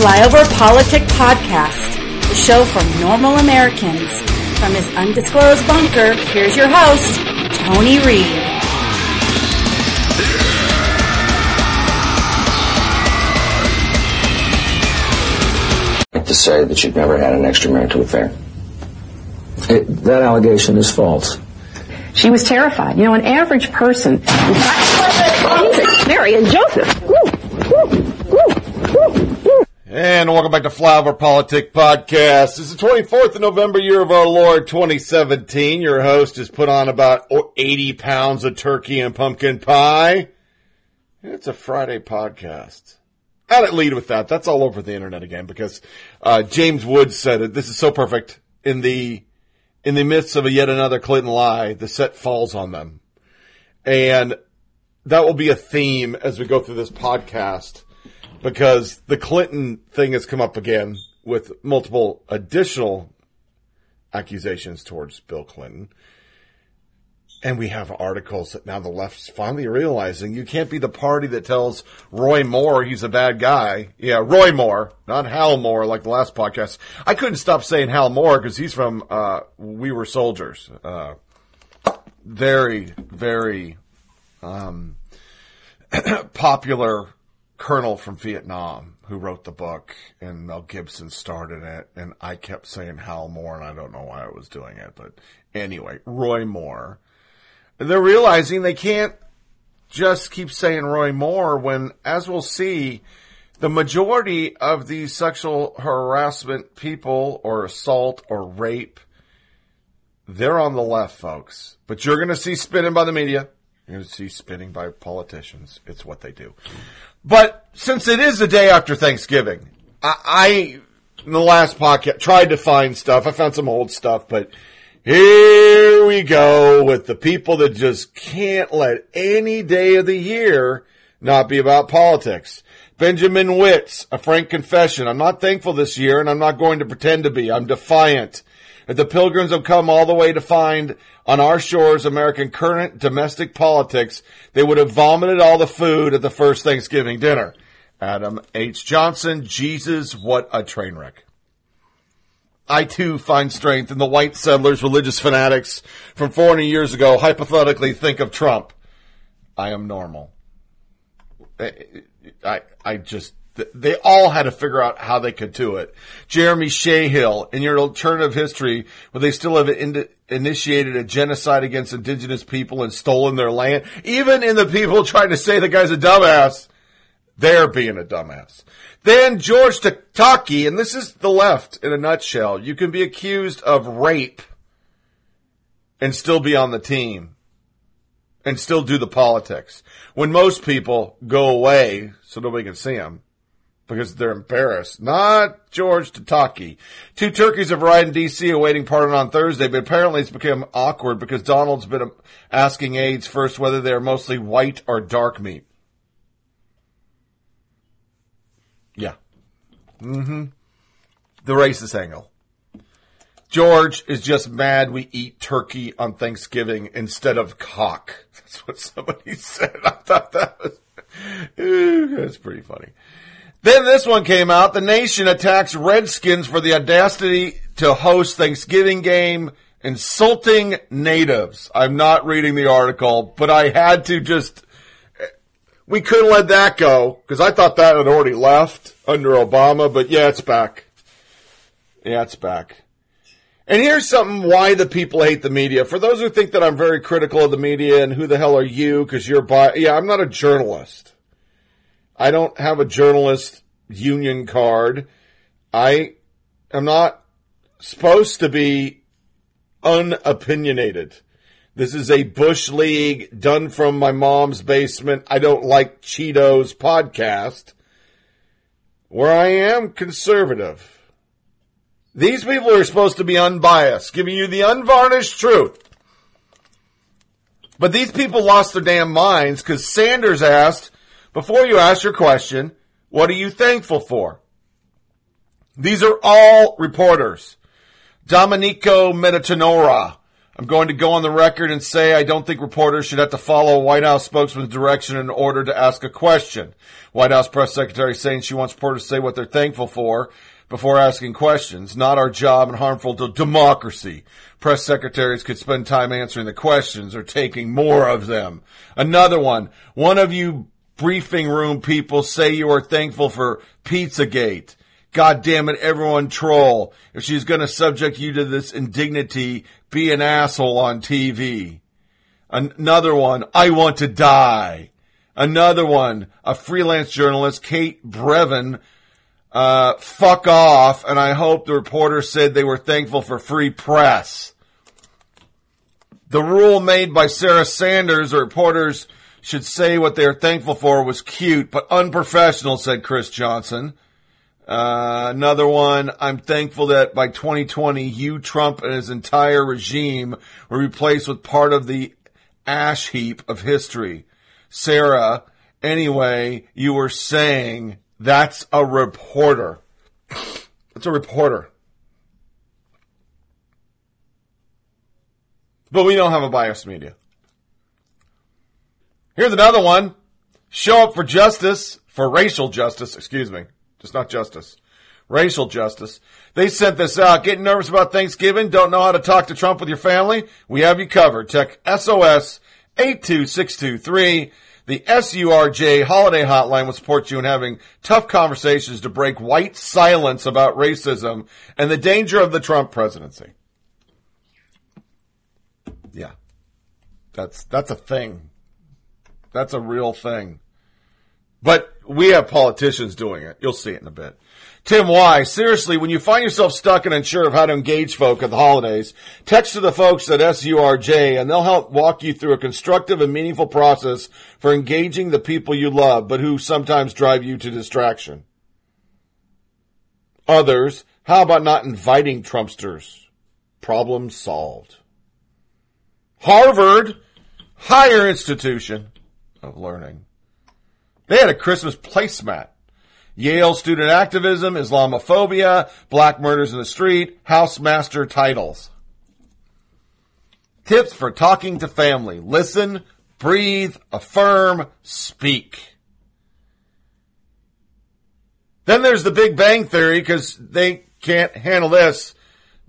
Flyover Politic Podcast, the show for normal Americans. From his undisclosed bunker, here's your host, Tony Reed. to say that you've never had an extramarital affair. It, that allegation is false. She was terrified. You know, an average person. Mary and Joseph. And welcome back to Flyover Politic Podcast. It's the 24th of November, year of our Lord 2017. Your host has put on about 80 pounds of turkey and pumpkin pie. It's a Friday podcast. I didn't lead with that. That's all over the internet again because uh, James Woods said it. This is so perfect. In the in the midst of a yet another Clinton lie, the set falls on them, and that will be a theme as we go through this podcast because the Clinton thing has come up again with multiple additional accusations towards Bill Clinton. And we have articles that now the left's finally realizing you can't be the party that tells Roy Moore he's a bad guy. Yeah, Roy Moore, not Hal Moore like the last podcast. I couldn't stop saying Hal Moore because he's from uh, We Were Soldiers. Uh, very, very um, popular colonel from Vietnam who wrote the book, and Mel Gibson started it. And I kept saying Hal Moore, and I don't know why I was doing it, but anyway, Roy Moore they're realizing they can't just keep saying Roy Moore when, as we'll see, the majority of these sexual harassment people or assault or rape, they're on the left, folks. But you're going to see spinning by the media. You're going to see spinning by politicians. It's what they do. But since it is the day after Thanksgiving, I, I in the last podcast tried to find stuff. I found some old stuff, but here we go with the people that just can't let any day of the year not be about politics. Benjamin Wittes, a frank confession. I'm not thankful this year and I'm not going to pretend to be. I'm defiant. The pilgrims have come all the way to find on our shores American current domestic politics, they would have vomited all the food at the first Thanksgiving dinner. Adam H. Johnson, Jesus, what a train wreck. I too find strength in the white settlers, religious fanatics from 400 years ago hypothetically think of Trump. I am normal. I, I just, they all had to figure out how they could do it. Jeremy Scahill, in your alternative history, where they still have in, initiated a genocide against indigenous people and stolen their land, even in the people trying to say the guy's a dumbass, they're being a dumbass. Then George Takei, and this is the left in a nutshell. You can be accused of rape and still be on the team and still do the politics. When most people go away so nobody can see them because they're embarrassed. Not George Takei. Two turkeys have arrived in D.C. awaiting pardon on Thursday, but apparently it's become awkward because Donald's been asking aides first whether they're mostly white or dark meat. Yeah. Mm-hmm. The racist angle. George is just mad we eat turkey on Thanksgiving instead of cock. That's what somebody said. I thought that was, that's pretty funny. Then this one came out. The nation attacks Redskins for the audacity to host Thanksgiving game insulting natives. I'm not reading the article, but I had to just we couldn't let that go because I thought that had already left under Obama, but yeah, it's back. Yeah, it's back. And here's something why the people hate the media. For those who think that I'm very critical of the media and who the hell are you because you're bi- yeah, I'm not a journalist. I don't have a journalist union card. I am not supposed to be unopinionated. This is a Bush League done from my mom's basement. I don't like Cheetos podcast where I am conservative. These people are supposed to be unbiased, giving you the unvarnished truth. But these people lost their damn minds because Sanders asked, before you ask your question, what are you thankful for? These are all reporters. Domenico Montanaro, I'm going to go on the record and say I don't think reporters should have to follow White House spokesman's direction in order to ask a question. White House press secretary saying she wants reporters to say what they're thankful for before asking questions. Not our job and harmful to democracy. Press secretaries could spend time answering the questions or taking more of them. Another one. One of you briefing room people say you are thankful for Pizzagate. God damn it, everyone troll. If she's going to subject you to this indignity, be an asshole on TV. Another one, I want to die. Another one, a freelance journalist, Kate Brevin, uh, fuck off. And I hope the reporter said they were thankful for free press. The rule made by Sarah Sanders, reporters should say what they are thankful for was cute, but unprofessional, said Chris Johnson. Uh, another one, I'm thankful that by 2020, Hugh Trump and his entire regime were replaced with part of the ash heap of history. Sarah, anyway, you were saying that's a reporter. That's a reporter. But we don't have a biased media. Here's another one. Show up for justice, for racial justice, excuse me. Just not justice. Racial justice. They sent this out. Getting nervous about Thanksgiving? Don't know how to talk to Trump with your family? We have you covered. Check SOS 82623. The SURJ holiday hotline will support you in having tough conversations to break white silence about racism and the danger of the Trump presidency. Yeah. That's, that's a thing. That's a real thing. But we have politicians doing it. You'll see it in a bit. Tim Y, seriously, when you find yourself stuck and unsure of how to engage folk at the holidays, text to the folks at SURJ and they'll help walk you through a constructive and meaningful process for engaging the people you love, but who sometimes drive you to distraction. Others, how about not inviting Trumpsters? Problem solved. Harvard, higher institution of learning. They had a Christmas placemat. Yale student activism, Islamophobia, black murders in the street, housemaster titles. Tips for talking to family. Listen, breathe, affirm, speak. Then there's the Big Bang Theory because they can't handle this.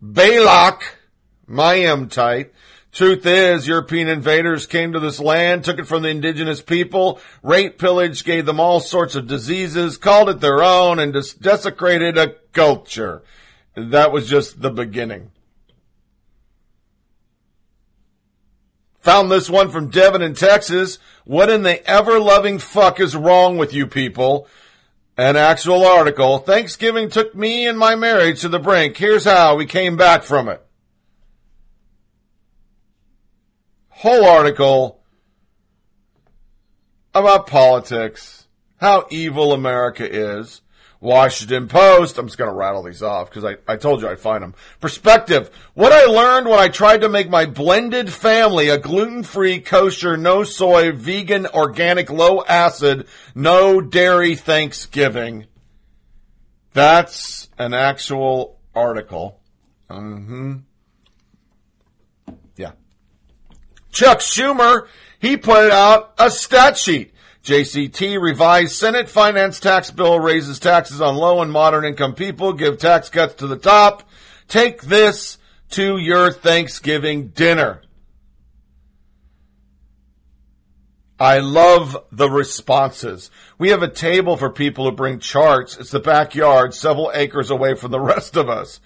Bialik, Mayim tight. Truth is, European invaders came to this land, took it from the indigenous people, raped, pillaged, gave them all sorts of diseases, called it their own, and des- desecrated a culture. That was just the beginning. Found this one from Devin in Texas. What in the ever loving fuck is wrong with you people? An actual article. Thanksgiving took me and my marriage to the brink. Here's how we came back from it. Whole article about politics, how evil America is. Washington Post. I'm just going to rattle these off because I, I told you I'd find them. Perspective. What I learned when I tried to make my blended family a gluten-free, kosher, no soy, vegan, organic, low acid, no dairy Thanksgiving. That's an actual article. Mm-hmm. Chuck Schumer, he put out a stat sheet. JCT revised Senate finance tax bill raises taxes on low and moderate income people, give tax cuts to the top. Take this to your Thanksgiving dinner. I love the responses. We have a table for people who bring charts. It's the backyard, several acres away from the rest of us.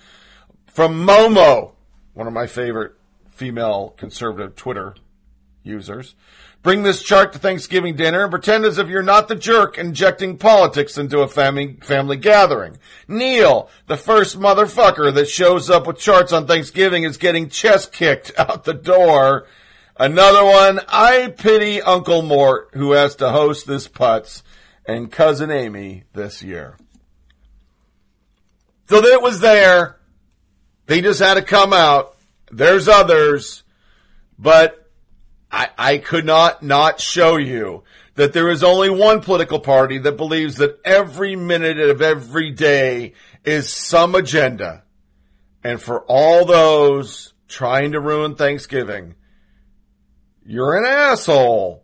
From Momo, one of my favorite female conservative Twitter users. Bring this chart to Thanksgiving dinner and pretend as if you're not the jerk injecting politics into a family, family gathering. Neil, the first motherfucker that shows up with charts on Thanksgiving is getting chest kicked out the door. Another one, I pity Uncle Mort who has to host this putz and cousin Amy this year. So that it was there. They just had to come out there's others, but I, I could not not show you that there is only one political party that believes that every minute of every day is some agenda. And for all those trying to ruin Thanksgiving. You're an asshole.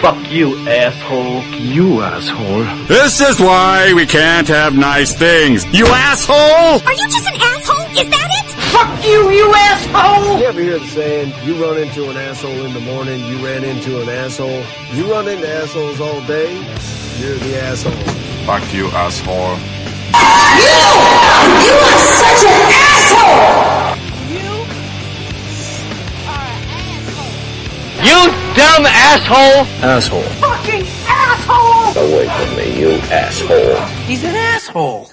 Fuck you, asshole. You asshole. This is why we can't have nice things. You asshole! Are you just an asshole? Is that it? Fuck you, you asshole! You ever hear the saying, you run into an asshole in the morning, you ran into an asshole? You run into assholes all day, you're the asshole. Fuck you, asshole. You! You are such an asshole! You are an asshole. You dumb asshole! Asshole. Fucking asshole! Away from me, you asshole. He's an asshole.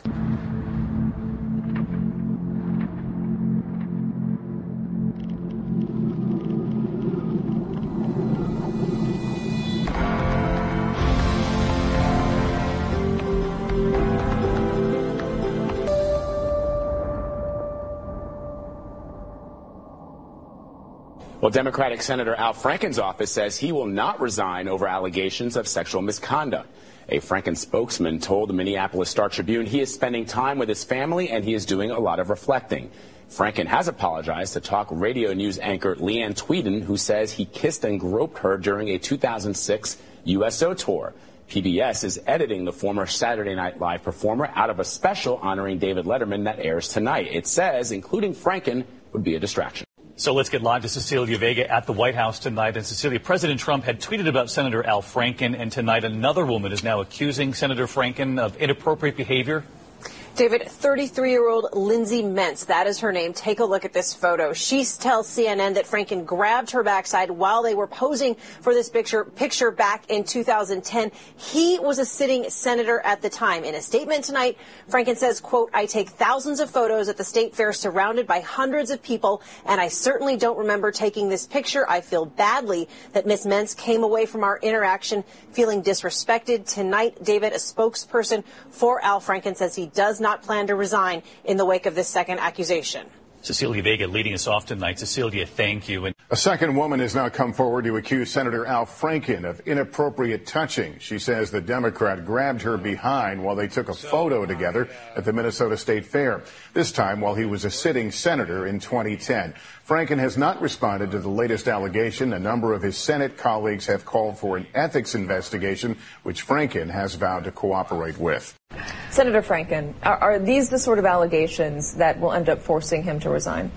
Well, Democratic Senator Al Franken's office says he will not resign over allegations of sexual misconduct. A Franken spokesman told the Minneapolis Star Tribune he is spending time with his family and he is doing a lot of reflecting. Franken has apologized to talk radio news anchor Leanne Tweeden, who says he kissed and groped her during a 2006 USO tour. PBS is editing the former Saturday Night Live performer out of a special honoring David Letterman that airs tonight. It says including Franken would be a distraction. So let's get live to Cecilia Vega at the White House tonight. And Cecilia, President Trump had tweeted about Senator Al Franken, and tonight another woman is now accusing Senator Franken of inappropriate behavior. David, 33-year-old Lindsay Menz, that is her name. Take a look at this photo. She tells CNN that Franken grabbed her backside while they were posing for this picture, picture back in 2010. He was a sitting senator at the time. In a statement tonight, Franken says, quote, I take thousands of photos at the state fair surrounded by hundreds of people, and I certainly don't remember taking this picture. I feel badly that Miss Menz came away from our interaction feeling disrespected. Tonight, David, a spokesperson for Al Franken, says he does not plan to resign in the wake of this second accusation. Cecilia Vega leading us off tonight. Cecilia, thank you. And a second woman has now come forward to accuse Senator Al Franken of inappropriate touching. She says the Democrat grabbed her behind while they took a photo together at the Minnesota State Fair, this time while he was a sitting senator in 2010. Franken has not responded to the latest allegation. A number of his Senate colleagues have called for an ethics investigation, which Franken has vowed to cooperate with. Senator Franken, are, are, these the sort of allegations that will end up forcing him to resign?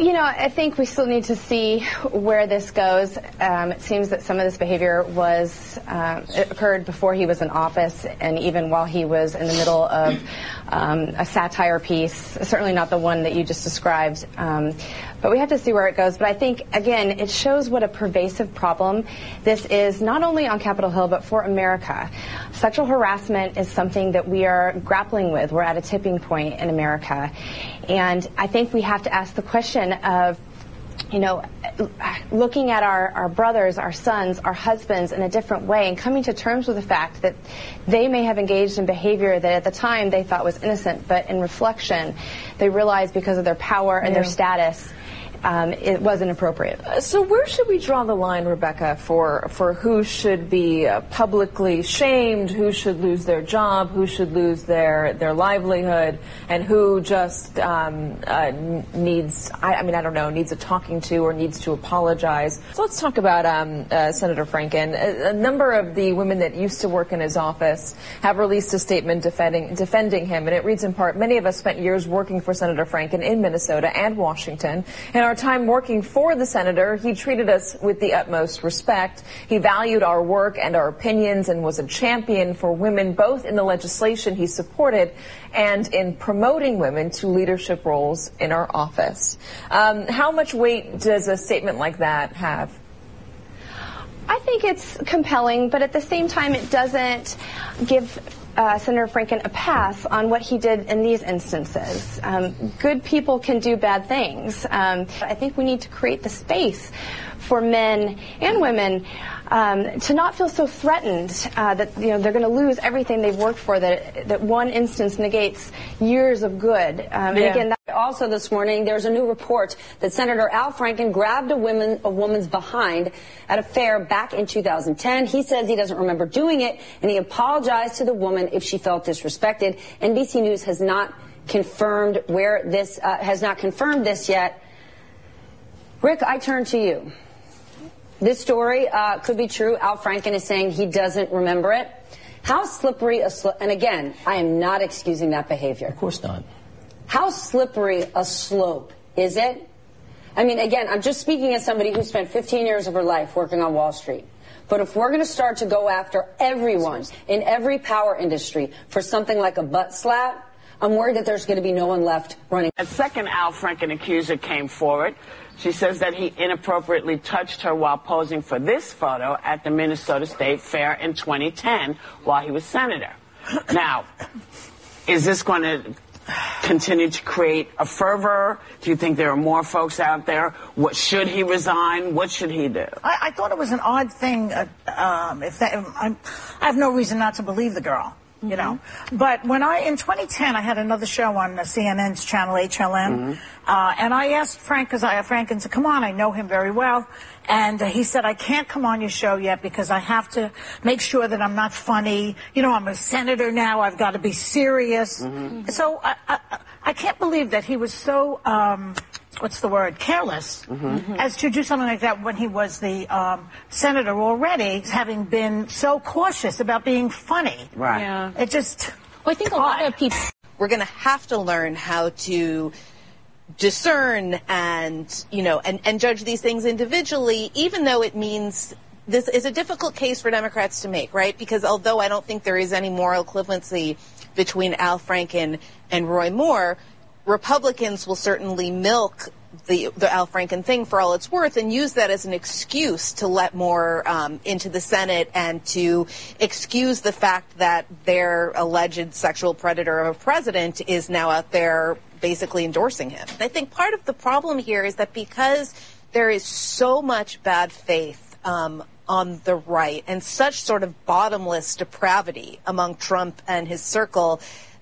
You know, I think we still need to see where this goes. Um, it seems that some of this behavior was uh, occurred before he was in office, and even while he was in the middle of um, a satire piece. Certainly not the one that you just described. Um, but we have to see where it goes. But I think, again, it shows what a pervasive problem this is, not only on Capitol Hill, but for America. Sexual harassment is something that we are grappling with. We're at a tipping point in America. And I think we have to ask the question of, you know, looking at our, our brothers, our sons, our husbands in a different way and coming to terms with the fact that they may have engaged in behavior that at the time they thought was innocent, but in reflection, they realized because of their power and Yeah. their status, um, it wasn't appropriate. So where should we draw the line, Rebecca, for for who should be uh, publicly shamed, who should lose their job, who should lose their their livelihood, and who just um, uh, needs I, I mean I don't know needs a talking to or needs to apologize. So let's talk about um, uh, Senator Franken. A, a number of the women that used to work in his office have released a statement defending defending him, and it reads in part: Many of us spent years working for Senator Franken in Minnesota and Washington. In our time working for the senator, he treated us with the utmost respect. He valued our work and our opinions and was a champion for women both in the legislation he supported and in promoting women to leadership roles in our office. Um, how much weight does a statement like that have? I think it's compelling, but at the same time, it doesn't give uh, Senator Franken a pass on what he did in these instances. Um, good people can do bad things. Um, I think we need to create the space for men and women um, to not feel so threatened uh, that you know they're going to lose everything they've worked for. That that one instance negates years of good. Um, and again, that Also this morning, there's a new report that Senator Al Franken grabbed a woman, a woman's behind at a fair back in 2010. He says he doesn't remember doing it, and he apologized to the woman if she felt disrespected. NBC News has not confirmed where this uh, has not confirmed this yet. Rick, I turn to you. This story uh, could be true. Al Franken is saying he doesn't remember it. How slippery a slope, and again, I am not excusing that behavior. Of course not. How slippery a slope is it? I mean, again, I'm just speaking as somebody who spent 15 years of her life working on Wall Street. But if we're going to start to go after everyone in every power industry for something like a butt slap, I'm worried that there's going to be no one left running. A second Al Franken accuser came forward. She says that he inappropriately touched her while posing for this photo at the Minnesota State Fair in 2010 while he was senator. Now, is this going to continue to create a fervor? Do you think there are more folks out there? What should he resign? What should he do? I, I thought it was an odd thing. Uh, um, if that, I'm, I have no reason not to believe the girl. You know, but when I in 2010 I had another show on CNN's channel HLN, uh, and I asked Frank because I Frank and said, "Come on, I know him very well," and uh, he said, "I can't come on your show yet because I have to make sure that I'm not funny. You know, I'm a senator now. I've got to be serious." So I, I I can't believe that he was so. Um, What's the word? Careless, as to do something like that when he was the um, senator already, having been so cautious about being funny. Right. Yeah. It just. Well, I think a lot of people. We're going to have to learn how to discern and, you know, and, and judge these things individually, even though it means this is a difficult case for Democrats to make, right? Because although I don't think there is any moral equivalency between Al Franken and Roy Moore, Republicans will certainly milk the, the Al Franken thing for all it's worth and use that as an excuse to let more um, into the Senate and to excuse the fact that their alleged sexual predator of a president is now out there basically endorsing him. I think part of the problem here is that because there is so much bad faith um, on the right and such sort of bottomless depravity among Trump and his circle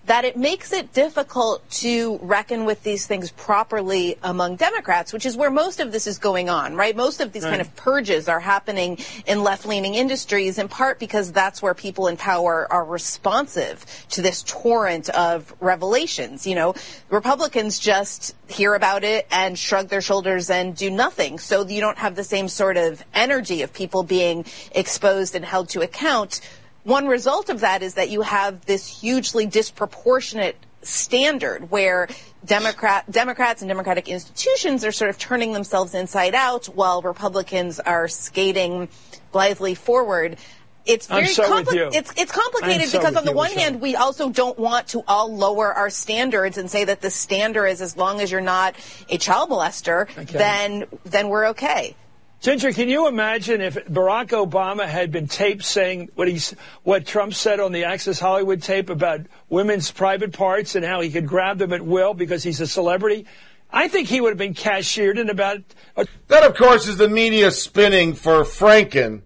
that it makes it difficult to reckon with these things properly among Democrats, which is where most of this is going on, right? Most of these kind of purges are happening in left-leaning industries, in part because that's where people in power are responsive to this torrent of revelations. You know, Republicans just hear about it and shrug their shoulders and do nothing. So you don't have the same sort of energy of people being exposed and held to account one result of that is that you have this hugely disproportionate standard where Democrat, Democrats and Democratic institutions are sort of turning themselves inside out while Republicans are skating blithely forward. It's very so compli- it's it's complicated so because on the one Michelle. hand we also don't want to all lower our standards and say that the standard is as long as you're not a child molester, Okay. then then we're okay. Ginger, can you imagine if Barack Obama had been taped saying what he's what Trump said on the Access Hollywood tape about women's private parts and how he could grab them at will because he's a celebrity? I think he would have been cashiered in about. A, That, of course, is the media spinning for Franken,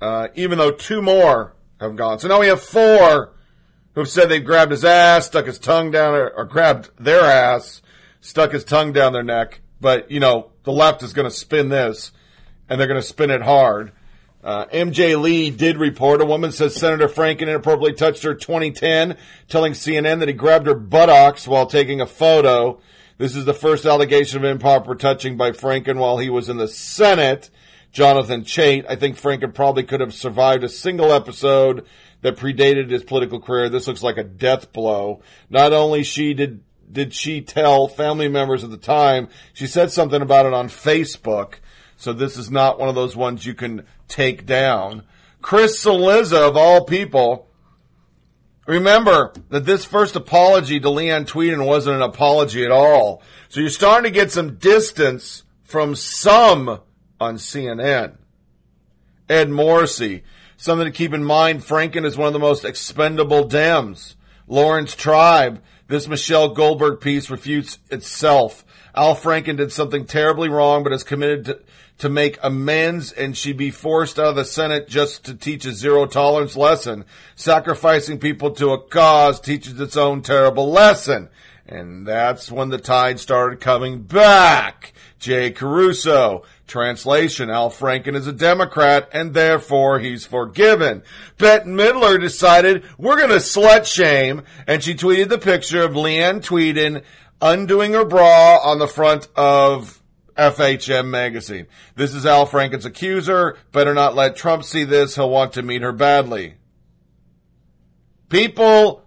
uh, even though two more have gone. So now we have four who've said they've grabbed his ass, stuck his tongue down, or, or grabbed their ass, stuck his tongue down their neck. But, you know, the left is going to spin this, and they're going to spin it hard. Uh, MJ Lee did report a woman says Senator Franken inappropriately touched her 2010, telling CNN that he grabbed her buttocks while taking a photo. This is the first allegation of improper touching by Franken while he was in the Senate. Jonathan Chait. I think Franken probably could have survived a single episode that predated his political career. This looks like a death blow. Not only she did did she tell family members at the time, she said something about it on Facebook. So this is not one of those ones you can take down. Chris Cillizza, of all people, remember that this first apology to Leanne Tweeden wasn't an apology at all. So you're starting to get some distance from some on CNN. Ed Morrissey, something to keep in mind, Franken is one of the most expendable Dems. Laurence Tribe, this Michelle Goldberg piece refutes itself. Al Franken did something terribly wrong, but is committed to, to make amends and she'd be forced out of the Senate just to teach a zero tolerance lesson. Sacrificing people to a cause teaches its own terrible lesson. And that's when the tide started coming back. Jay Caruso, Translation, Al Franken is a Democrat and therefore he's forgiven. Bette Midler decided we're gonna slut shame and she tweeted the picture of Leanne Tweeden undoing her bra on the front of FHM magazine. This is Al Franken's accuser. Better not let Trump see this. He'll want to meet her badly. People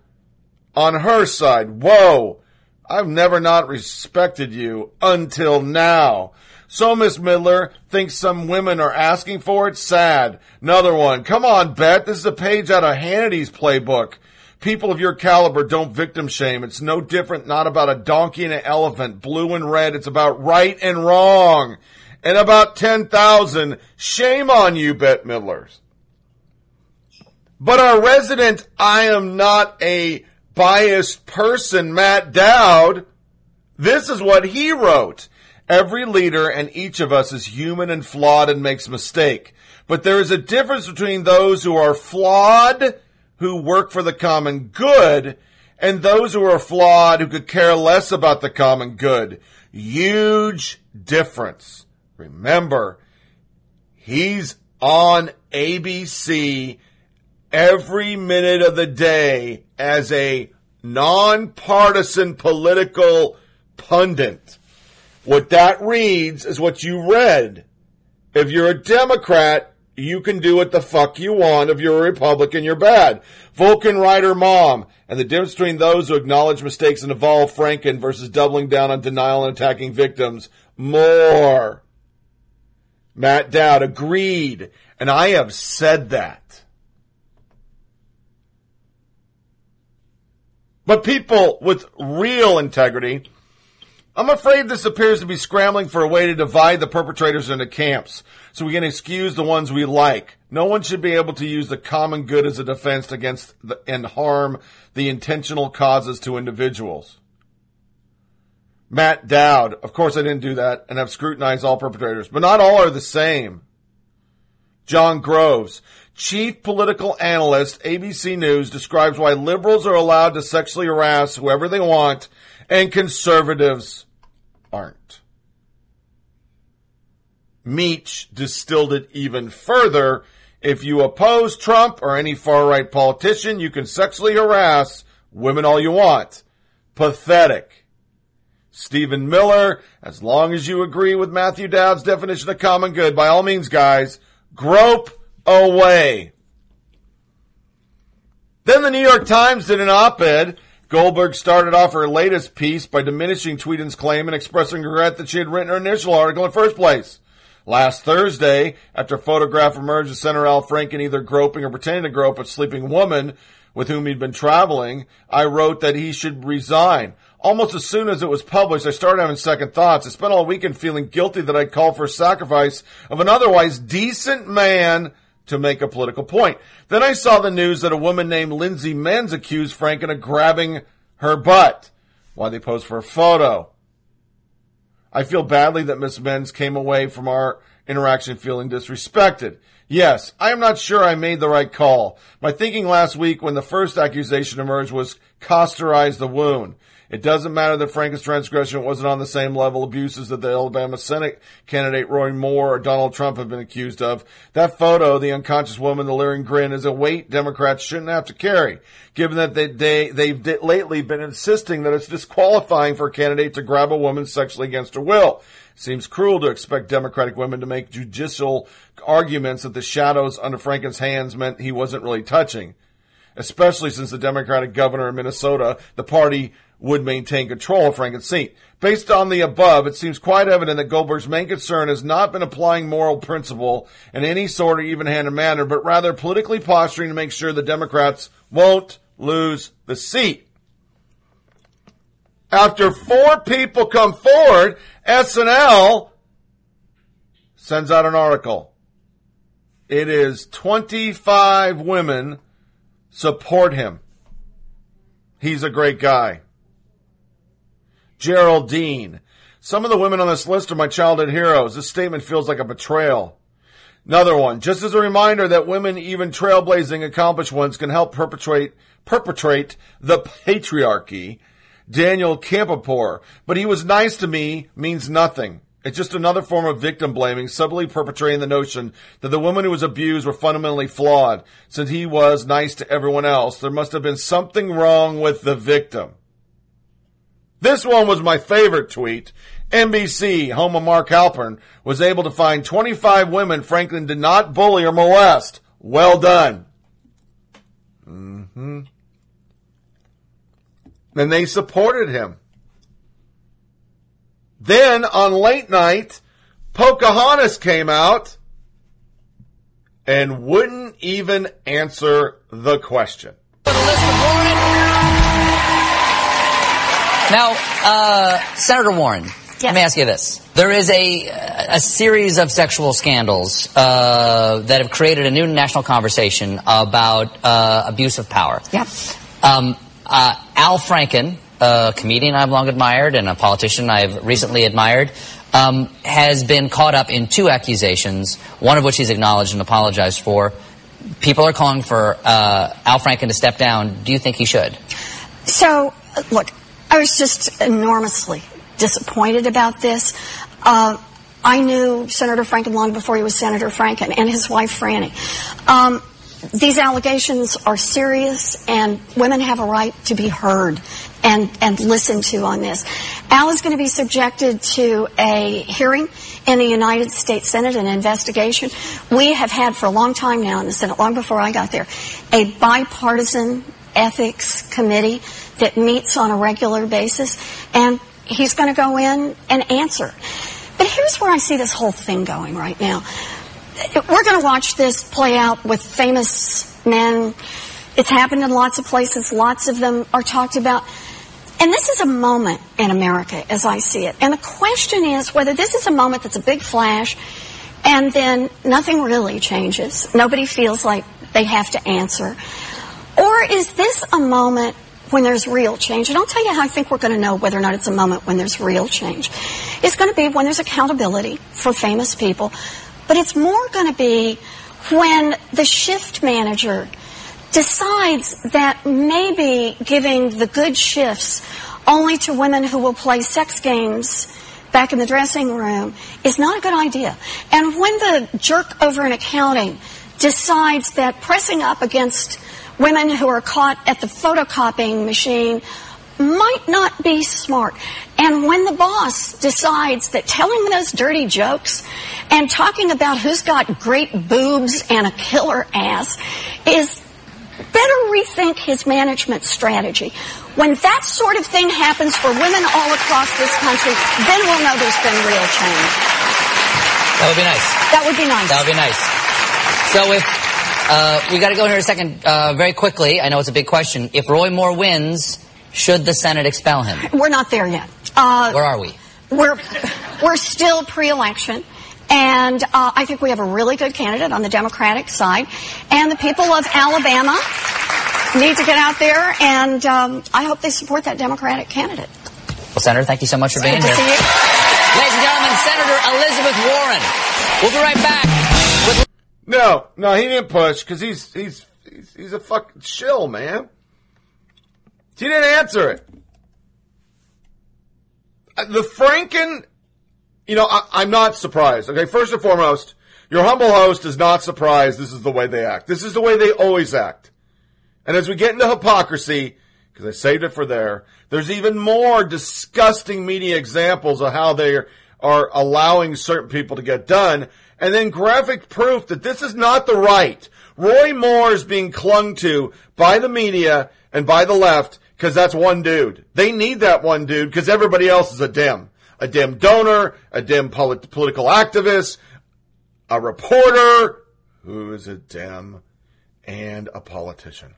on her side, whoa, I've never not respected you until now. So Miss Midler thinks some women are asking for it. Sad. Another one. Come on, Bette. This is a page out of Hannity's playbook. People of your caliber don't victim shame. It's no different, not about a donkey and an elephant, blue and red. It's about right and wrong. And about 10,000. Shame on you, Bette Midlers. But our resident, I am not a biased person, Matt Dowd, this is what he wrote. Every leader and each of us is human and flawed and makes mistake. But there is a difference between those who are flawed, who work for the common good, and those who are flawed, who could care less about the common good. Huge difference. Remember, he's on ABC every minute of the day as a nonpartisan political pundit. What that reads is what you read. If you're a Democrat, you can do what the fuck you want. If you're a Republican, you're bad. Vulcan Rider Mom. And the difference between those who acknowledge mistakes and evolve Franken versus doubling down on denial and attacking victims. More. Matt Dowd agreed. And I have said that. But people with real integrity, I'm afraid this appears to be scrambling for a way to divide the perpetrators into camps so we can excuse the ones we like. No one should be able to use the common good as a defense against the, and harm the intentional causes to individuals. Matt Dowd, of course I didn't do that and have scrutinized all perpetrators, but not all are the same. John Groves, chief political analyst, ABC News, describes why liberals are allowed to sexually harass whoever they want and conservatives aren't. Meach distilled it even further. If you oppose Trump or any far right politician, you can sexually harass women all you want. Pathetic. Stephen Miller, as long as you agree with Matthew Dowd's definition of common good, by all means, guys, grope away. Then the New York Times did an op-ed. Goldberg started off her latest piece by diminishing Tweeden's claim and expressing regret that she had written her initial article in the first place. Last Thursday, after a photograph emerged of Senator Al Franken either groping or pretending to grope a sleeping woman with whom he'd been traveling, I wrote that he should resign. Almost as soon as it was published, I started having second thoughts. I spent all weekend feeling guilty that I'd called for a sacrifice of an otherwise decent man to make a political point. Then I saw the news that a woman named Lindsay Menz accused Franken of grabbing her butt while they posed for a photo. I feel badly that Miss Menz came away from our interaction feeling disrespected. Yes, I am not sure I made the right call. My thinking last week when the first accusation emerged was causterize the wound. It doesn't matter that Franken's transgression wasn't on the same level abuses that the Alabama Senate candidate Roy Moore or Donald Trump have been accused of. That photo, the unconscious woman, the leering grin, is a weight Democrats shouldn't have to carry, given that they, they, they've lately been insisting that it's disqualifying for a candidate to grab a woman sexually against her will. Seems cruel to expect Democratic women to make judicial arguments that the shadows under Franken's hands meant he wasn't really touching. Especially since the Democratic governor of Minnesota, the party would maintain control of Franken's seat. Based on the above, it seems quite evident that Goldberg's main concern has not been applying moral principle in any sort of even-handed manner, but rather politically posturing to make sure the Democrats won't lose the seat. After four people come forward, SNL sends out an article. It is 25 women support him. He's a great guy. Geraldine. Some of the women on this list are my childhood heroes. This statement feels like a betrayal. Another one. Just as a reminder that women, even trailblazing accomplished ones, can help perpetrate, perpetrate the patriarchy. Daniel Campapor. But he was nice to me means nothing. It's just another form of victim blaming, subtly perpetrating the notion that the women who was abused were fundamentally flawed. Since he was nice to everyone else, there must have been something wrong with the victim. This one was my favorite tweet. NBC, home of Mark Halperin, was able to find 25 women Franklin did not bully or molest. Well done. hmm And they supported him. Then on late night, Pocahontas came out and wouldn't even answer the question. Now, uh, Senator Warren, let me ask you this. There is a, a series of sexual scandals uh, that have created a new national conversation about uh, abuse of power. Yep. Um, uh, Al Franken, a comedian I've long admired and a politician I've recently admired, um, has been caught up in two accusations, one of which he's acknowledged and apologized for. People are calling for uh, Al Franken to step down. Do you think he should? So, look, I was just enormously disappointed about this. Uh, I knew Senator Franken long before he was Senator Franken and his wife Franny. Um, these allegations are serious, and women have a right to be heard and, and listened to on this. Al is going to be subjected to a hearing in the United States Senate, an investigation. We have had for a long time now in the Senate, long before I got there, a bipartisan ethics committee that meets on a regular basis, and he's going to go in and answer. But here's where I see this whole thing going right now. We're going to watch this play out with famous men. It's happened in lots of places. Lots of them are talked about. And this is a moment in America as I see it. And the question is whether this is a moment that's a big flash and then nothing really changes. Nobody feels like they have to answer. Or is this a moment when there's real change? And I'll tell you how I think we're going to know whether or not it's a moment when there's real change. It's going to be when there's accountability for famous people, but it's more going to be when the shift manager decides that maybe giving the good shifts only to women who will play sex games back in the dressing room is not a good idea. And when the jerk over in accounting decides that pressing up against women who are caught at the photocopying machine might not be smart. And when the boss decides that telling those dirty jokes and talking about who's got great boobs and a killer ass is better rethink his management strategy. When that sort of thing happens for women all across this country, then we'll know there's been real change. That would be nice. That would be nice. That would be nice. So if uh, we got to go in here in a second, uh, very quickly. I know it's a big question. If Roy Moore wins, should the Senate expel him? We're not there yet. Uh, Where are we? We're we're still pre-election. And uh, I think we have a really good candidate on the Democratic side. And the people of Alabama need to get out there, and um, I hope they support that Democratic candidate. Well, Senator, thank you so much for being here. see you. Ladies and gentlemen, Senator Elizabeth Warren. We'll be right back No, no, he didn't push because he's, he's he's he's a fucking shill, man. He didn't answer it. Uh, The Franken, you know, I, I'm not surprised. Okay, first and foremost, your humble host is not surprised. This is the way they act. This is the way they always act. And as we get into hypocrisy, because I saved it for there, there's even more disgusting media examples of how they are, are allowing certain people to get done, and then graphic proof that this is not the right. Roy Moore is being clung to by the media and by the left because that's one dude. They need that one dude because everybody else is a dim. A dim donor, a dim polit- political activist, a reporter who is a dim, and a politician.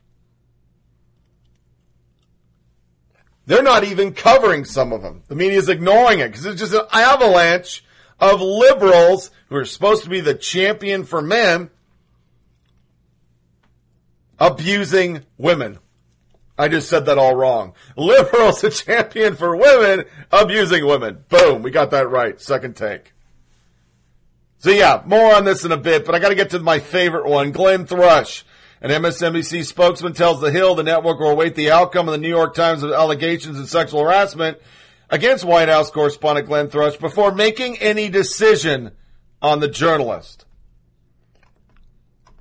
They're not even covering some of them. The media is ignoring it because it's just an avalanche of liberals who are supposed to be the champion for men abusing women. I just said that all wrong. Liberals a champion for women abusing women. Boom, we got that right. Second take. So yeah, more on this in a bit, but I gotta get to my favorite one, Glenn Thrush. An MSNBC spokesman tells The Hill the network will await the outcome of the New York Times of allegations of sexual harassment against White House correspondent Glenn Thrush before making any decision on the journalist.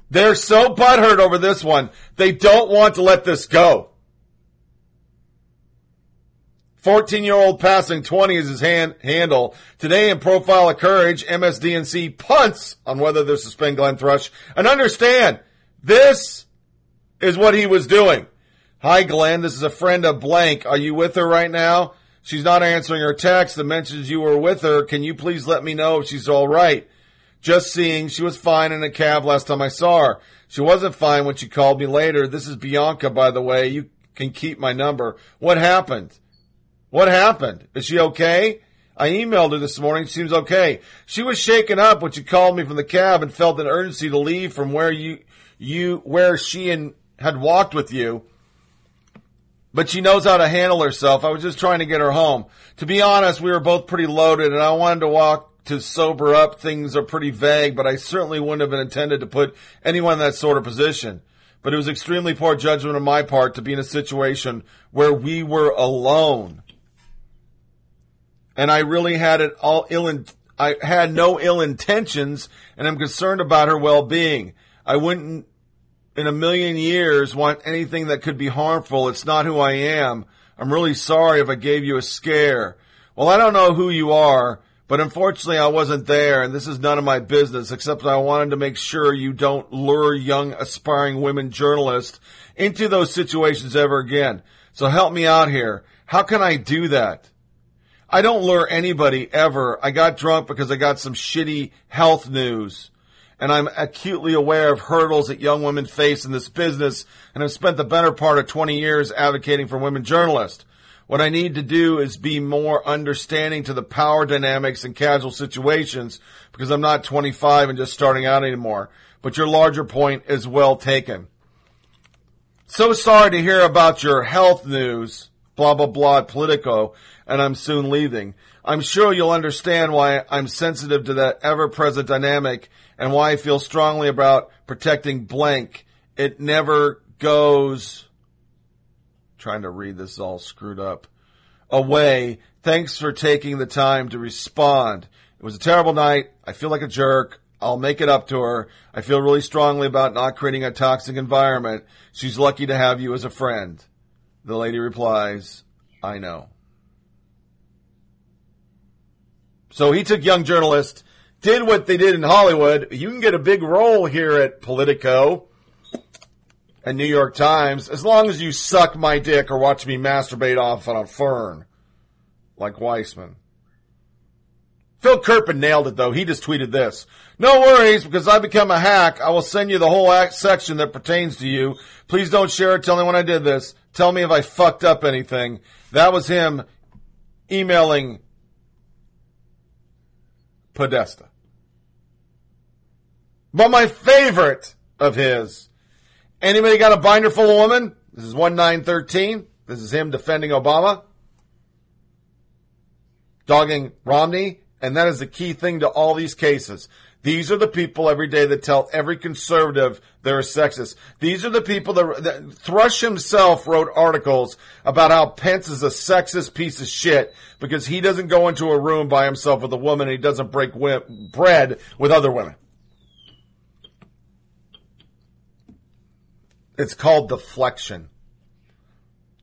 They're so butthurt over this one, they don't want to let this go. 14 year old passing 20 is his hand, handle. Today in Profile of Courage, MSDNC punts on whether to suspend Glenn Thrush. And understand, this is what he was doing. Hi, Glenn. This is a friend of blank. Are you with her right now? She's not answering her text that mentions you were with her. Can you please let me know if she's all right? Just seeing she was fine in a cab last time I saw her. She wasn't fine when she called me later. This is Bianca, by the way. You can keep my number. What happened? What happened? Is she okay? I emailed her this morning. Seems okay. She was shaken up when she called me from the cab and felt an urgency to leave from where you, you, where she and had walked with you. But she knows how to handle herself. I was just trying to get her home. To be honest, we were both pretty loaded and I wanted to walk to sober up. Things are pretty vague, but I certainly wouldn't have intended to put anyone in that sort of position. But it was extremely poor judgment on my part to be in a situation where we were alone and I really had it all ill. In, I had no ill intentions, and I'm concerned about her well-being. I wouldn't, in a million years, want anything that could be harmful. It's not who I am. I'm really sorry if I gave you a scare. Well, I don't know who you are, but unfortunately, I wasn't there, and this is none of my business. Except I wanted to make sure you don't lure young, aspiring women journalists into those situations ever again. So help me out here. How can I do that? I don't lure anybody ever. I got drunk because I got some shitty health news. And I'm acutely aware of hurdles that young women face in this business and have spent the better part of 20 years advocating for women journalists. What I need to do is be more understanding to the power dynamics and casual situations because I'm not 25 and just starting out anymore. But your larger point is well taken. So sorry to hear about your health news, blah, blah, blah, Politico and I'm soon leaving. I'm sure you'll understand why I'm sensitive to that ever-present dynamic and why I feel strongly about protecting blank. It never goes, trying to read this all screwed up, away. Thanks for taking the time to respond. It was a terrible night. I feel like a jerk. I'll make it up to her. I feel really strongly about not creating a toxic environment. She's lucky to have you as a friend. The lady replies, I know. So he took young journalists, did what they did in Hollywood. You can get a big role here at Politico and New York Times as long as you suck my dick or watch me masturbate off on a fern, like Weissman. Phil Kerpen nailed it though. He just tweeted this. No worries, because I become a hack. I will send you the whole section that pertains to you. Please don't share it. Tell me when I did this. Tell me if I fucked up anything. That was him emailing Podesta. But my favorite of his, anybody got a binder full of women? This is 1913. This is him defending Obama, dogging Romney, and that is the key thing to all these cases. These are the people every day that tell every conservative they're a sexist. These are the people that, that, Thrush himself wrote articles about how Pence is a sexist piece of shit because he doesn't go into a room by himself with a woman and he doesn't break wi- bread with other women. It's called deflection.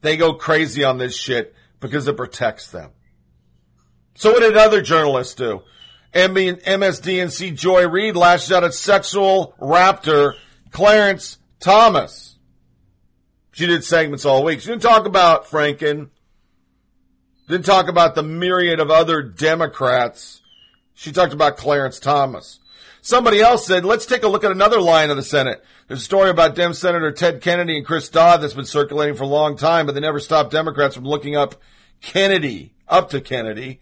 They go crazy on this shit because it protects them. So what did other journalists do? MSDNC Joy Reid lashed out at sexual raptor Clarence Thomas. She did segments all week. She didn't talk about Franken. Didn't talk about the myriad of other Democrats. She talked about Clarence Thomas. Somebody else said, let's take a look at another line of the Senate. There's a story about Dem Senator Ted Kennedy and Chris Dodd that's been circulating for a long time, but they never stopped Democrats from looking up Kennedy, up to Kennedy.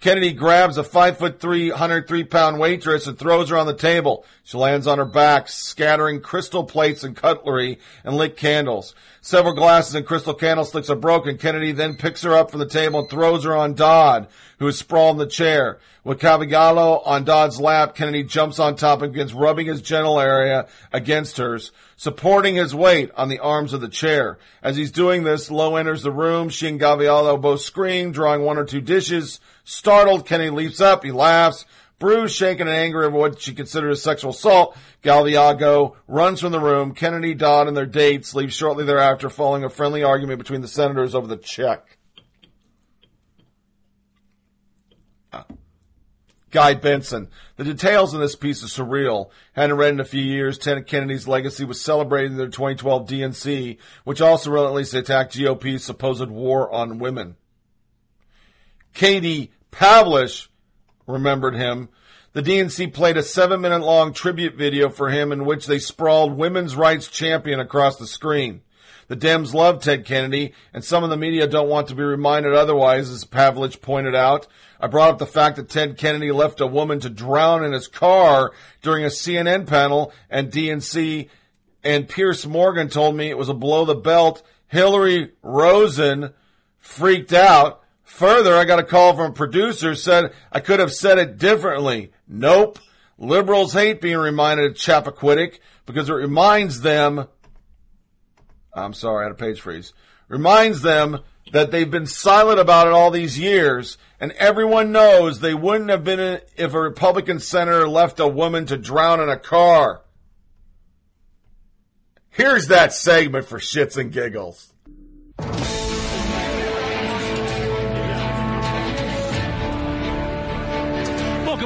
Kennedy grabs a five foot three, 103 pound waitress and throws her on the table. She lands on her back, scattering crystal plates and cutlery and lit candles. Several glasses and crystal candlesticks are broken. Kennedy then picks her up from the table and throws her on Dodd, who is sprawled in the chair. With Gaviglio on Dodd's lap, Kennedy jumps on top and begins rubbing his genital area against hers, supporting his weight on the arms of the chair. As he's doing this, Lowe enters the room. She and Gaviglio both scream, drawing one or two dishes. Startled, Kennedy leaps up. He laughs. Bruised, shaken, and angry over what she considers sexual assault, Gaviglio runs from the room. Kennedy, Dodd, and their dates leave shortly thereafter, following a friendly argument between the senators over the check. Uh, Guy Benson. The details in this piece are surreal. Hadn't read in a few years. Ted Kennedy's legacy was celebrated in their 2012 DNC, which also relentlessly attacked GOP's supposed war on women. Katie Pavlich remembered him. The DNC played a seven minute long tribute video for him in which they sprawled women's rights champion across the screen. The Dems love Ted Kennedy, and some of the media don't want to be reminded otherwise, as Pavlich pointed out. I brought up the fact that Ted Kennedy left a woman to drown in his car during a CNN panel, and DNC and Piers Morgan told me it was a below the belt. Hillary Rosen freaked out. Further, I got a call from a producer said I could have said it differently. Nope. Liberals hate being reminded of Chappaquiddick because it reminds them, I'm sorry, I had a page freeze, reminds them that they've been silent about it all these years and everyone knows they wouldn't have been if a Republican senator left a woman to drown in a car. Here's that segment for shits and giggles.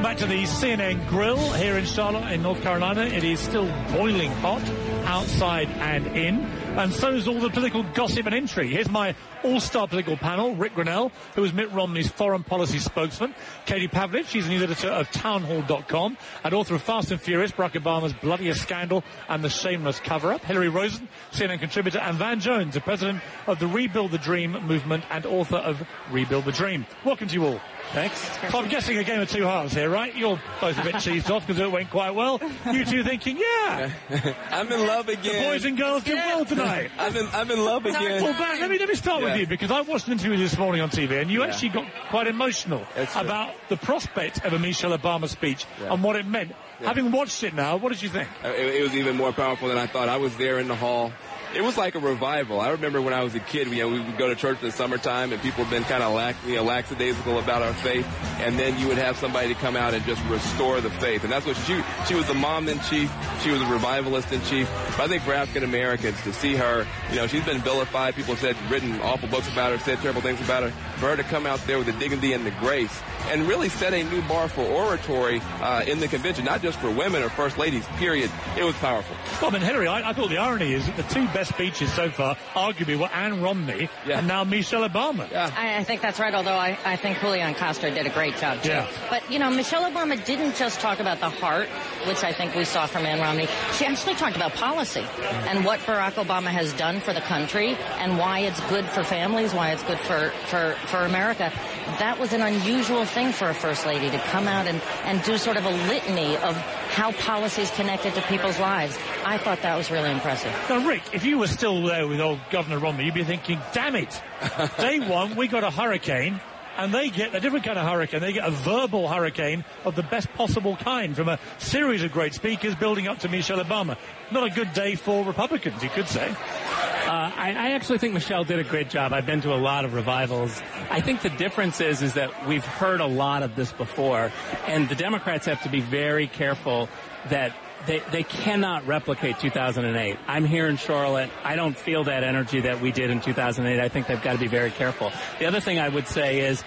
Welcome back to the CNN Grill here in Charlotte, in North Carolina. It is still boiling hot outside and in, and so is all the political gossip and intrigue. Here's my all-star political panel, Rick Grenell, who is Mitt Romney's foreign policy spokesman, Katie Pavlich, she's news editor of townhall.com, and author of Fast and Furious, Barack Obama's Bloodiest Scandal and the Shameless Cover-Up, Hillary Rosen, CNN contributor, and Van Jones, the president of the Rebuild the Dream movement and author of Rebuild the Dream. Welcome to you all. Thanks. So I'm guessing a game of two halves here, right? You're both a bit cheesed off because it went quite well. You two thinking, yeah. I'm in love again. The boys and girls did well tonight. I'm in, I'm in love again. Well, Van, let me, let me start with you because I watched an interview this morning on TV and you Yeah. actually got quite emotional about the prospect of a Michelle Obama speech Yeah. and what it meant. Yeah. Having watched it now, what did you think? Uh, It, it was even more powerful than I thought. I was there in the hall. It was like a revival. I remember when I was a kid, you know, we would go to church in the summertime and people had been kind of lax, you know, lackadaisical about our faith. And then you would have somebody to come out and just restore the faith. And that's what she, she was the mom in chief. She was a revivalist in chief. But I think for African Americans to see her, you know, she's been vilified. People said, written awful books about her, said terrible things about her. For her to come out there with the dignity and the grace and really set a new bar for oratory, uh, in the convention, not just for women or first ladies, period. It was powerful. Well, I mean, Hillary, I, I thought the irony is that the two best speeches so far, arguably, were Ann Romney and now Michelle Obama. I, I think that's right, although I, I think Julian Castro did a great job, too. Yeah. But, you know, Michelle Obama didn't just talk about the heart, which I think we saw from Ann Romney. She actually talked about policy and what Barack Obama has done for the country and why it's good for families, why it's good for, for, for America. That was an unusual thing for a first lady to come out and, and do sort of a litany of how policies connected to people's lives. I thought that was really impressive. Now, Rick, if you were still there with old Governor Romney, you'd be thinking, damn it, day one, we got a hurricane, and they get a different kind of hurricane. They get a verbal hurricane of the best possible kind from a series of great speakers building up to Michelle Obama. Not a good day for Republicans, you could say. Uh, I, I actually think Michelle did a great job. I've been to a lot of revivals. I think the difference is is that we've heard a lot of this before, and the Democrats have to be very careful that they, they cannot replicate 2008. I'm here in Charlotte. I don't feel that energy that we did in 2008. I think they've got to be very careful. The other thing I would say is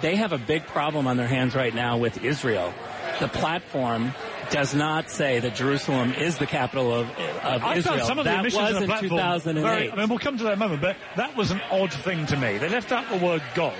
they have a big problem on their hands right now with Israel. The platform does not say that Jerusalem is the capital of, of I Israel. found some of the that was in the in platform 2008. very- I mean, we'll come to that moment, but that was an odd thing to me. They left out the word God,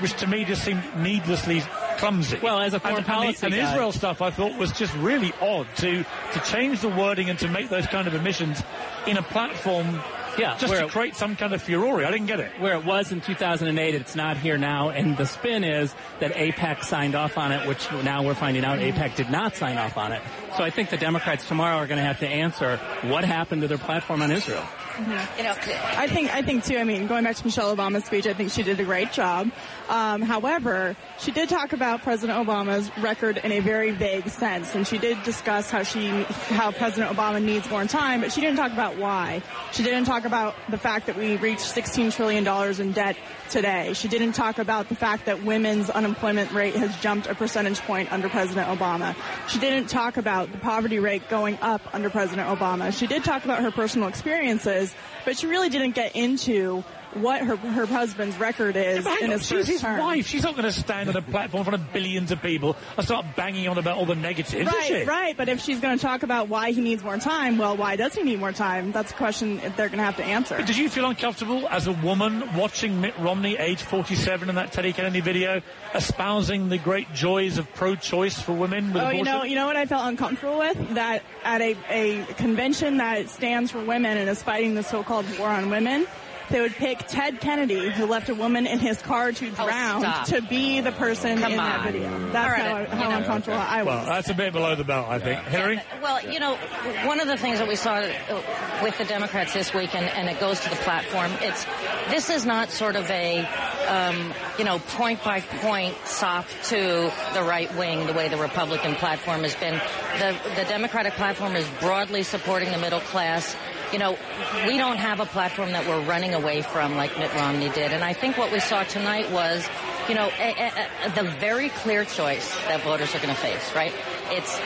which to me just seemed needlessly clumsy. Well, as a foreign and, policy and the, and Israel stuff, I thought was just really odd to to change the wording and to make those kind of omissions in a platform Yeah, just to it- create some kind of furore. I didn't get it. Where it was in 2008, it's not here now. And the spin is that AIPAC signed off on it, which now we're finding out AIPAC did not sign off on it. So I think the Democrats tomorrow are going to have to answer what happened to their platform on Israel. You know, I think I think too. I mean, going back to Michelle Obama's speech, I think she did a great job. Um, however, she did talk about President Obama's record in a very vague sense, and she did discuss how she how President Obama needs more time, but she didn't talk about why. She didn't talk about the fact that we reached 16 trillion dollars in debt today. She didn't talk about the fact that women's unemployment rate has jumped a percentage point under President Obama. She didn't talk about the poverty rate going up under President Obama. She did talk about her personal experiences, but she really didn't get into what her her husband's record is hang in on, his she's first his term. wife. She's not going to stand on a platform in front of billions of people and start banging on about all the negatives, Right, right. But if she's going to talk about why he needs more time, well, why does he need more time? That's a question they're going to have to answer. But did you feel uncomfortable as a woman watching Mitt Romney, age 47, in that Teddy Kennedy video, espousing the great joys of pro-choice for women with Oh, abortion? you know, you know what I felt uncomfortable with? That at a, a convention that stands for women and is fighting the so-called war on women, they would pick Ted Kennedy, who left a woman in his car to drown, stop. to be the person Come in that video. That's right, how, you how know. uncomfortable I was. Well, that's a bit below the belt, I think. Hillary? Well, you know, one of the things that we saw uh, with the Democrats this week, and, and it goes to the platform, it's this is not sort of a, um, you know, point by point sop to the right wing the way the Republican platform has been. The, the Democratic platform is broadly supporting the middle class. You know, we don't have a platform that we're running away from like Mitt Romney did. And I think what we saw tonight was, you know, a, a, a, the very clear choice that voters are going to face, right? It's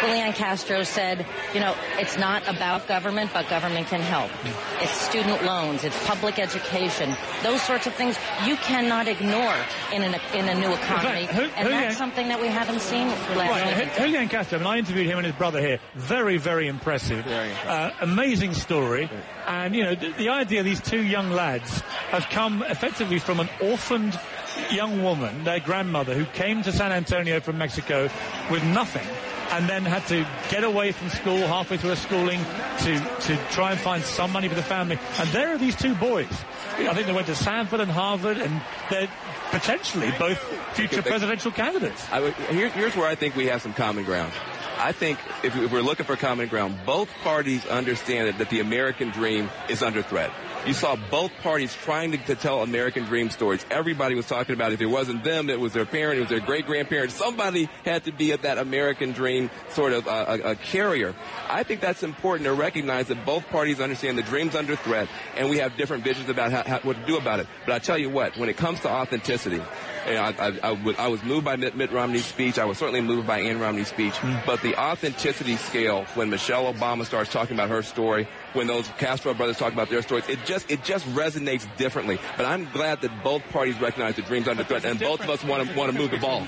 Julian Castro said, you know, it's not about government, but government can help. It's student loans, it's public education, those sorts of things you cannot ignore in, an, in a new economy. Who- and Julian- that's something that we haven't seen for last Right, week. Julian Castro, and I interviewed him and his brother here. Very, very impressive. Uh, amazing story. And, you know, the, the idea these two young lads have come effectively from an orphaned young woman, their grandmother, who came to San Antonio from Mexico with nothing and then had to get away from school halfway through her schooling to, to try and find some money for the family. And there are these two boys. I think they went to Stanford and Harvard, and they're potentially both future presidential candidates. Would, here, here's where I think we have some common ground. I think if, if we're looking for common ground, both parties understand that, that the American dream is under threat. You saw both parties trying to, to tell American dream stories. Everybody was talking about if it wasn't them, it was their parent, it was their great grandparent. Somebody had to be at that American dream sort of uh, a, a carrier. I think that's important to recognize that both parties understand the dream's under threat, and we have different visions about how, how, what to do about it. But I tell you what, when it comes to authenticity, you know, I, I, I, would- I was moved by Mitt, Mitt Romney's speech. I was certainly moved by Ann Romney's speech. But the authenticity scale, when Michelle Obama starts talking about her story, when those Castro brothers talk about their stories, it just it just resonates differently. But I'm glad that both parties recognize the dream's under threat, and both of us want to want to move the ball.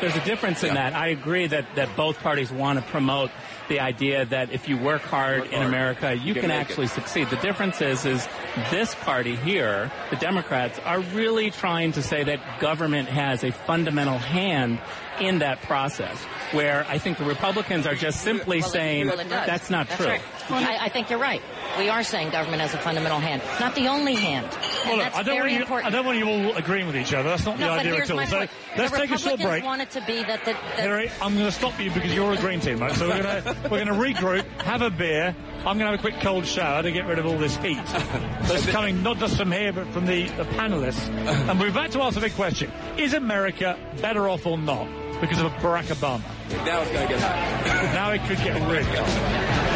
There's a difference in that. I agree that, that both parties want to promote the idea that if you work hard in America, you, You can can, actually succeed. The difference is, is this party here, the Democrats, are really trying to say that government has a fundamental hand in that process. Where I think the Republicans are just simply Well, saying well, that's not That's true. right. I, I think you're right. We are saying government has a fundamental hand, not the only hand. Well, look, I don't, want you. I don't want you all agreeing with each other. That's not no, the idea at all. So point. let's the take a short Republicans break. want it to be that the, that Hillary, I'm going to stop you because you're a green team, right? So we're going to we're to regroup, have a beer. I'm going to have a quick cold shower to get rid of all this heat that's coming not just from here but from the, the panelists. And we're about to ask a big question: Is America better off or not because of Barack Obama? Now it's going to get hot. now it could get really hot.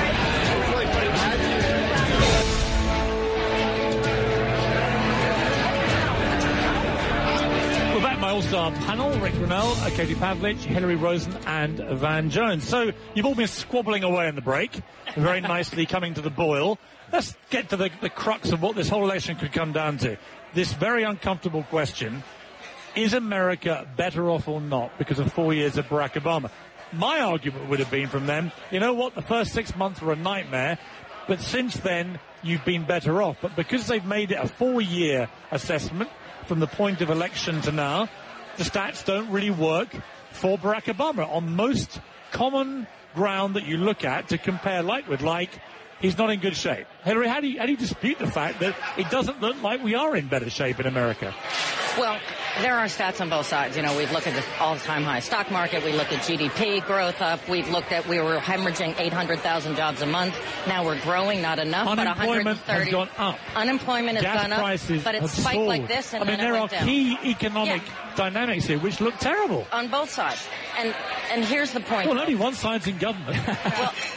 We're back, my all-star panel, Rick uh, Katie Pavlich, Hillary Rosen, and Van Jones. So, you've all been squabbling away in the break, very nicely coming to the boil. Let's get to the, the crux of what this whole election could come down to. This very uncomfortable question, is America better off or not because of four years of Barack Obama? My argument would have been from them, you know what, the first six months were a nightmare, but since then, you've been better off. But because they've made it a four-year assessment from the point of election to now, the stats don't really work for Barack Obama on most common ground that you look at to compare like with like he's not in good shape. Hillary, how do you, how do you dispute the fact that it doesn't look like we are in better shape in America? Well, there are stats on both sides. You know, we've looked at the all-time high stock market. We looked at GDP growth up. We've looked at we were hemorrhaging 800,000 jobs a month. Now we're growing, not enough, but Unemployment 130. has gone up. Unemployment has Gas gone up, prices but have it's spiked soared. like this and I mean, there are down. key economic dynamics here which look terrible. on both sides. And and here's the point. Well, only one side's in government.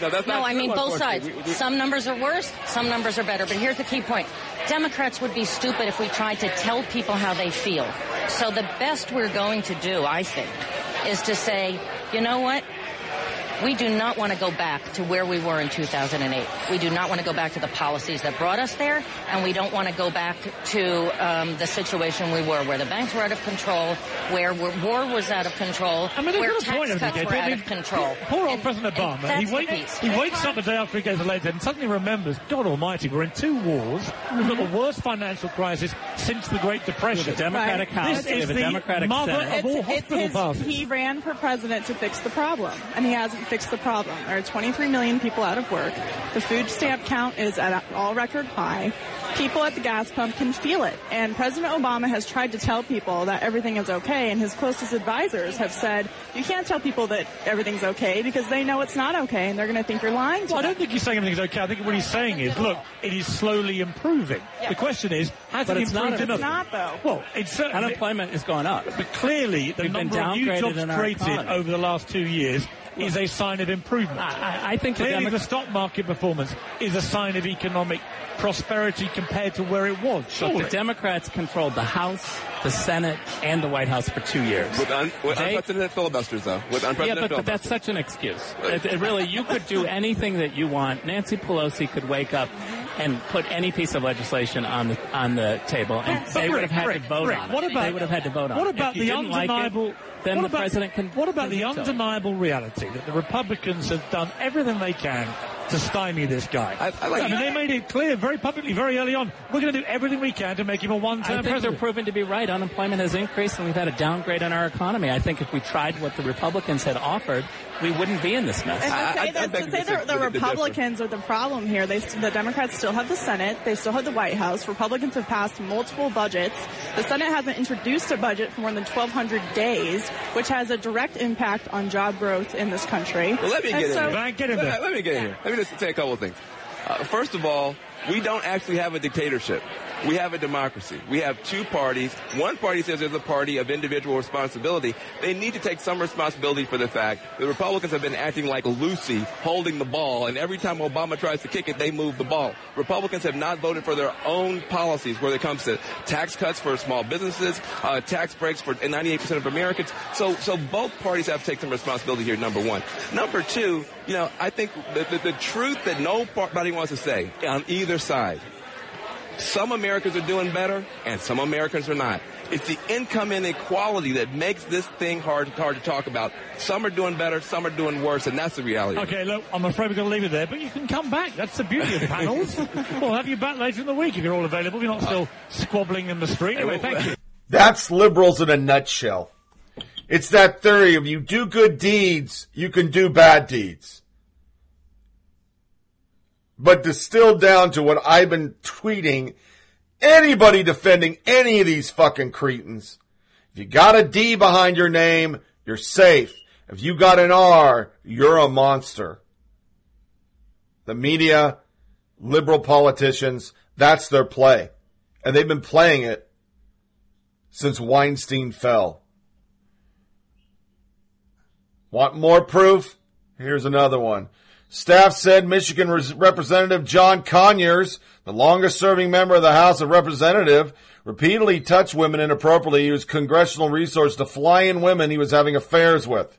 No, that's No, not I mean both sides. We- we- Some numbers are worse, some numbers are better. But here's the key point. Democrats would be stupid if we tried to tell people how they feel. So the best we're going to do, I think, is to say, you know what? We do not want to go back to where we were in 2008. We do not want to go back to the policies that brought us there, and we don't want to go back to um, the situation we were, where the banks were out of control, where war was out of control, I mean, they've where got a point, tax cuts were out of control. Poor old And- President and Obama. that's He, the wake, piece. he wakes up the day after he gets elected and suddenly remembers, God Almighty, we're in two wars. We've got the worst financial crisis since the Great Depression. With a Democratic Right. House, This is the Democratic mother Senate. of all It's, it's his, he ran for president to fix the problem, and he hasn't fixed the problem. There are 23 million people out of work. The food stamp count is at all record high. People at the gas pump can feel it. And President Obama has tried to tell people that everything is okay, and his closest advisors have said, you can't tell people that everything's okay because they know it's not okay, and they're going to think you're lying to Well, I don't think he's saying everything's okay. I think what he's saying is, look, it is slowly improving. The question is, has But it it's not- improved it's enough? not, though. Well, it's certainly, Unemployment has gone up. but clearly the We've been number of new downgraded jobs created over the last two years is a sign of improvement. I, I think the Clearly, Demo- the stock market performance is a sign of economic prosperity compared to where it was. Look, the Democrats controlled the House, the Senate, and the White House for two years. With, un, with They- unprecedented filibusters, though. With Yeah, but, but that's such an excuse. It, it really, you could do anything that you want. Nancy Pelosi could wake up and put any piece of legislation on the on the table, and But they would have had Rick, to vote Rick, on it. what about- they would have had to vote on What it. about the didn't like it, undeniable? Then what the about- president can. What about the veto it. undeniable reality that the Republicans have done everything they can to stymie this guy? I- I like- mean, they made it clear very publicly, very early on. We're going to do everything we can to make him a one-term think they're president. proven to be right. Unemployment has increased, and we've had a downgrade in our economy. I think if we tried what the Republicans had offered, we wouldn't be in this mess. And to say, I- I that, beg to to say the, disagree the with the Republicans are the problem here. They, the Democrats still have the Senate. They still have the White House. Republicans have passed multiple budgets. The Senate hasn't introduced a budget for more than 1,200 days, which has a direct impact on job growth in this country. Well, let me And get so- in here. Right, get in let, let me get in here. Let me just say a couple of things. Uh, first of all, we don't actually have a dictatorship. We have a democracy. We have two parties. One party says there's a party of individual responsibility. They need to take some responsibility for the fact the Republicans have been acting like Lucy holding the ball, and every time Obama tries to kick it, they move the ball. Republicans have not voted for their own policies where it comes to tax cuts for small businesses, uh, tax breaks for 98% of Americans. So, so both parties have to take some responsibility here, number one. Number two, you know, I think the, the, the truth that nobody wants to say on either side some Americans are doing better and some Americans are not. It's the income inequality that makes this thing hard, hard to talk about. Some are doing better, some are doing worse, and that's the reality. Okay, look, I'm afraid we're going to leave it there, but you can come back. That's the beauty of panels. we'll have you back later in the week if you're all available. You're not uh, still squabbling in the street. Anyway, thank you. That's liberals in a nutshell. It's that theory of you do good deeds, you can do bad deeds. But distilled down to what I've been tweeting, anybody defending any of these fucking cretins, if you got a D behind your name, you're safe. If you got an R, you're a monster. The media, liberal politicians, that's their play. And they've been playing it since Weinstein fell. Want more proof? Here's another one. Staff said Michigan Representative John Conyers, the longest serving member of the House of Representatives, repeatedly touched women inappropriately. Used congressional resource to fly in women he was having affairs with.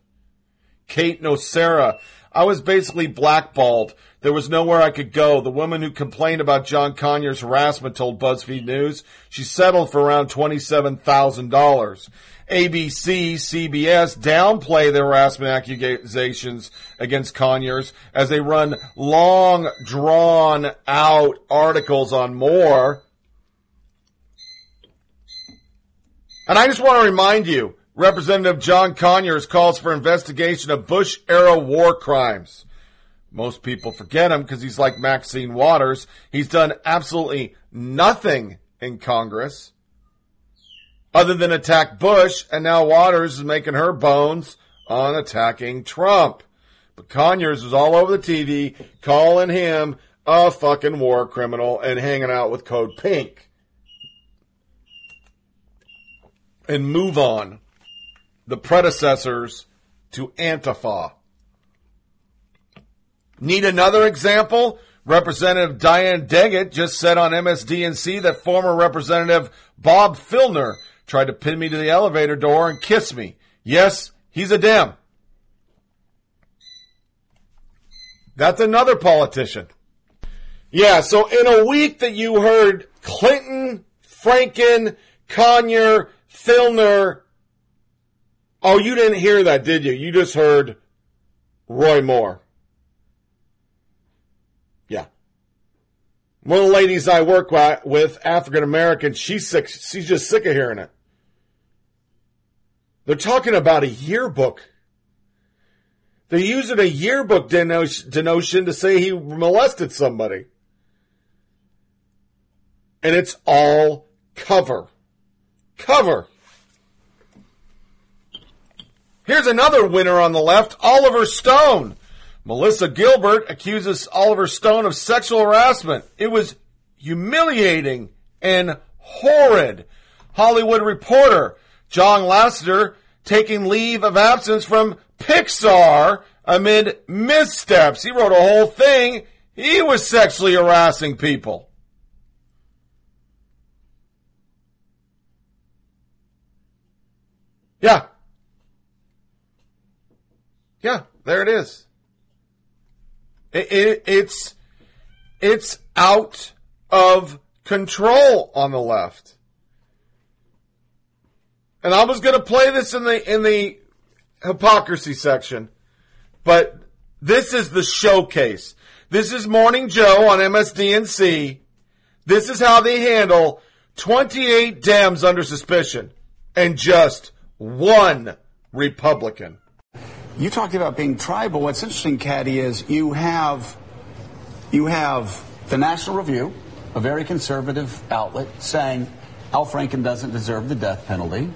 Kate Nocera. I was basically blackballed. There was nowhere I could go. The woman who complained about John Conyers' harassment told BuzzFeed News she settled for around $27,000. ABC, CBS downplay the harassment accusations against Conyers as they run long, drawn out articles on Moore. And I just want to remind you, Representative John Conyers calls for investigation of Bush era war crimes. Most people forget him because he's like Maxine Waters. He's done absolutely nothing in Congress other than attack Bush, and now Waters is making her bones on attacking Trump. But Conyers was all over the TV calling him a fucking war criminal and hanging out with Code Pink. And MoveOn. The predecessors to Antifa. Need another example? Representative Diane DeGette just said on MSDNC that former Representative Bob Filner tried to pin me to the elevator door and kiss me. Yes, he's a Dem. That's another politician. Yeah, so in a week that you heard Clinton, Franken, Conyer, Filner, oh, you didn't hear that, did you? You just heard Roy Moore. Yeah. One of the ladies I work with, African American, she's sick. She's just sick of hearing it. They're talking about a yearbook. They're using a yearbook denotion to say he molested somebody. And it's all cover. Cover. Here's another winner on the left, Oliver Stone. Melissa Gilbert accuses Oliver Stone of sexual harassment. It was humiliating and horrid. Hollywood Reporter John Lasseter taking leave of absence from Pixar amid missteps. He wrote a whole thing. He was sexually harassing people. Yeah. Yeah, there it is. It, it, it's it's out of control on the left. And I was going to play this in the in the hypocrisy section, but this is the showcase. This is Morning Joe on MSDNC. This is how they handle 28 Dems under suspicion and just one Republican. You talked about being tribal. What's interesting, Katty, is you have you have the National Review, a very conservative outlet, saying Al Franken doesn't deserve the death penalty.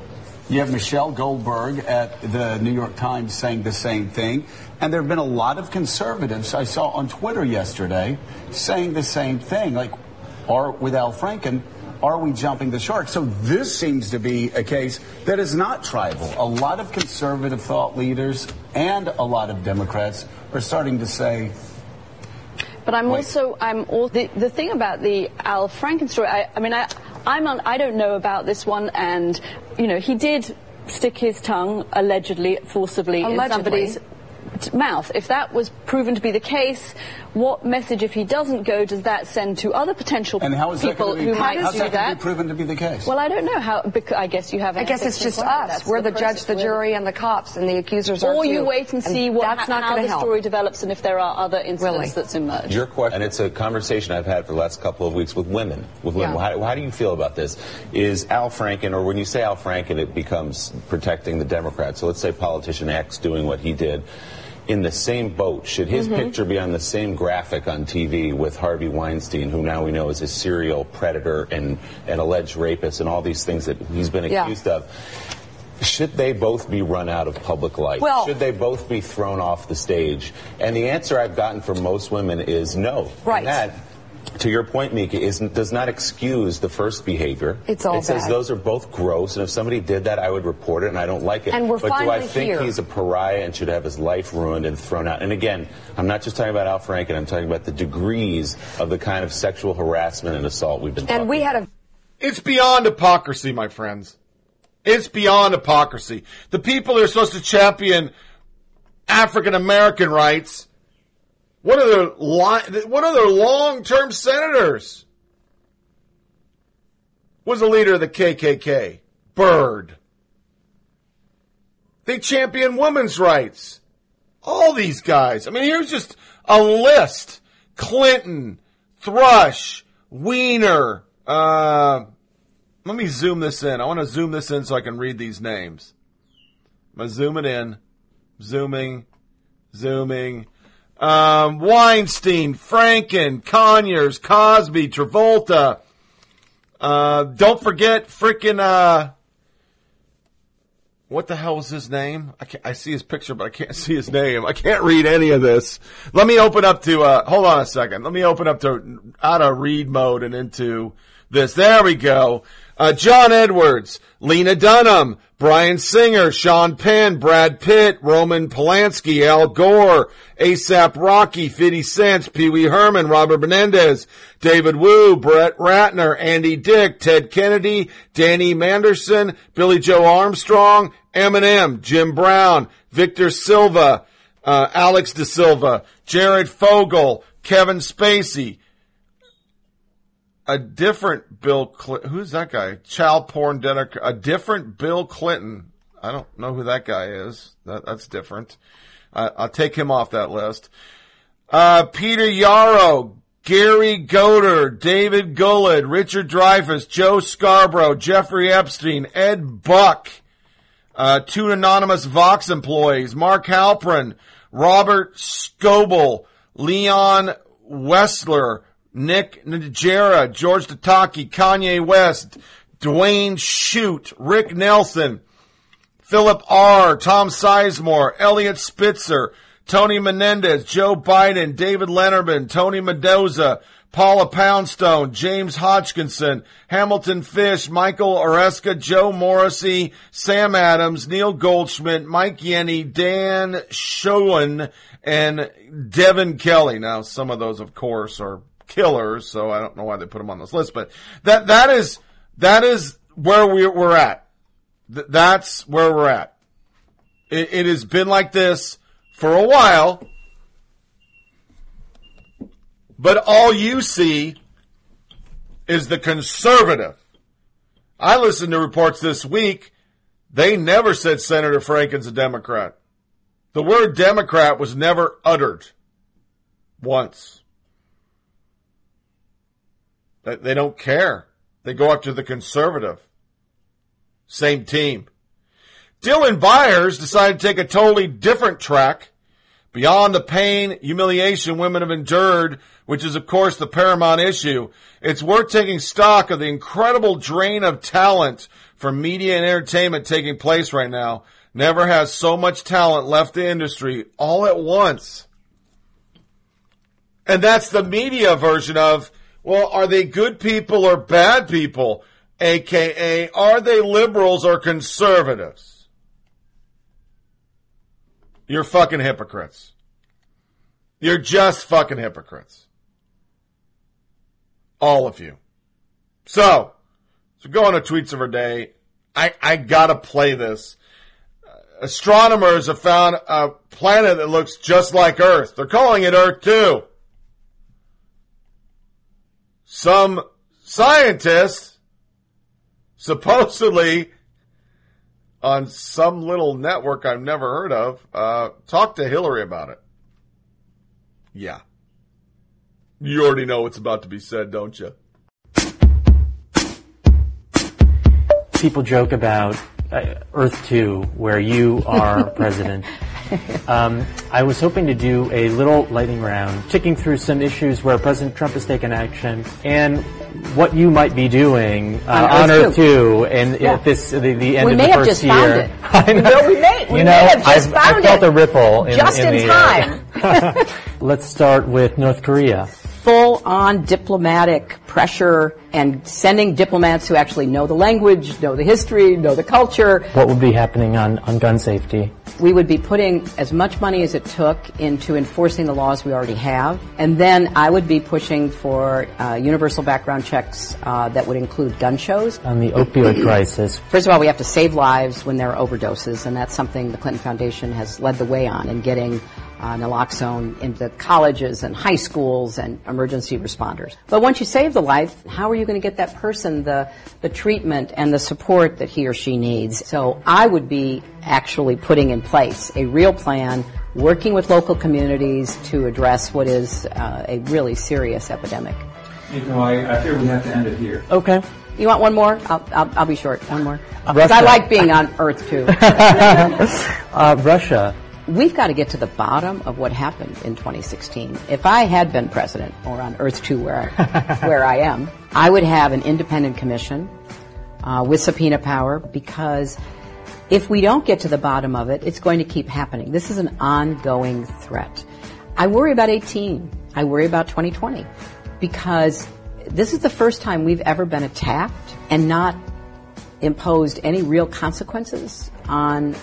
You have Michelle Goldberg at the New York Times saying the same thing. And there have been a lot of conservatives I saw on Twitter yesterday saying the same thing. Like, or with Al Franken, are we jumping the shark? So this seems to be a case that is not tribal. A lot of conservative thought leaders and a lot of Democrats are starting to say, but I'm Wait. also I'm all, the the thing about the Al Franken story. I, I mean I I'm on, I don't know about this one, and you know he did stick his tongue allegedly, forcibly allegedly. in somebody's mouth. If that was proven to be the case, what message, if he doesn't go, does that send to other potential and how is people be, who might do that? How's that? Be proven to be the case. Well, I don't know how. Because I guess you have. I guess it's just us. We're the, the judge, the jury, and the cops, and the accusers are. Or you wait and see and what that's not how the help. story develops and if there are other incidents really? that's emerged. Your question, and it's a conversation I've had for the last couple of weeks with women. With women, yeah. how, how do you feel about this? Is Al Franken, or when you say Al Franken, it becomes protecting the Democrats. So let's say politician X doing what he did in the same boat? Should his mm-hmm. picture be on the same graphic on TV with Harvey Weinstein, who now we know is a serial predator and an alleged rapist and all these things that he's been accused yeah. of? Should they both be run out of public life? Well, Should they both be thrown off the stage? And the answer I've gotten from most women is no. Right. And that to your point, Mika, is, does not excuse the first behavior. It's all It says those are both gross, and if somebody did that, I would report it, and I don't like it. And we're but do I think here. he's a pariah and should have his life ruined and thrown out? And again, I'm not just talking about Al Franken. I'm talking about the degrees of the kind of sexual harassment and assault we've been. And we had a. It's beyond hypocrisy, my friends. It's beyond hypocrisy. The people that are supposed to champion African American rights one of their li- one of their long-term senators was a leader of the KKK, Byrd. They champion women's rights. All these guys. I mean, here's just a list: Clinton, Thrush, Weiner. Uh, let me zoom this in. I want to zoom this in so I can read these names. I'm gonna zoom it in. Zooming, zooming. Um, Weinstein, Franken, Conyers, Cosby, Travolta. Uh, don't forget frickin' uh, what the hell was his name? I, I see his picture, but I can't see his name. I can't read any of this. Let me open up to, uh, hold on a second. Let me open up to, out of read mode and into this. There we go. Uh, John Edwards, Lena Dunham, Bryan Singer, Sean Penn, Brad Pitt, Roman Polanski, Al Gore, ASAP Rocky, 50 Cent, Pee Wee Herman, Robert Menendez, David Wu, Brett Ratner, Andy Dick, Ted Kennedy, Danny Masterson, Billie Joe Armstrong, Eminem, Jim Brown, Victor Salva, uh, Alex De Silva, Jared Fogle, Kevin Spacey, a different Bill Clinton. Who's that guy? Child porn dedicator. A different Bill Clinton. I don't know who that guy is. That, that's different. Uh, I'll take him off that list. Uh, Peter Yarrow, Gary Goddard, David Guillod, Richard Dreyfuss, Joe Scarborough, Jeffrey Epstein, Ed Buck, uh, two anonymous Vox employees, Mark Halperin, Robert Scoble, Leon Wessler, Nick Najera, George Takei, Kanye West, Dwayne Shute, Rick Nelson, Philip R., Tom Sizemore, Eliot Spitzer, Tony Menendez, Joe Biden, David Letterman, Tony Mendoza, Paula Poundstone, James Hodgkinson, Hamilton Fish, Michael Oreska, Joe Morrissey, Sam Adams, Neil Goldschmidt, Mike Yenni, Dan Schoen, and Devin Kelley. Now, some of those, of course, are killers, so I don't know why they put them on this list, but that, that is, that is where we're, we're at. Th- that's where we're at. It, it has been like this for a while, but all you see is the conservative. I listened to reports this week. They never said Senator Franken's a Democrat. The word Democrat was never uttered once. They don't care. They go up to the conservative. Same team. Dylan Byers decided to take a totally different track beyond the pain, humiliation women have endured, which is of course the paramount issue. It's worth taking stock of the incredible drain of talent from media and entertainment taking place right now. Never has so much talent left the industry all at once. And that's the media version of, well, are they good people or bad people? AKA, are they liberals or conservatives? You're fucking hypocrites. You're just fucking hypocrites. All of you. So, so go on to tweets of our day. I, I gotta play this. Astronomers have found a planet that looks just like Earth. They're calling it Earth 2. Some scientists supposedly on some little network I've never heard of, uh, talk to Hillary about it. Yeah. You already know what's about to be said, don't you? People joke about uh, Earth 2, where you are president. Um, I was hoping to do a little lightning round, ticking through some issues where President Trump has taken action and what you might be doing uh, on, Earth, Earth 2 and yeah. at this the, the end we of the first year. I know. we may, we you know, may have just I've, found I felt it. a ripple in, just in, in the, time. Uh, let's start with North Korea full on diplomatic pressure and sending diplomats who actually know the language, know the history, know the culture. What would be happening on, on gun safety? We would be putting as much money as it took into enforcing the laws we already have. And then I would be pushing for uh, universal background checks uh, that would include gun shows. On the opioid crisis. First of all, we have to save lives when there are overdoses, and that's something the Clinton Foundation has led the way on in getting uh, naloxone into colleges and high schools and emergency responders. But once you save the life, how are you going to get that person the, the treatment and the support that he or she needs? So I would be actually putting in place a real plan working with local communities to address what is uh, a really serious epidemic. You know, I, I fear we have to end it here. Okay. You want one more? I'll, I'll, I'll be short. One more. Because I like being on Earth too. uh, Russia we've got to get to the bottom of what happened in 2016. If I had been president, or on Earth 2 where I, where I am, I would have an independent commission uh, with subpoena power because if we don't get to the bottom of it, it's going to keep happening. This is an ongoing threat. I worry about 18. I worry about 2020 because this is the first time we've ever been attacked and not imposed any real consequences on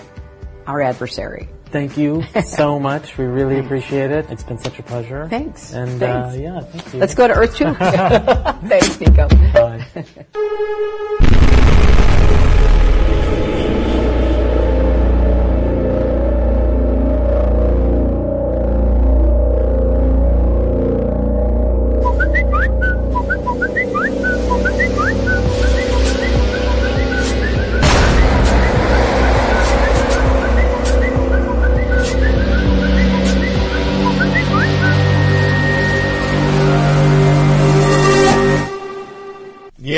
our adversary. Thank you so much. We really appreciate it. It's been such a pleasure. Thanks. And Thanks. Uh, yeah, thank you. Let's go to Earth 2. Thanks, Nico. Bye.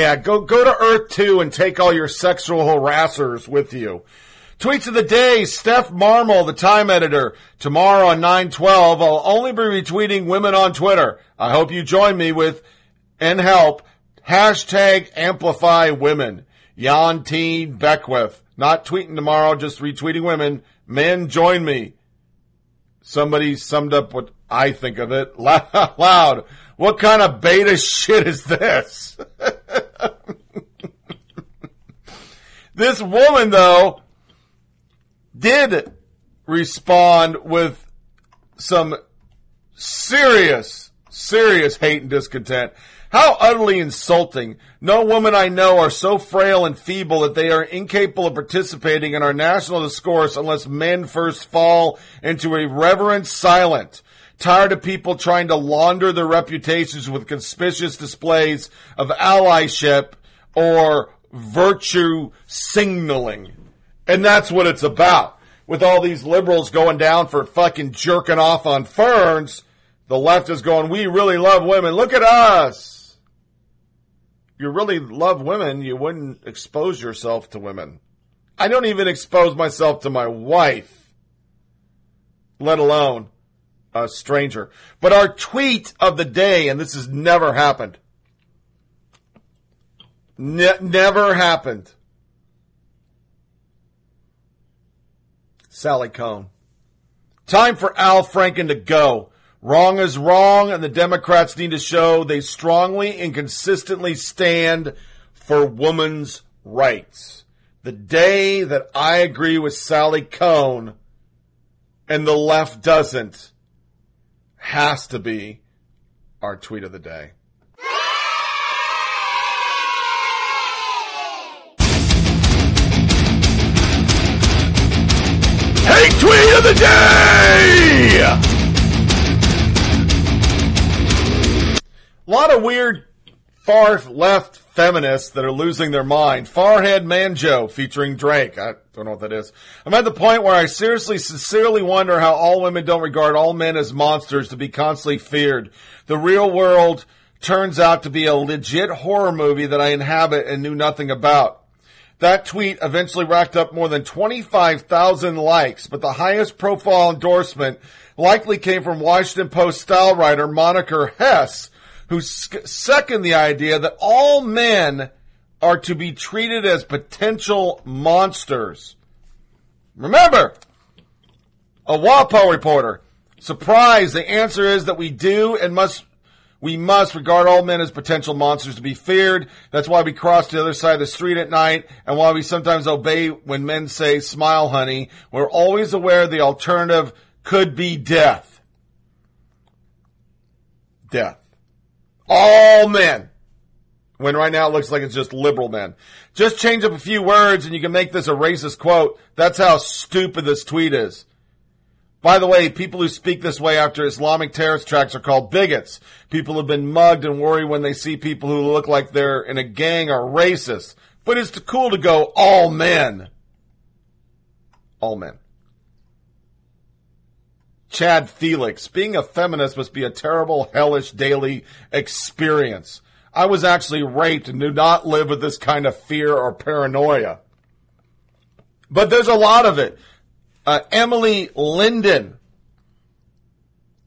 Yeah, go go to Earth 2 and take all your sexual harassers with you. Tweets of the day, Steph Marmol, the Time editor. Tomorrow on 912, I'll only be retweeting women on Twitter. I hope you join me with, and help, hashtag amplify women. T. Beckwith. Not tweeting tomorrow, just retweeting women. Men, join me. Somebody summed up what I think of it loud. What kind of beta shit is this? this woman, though, did respond with some serious, serious hate and discontent. How utterly insulting. No women I know are so frail and feeble that they are incapable of participating in our national discourse unless men first fall into a reverent silence tired of people trying to launder their reputations with conspicuous displays of allyship or virtue signaling. And that's what it's about. With all these liberals going down for fucking jerking off on ferns, the left is going, we really love women. Look at us. You really love women, you wouldn't expose yourself to women. I don't even expose myself to my wife, let alone a stranger. But our tweet of the day, and this has never happened. Ne- never happened. Sally Kohn. Time for Al Franken to go. Wrong is wrong, and the Democrats need to show they strongly and consistently stand for women's rights. The day that I agree with Sally Kohn and the left doesn't has to be our tweet of the day. Hey, tweet of the day! A lot of weird far left feminists that are losing their mind. Farhad Manjoo featuring Drake. I don't know what that is. I'm at the point where I seriously, sincerely wonder how all women don't regard all men as monsters to be constantly feared. The real world turns out to be a legit horror movie that I inhabit and knew nothing about. That tweet eventually racked up more than 25,000 likes, but the highest profile endorsement likely came from Washington Post style writer Monica Hesse, who second the idea that all men are to be treated as potential monsters. Remember, a WAPO reporter. Surprise, the answer is that we do and must we must regard all men as potential monsters to be feared. That's why we cross to the other side of the street at night and why we sometimes obey when men say, smile, honey. We're always aware the alternative could be death. Death. All men. When right now it looks like it's just liberal men. Just change up a few words and you can make this a racist quote. That's how stupid this tweet is. By the way, people who speak this way after Islamic terrorist attacks are called bigots. People have been mugged and worry when they see people who look like they're in a gang are racist. But it's cool to go all men. All men. Chad Felix. Being a feminist must be a terrible, hellish daily experience. I was actually raped and do not live with this kind of fear or paranoia. But there's a lot of it. Uh, Emily Lindin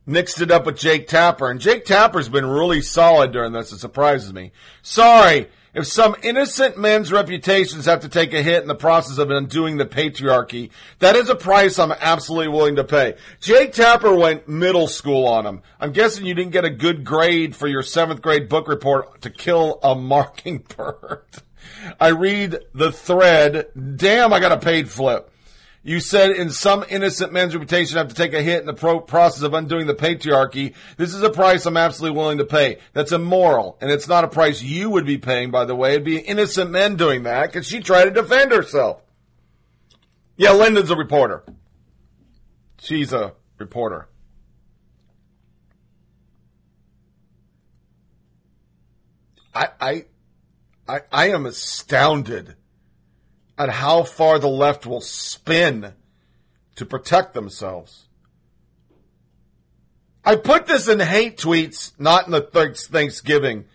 mixed it up with Jake Tapper, and Jake Tapper's been really solid during this. It surprises me. Sorry. If some innocent men's reputations have to take a hit in the process of undoing the patriarchy, that is a price I'm absolutely willing to pay. Jake Tapper went middle school on him. I'm guessing you didn't get a good grade for your seventh grade book report to kill a mockingbird. I read the thread. Damn, I got a paid flip. You said in some innocent men's reputation I have to take a hit in the pro- process of undoing the patriarchy. This is a price I'm absolutely willing to pay. That's immoral. And it's not a price you would be paying, by the way. It'd be innocent men doing that because she tried to defend herself. Yeah, Lindin's a reporter. She's a reporter. I, I, I, I am astounded at how far the left will spin to protect themselves. I put this in hate tweets, not in the Thanksgiving,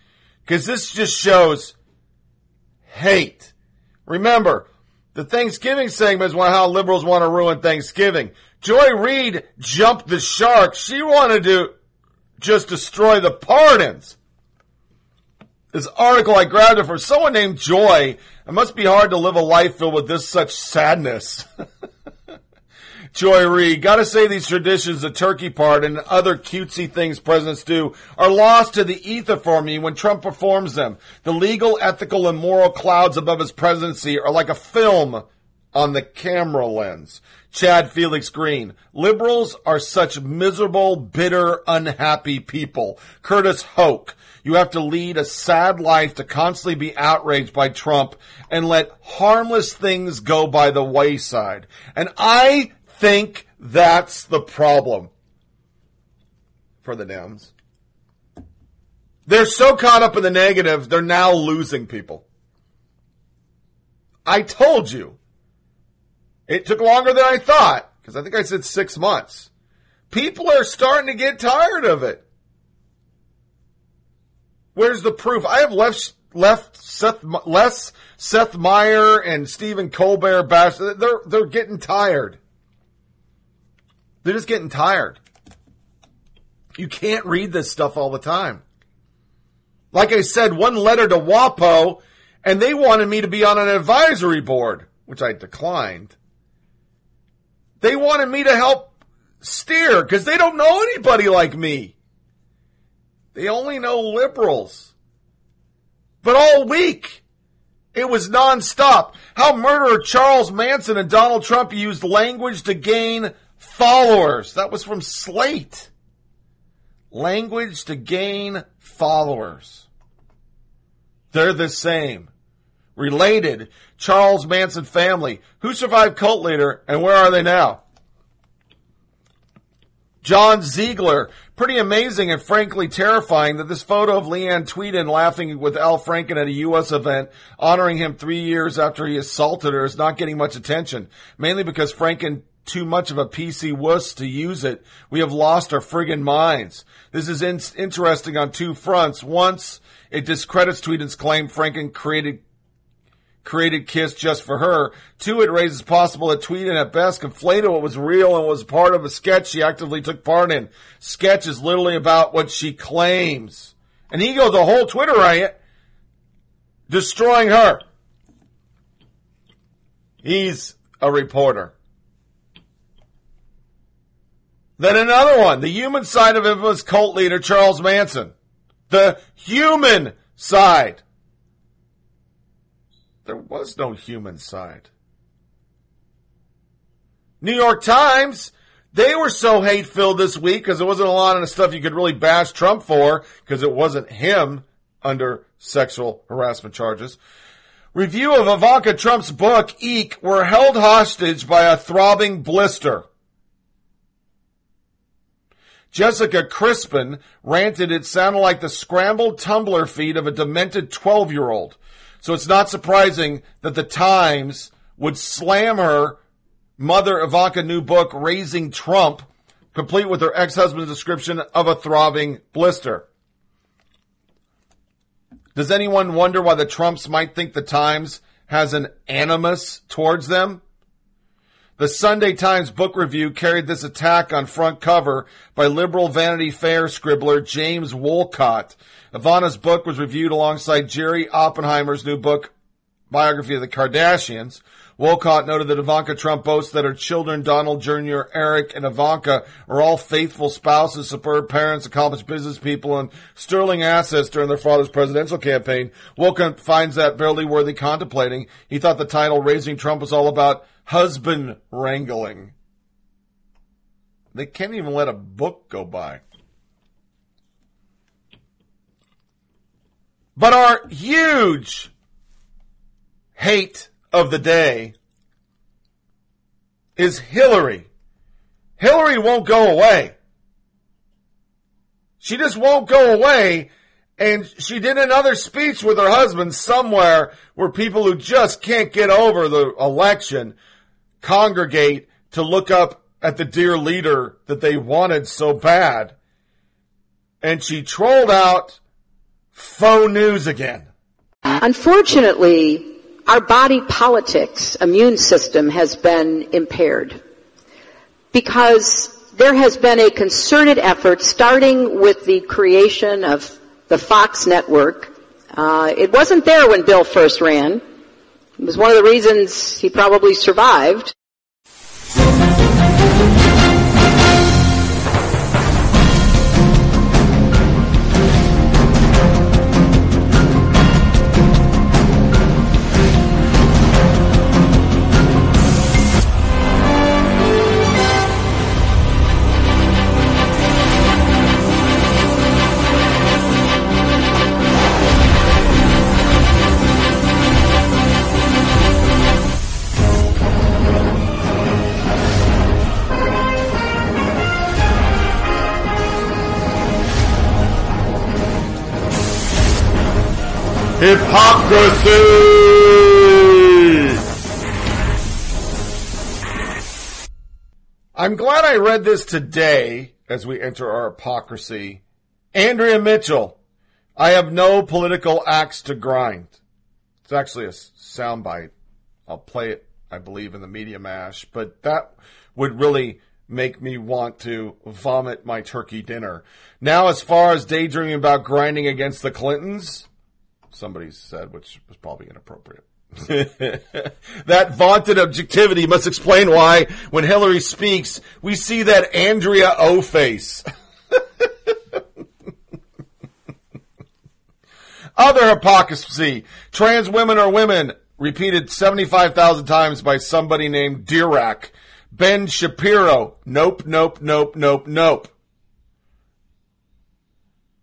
because this just shows hate. Remember, the Thanksgiving segment is how liberals want to ruin Thanksgiving. Joy Reid jumped the shark. She wanted to just destroy the pardons. This article I grabbed it from someone named Joy. It must be hard to live a life filled with this such sadness. Joy Reid, gotta say these traditions, the turkey part and other cutesy things presidents do, are lost to the ether for me when Trump performs them. The legal, ethical, and moral clouds above his presidency are like a film on the camera lens. Chad Felix Green. Liberals are such miserable, bitter, unhappy people. Curtis Houck. You have to lead a sad life to constantly be outraged by Trump and let harmless things go by the wayside. And I think that's the problem for the Dems. They're so caught up in the negative, they're now losing people. I told you. It took longer than I thought, because I think I said six months. People are starting to get tired of it. Where's the proof? I have left left Seth less Seth Meyer and Stephen Colbert bash. They're they're getting tired. They're just getting tired. You can't read this stuff all the time. Like I said, one letter to WAPO, and they wanted me to be on an advisory board, which I declined. They wanted me to help steer because they don't know anybody like me. They only know liberals. But all week, it was nonstop. How murderer Charles Manson and Donald Trump used language to gain followers. That was from Slate. Language to gain followers. They're the same. Related. Charles Manson family. Who survived cult leader and where are they now? John Ziegler. Pretty amazing and frankly terrifying that this photo of Leeann Tweeden laughing with Al Franken at a U.S. event honoring him three years after he assaulted her is not getting much attention. Mainly because Franken too much of a PC wuss to use it. We have lost our friggin' minds. This is in- interesting on two fronts. Once, it discredits Tweeden's claim Franken created created Kiss just for her. Two, it raises possible that and at best conflated what was real and was part of a sketch she actively took part in. Sketch is literally about what she claims. And he goes a whole Twitter riot destroying her. He's a reporter. Then another one, the human side of infamous cult leader Charles Manson. The human side. There was no human side. New York Times, they were so hate filled this week because there wasn't a lot of stuff you could really bash Trump for because it wasn't him under sexual harassment charges. Review of Ivanka Trump's book, Eek, were held hostage by a throbbing blister. Jessica Crispin ranted it sounded like the scrambled Tumblr feed of a demented 12 year old. So it's not surprising that the Times would slam her mother Ivanka new book, Raising Trump, complete with her ex-husband's description of a throbbing blister. Does anyone wonder why the Trumps might think the Times has an animus towards them? The Sunday Times book review carried this attack on front cover by liberal Vanity Fair scribbler James Wolcott. Ivana's book was reviewed alongside Jerry Oppenheimer's new book, biography of the Kardashians. Wolcott noted that Ivanka Trump boasts that her children, Donald Jr., Eric, and Ivanka, are all faithful spouses, superb parents, accomplished business people, and sterling assets during their father's presidential campaign. Wolcott finds that barely worthy contemplating. He thought the title Raising Trump was all about husband wrangling. They can't even let a book go by. But our huge hate of the day is Hillary. Hillary won't go away. She just won't go away. And she did another speech with her husband somewhere where people who just can't get over the election congregate to look up at the dear leader that they wanted so bad. And she trolled out faux news again. Unfortunately, our body politics immune system has been impaired because there has been a concerted effort starting with the creation of the Fox network. Uh, it wasn't there when Bill first ran. It was one of the reasons he probably survived. Hypocrisy! I'm glad I read this today as we enter our hypocrisy. Andrea Mitchell, I have no political axe to grind. It's actually a soundbite. I'll play it, I believe, in the media mash, but that would really make me want to vomit my turkey dinner. Now, as far as daydreaming about grinding against the Clintons, somebody said, which was probably inappropriate. that vaunted objectivity must explain why, when Hillary speaks, we see that Andrea O face. Other hypocrisy. Trans women are women. Repeated 75,000 times by somebody named Dirac. Ben Shapiro. Nope, nope, nope, nope, nope.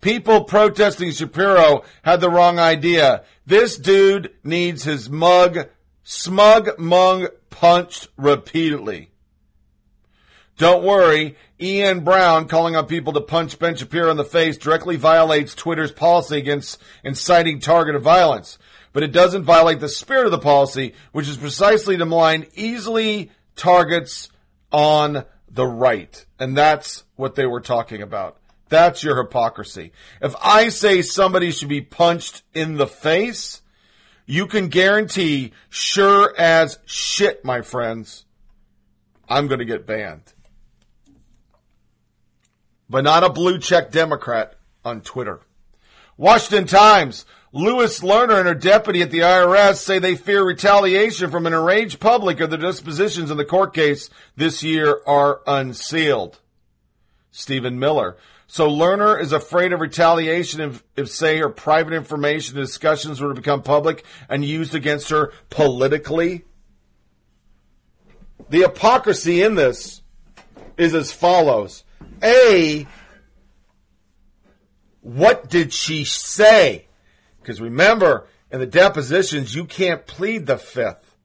People protesting Shapiro had the wrong idea. This dude needs his mug, smug mug punched repeatedly. Don't worry, Ian Brown calling on people to punch Ben Shapiro in the face directly violates Twitter's policy against inciting targeted violence. But it doesn't violate the spirit of the policy, which is precisely to malign easily targets on the right. And that's what they were talking about. That's your hypocrisy. If I say somebody should be punched in the face, you can guarantee, sure as shit, my friends, I'm going to get banned. But not a blue check Democrat on Twitter. Washington Times. Lois Lerner and her deputy at the IRS say they fear retaliation from an enraged public if the dispositions in the court case this year are unsealed. Stephen Miller. So Lerner is afraid of retaliation if, if, say, her private information discussions were to become public and used against her politically. The hypocrisy in this is as follows. A, what did she say? Because remember, in the depositions, you can't plead the fifth.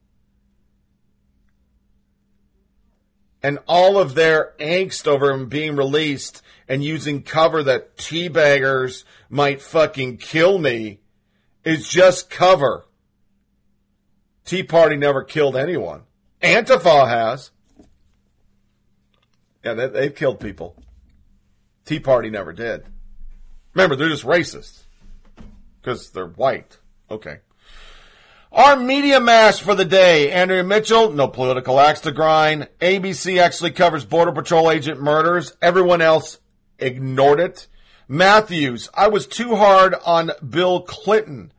And all of their angst over him being released and using cover that teabaggers might fucking kill me is just cover. Tea Party never killed anyone. Antifa has. Yeah, they, they've killed people. Tea Party never did. Remember, they're just racist because they're white. Okay. Our media mash for the day. Andrea Mitchell, no political axe to grind. ABC actually covers Border Patrol agent murders. Everyone else ignored it. Matthews, I was too hard on Bill Clinton.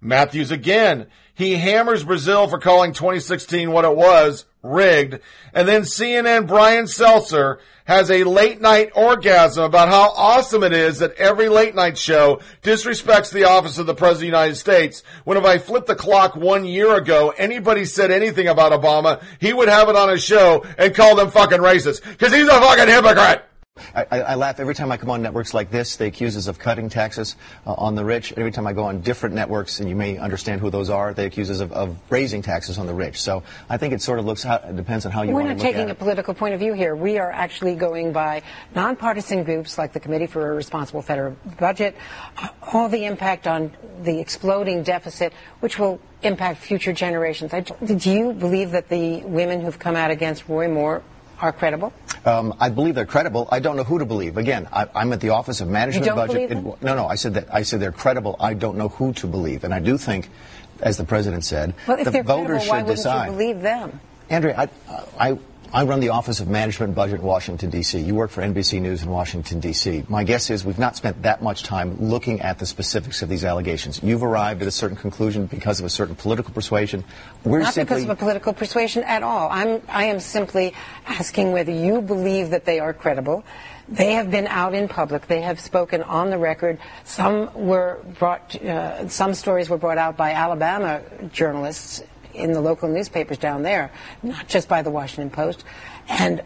Matthews again. He hammers Brazile for calling 2016 what it was, rigged. And then CNN Brian Stelter has a late night orgasm about how awesome it is that every late night show disrespects the office of the President of the United States. When if I flipped the clock one year ago, anybody said anything about Obama, he would have it on his show and call them fucking racist. Cause he's a fucking hypocrite! I, I, I, laugh every time I come on networks like this. They accuse us of cutting taxes uh, on the rich. Every time I go on different networks, and you may understand who those are, they accuse us of, of raising taxes on the rich. So I think it sort of looks how, it depends on how you We're want not to look taking a political point of view here. We are actually going by nonpartisan groups like the Committee for a Responsible Federal Budget, all the impact on the exploding deficit, which will impact future generations. I, do you believe that the women who've come out against Roy Moore are credible? Um, I believe they're credible. I don't know who to believe. Again, I, am at the Office of Management don't Budget. It, no, no. I said that. I said they're credible. I don't know who to believe, and I do think, as the president said, well, the voters credible, should decide. You believe them, Andrea. I, I I run the Office of Management Budget in Washington, D.C. You work for NBC News in Washington, D.C. My guess is we've not spent that much time looking at the specifics of these allegations. You've arrived at a certain conclusion because of a certain political persuasion. We're not simply, because of a political persuasion at all. I'm, I am simply asking whether you believe that they are credible. They have been out in public. They have spoken on the record. Some were brought, uh, some stories were brought out by Alabama journalists in the local newspapers down there, not just by the Washington Post. And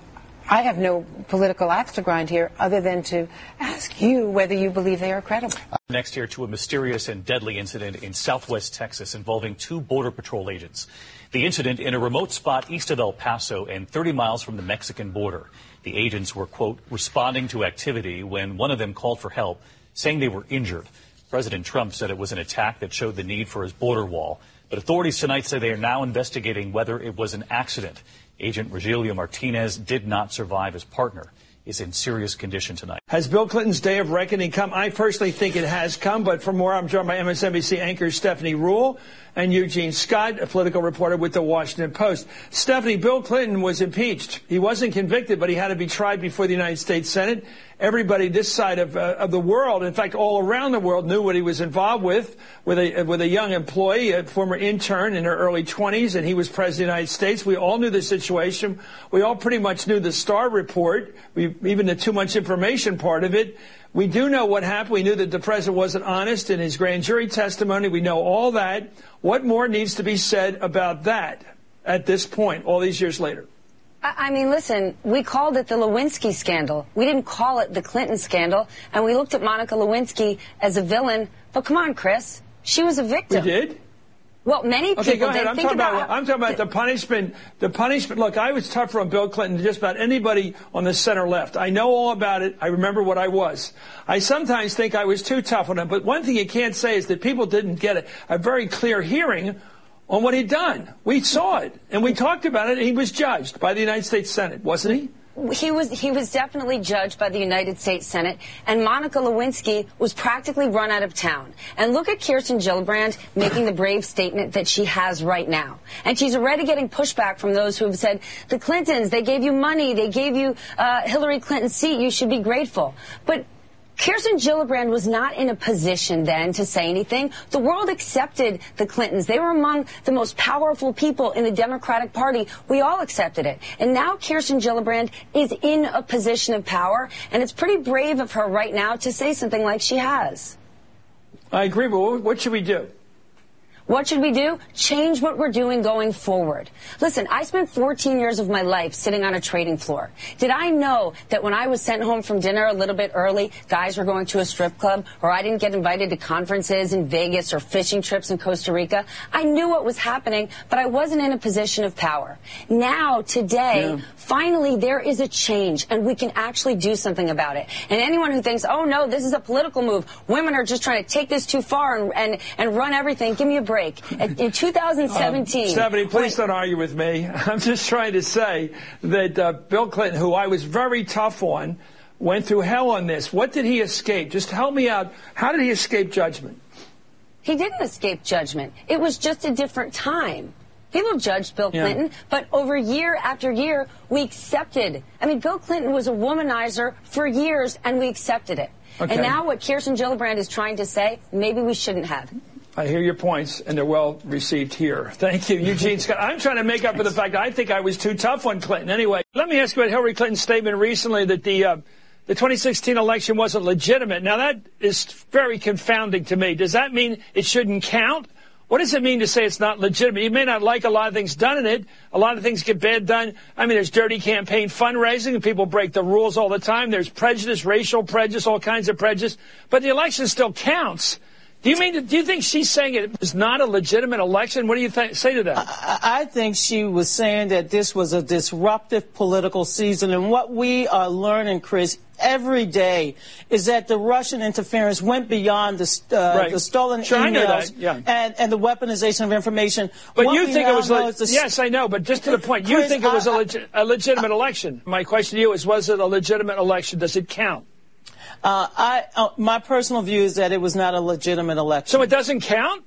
I have no political axe to grind here other than to ask you whether you believe they are credible. Uh, next here to a mysterious and deadly incident in southwest Texas involving two Border Patrol agents. The incident in a remote spot east of El Paso and 30 miles from the Mexican border. The agents were, quote, responding to activity when one of them called for help, saying they were injured. President Trump said it was an attack that showed the need for his border wall. But authorities tonight say they are now investigating whether it was an accident. Agent Rogelio Martinez did not survive. His partner is in serious condition tonight. Has Bill Clinton's day of reckoning come? I personally think it has come, but for more, I'm joined by MSNBC anchor Stephanie Ruhle and Eugene Scott, a political reporter with the Washington Post. Stephanie, Bill Clinton was impeached. He wasn't convicted, but he had to be tried before the United States Senate. Everybody this side of, uh, of the world, in fact, all around the world, knew what he was involved with, with a, with a young employee, a former intern in her early 20s, and he was president of the United States. We all knew the situation. We all pretty much knew the Starr report, we, even the too much information part of it. We do know what happened. We knew that the president wasn't honest in his grand jury testimony. We know all that. What more needs to be said about that at this point, all these years later? I mean, listen, we called it the Lewinsky scandal. We didn't call it the Clinton scandal. And we looked at Monica Lewinsky as a villain. But come on, Chris. She was a victim. We did? Well, many people okay, go ahead. I'm Think talking about, about, I'm talking about the punishment. The punishment. Look, I was tougher on Bill Clinton than just about anybody on the center left. I know all about it. I remember what I was. I sometimes think I was too tough on him. But one thing you can't say is that people didn't get a, a very clear hearing on what he'd done. We saw it and we talked about it. And he was judged by the United States Senate, wasn't he? he was he was definitely judged by the United States Senate, and Monica Lewinsky was practically run out of town. And look at Kirsten Gillibrand making the brave statement that she has right now, and she's already getting pushback from those who have said the Clintons they gave you money, they gave you uh, Hillary Clinton's seat, you should be grateful, but. Kirsten Gillibrand was not in a position then to say anything. The world accepted the Clintons. They were among the most powerful people in the Democratic Party. We all accepted it. And now Kirsten Gillibrand is in a position of power, and it's pretty brave of her right now to say something like she has. I agree, but what should we do? What should we do? Change what we're doing going forward. Listen, I spent 14 years of my life sitting on a trading floor. Did I know that when I was sent home from dinner a little bit early, guys were going to a strip club, or I didn't get invited to conferences in Vegas or fishing trips in Costa Rica? I knew what was happening, but I wasn't in a position of power. Now, today, yeah. finally, there is a change, and we can actually do something about it. And anyone who thinks, oh no, this is a political move, women are just trying to take this too far and, and, and run everything, give me a break. In 2017. Um, Stephanie, please don't argue with me. I'm just trying to say that uh, Bill Clinton, who I was very tough on, went through hell on this. What did he escape? Just help me out. How did he escape judgment? He didn't escape judgment. It was just a different time. People judged Bill Yeah. Clinton, but over year after year, we accepted. I mean, Bill Clinton was a womanizer for years, and we accepted it. Okay. And now what Kirsten Gillibrand is trying to say, maybe we shouldn't have. I hear your points, and they're well received here. Thank you, Eugene Scott. I'm trying to make up for the fact I think I was too tough on Clinton. Anyway, let me ask you about Hillary Clinton's statement recently that the uh, the 2016 election wasn't legitimate. Now that is very confounding to me. Does that mean it shouldn't count? What does it mean to say it's not legitimate? You may not like a lot of things done in it. A lot of things get bad done. I mean, there's dirty campaign fundraising and people break the rules all the time. There's prejudice, racial prejudice, all kinds of prejudice. But the election still counts. Do you mean? Do you think she's saying it was not a legitimate election? What do you th- say to that? I I think she was saying that this was a disruptive political season. And what we are learning, Chris, every day is that the Russian interference went beyond the, uh, Right. the stolen Sure, emails that, yeah. and, and the weaponization of information. But What you think it was le- the yes, I know. But just to the point, you think it was a I- I- legi- a legitimate election. My question to you is: Was it a legitimate election? Does it count? Uh, I, uh, my personal view is that it was not a legitimate election. So it doesn't count?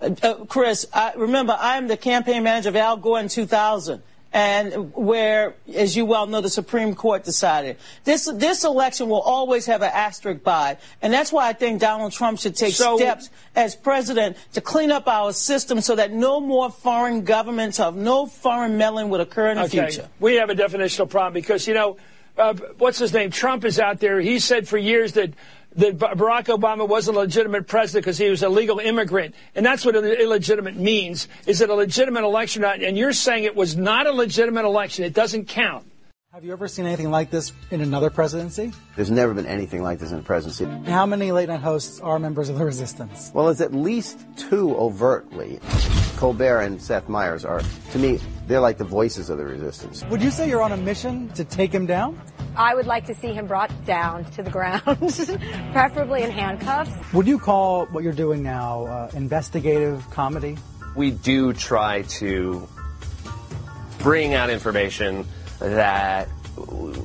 Uh, uh, Chris, I, remember, I am the campaign manager of Al Gore in 2000. And where, as you well know, the Supreme Court decided this this election will always have an asterisk by, and that's why I think Donald Trump should take So- steps as president to clean up our system so that no more foreign governments of no foreign meddling would occur in the okay. future. We have a definitional problem because you know, uh, what's his name? Trump is out there. He said for years that. That Barack Obama wasn't a legitimate president because he was a legal immigrant, and that's what illegitimate means. Is it a legitimate election? or not? And you're saying it was not a legitimate election. It doesn't count. Have you ever seen anything like this in another presidency? There's never been anything like this in a presidency. How many late night hosts are members of the resistance? Well, it's at least two overtly. Colbert and Seth Meyers are, to me, they're like the voices of the resistance. Would you say you're on a mission to take him down? I would like to see him brought down to the ground, preferably in handcuffs. Would you call what you're doing now uh, investigative comedy? we do try to bring out information that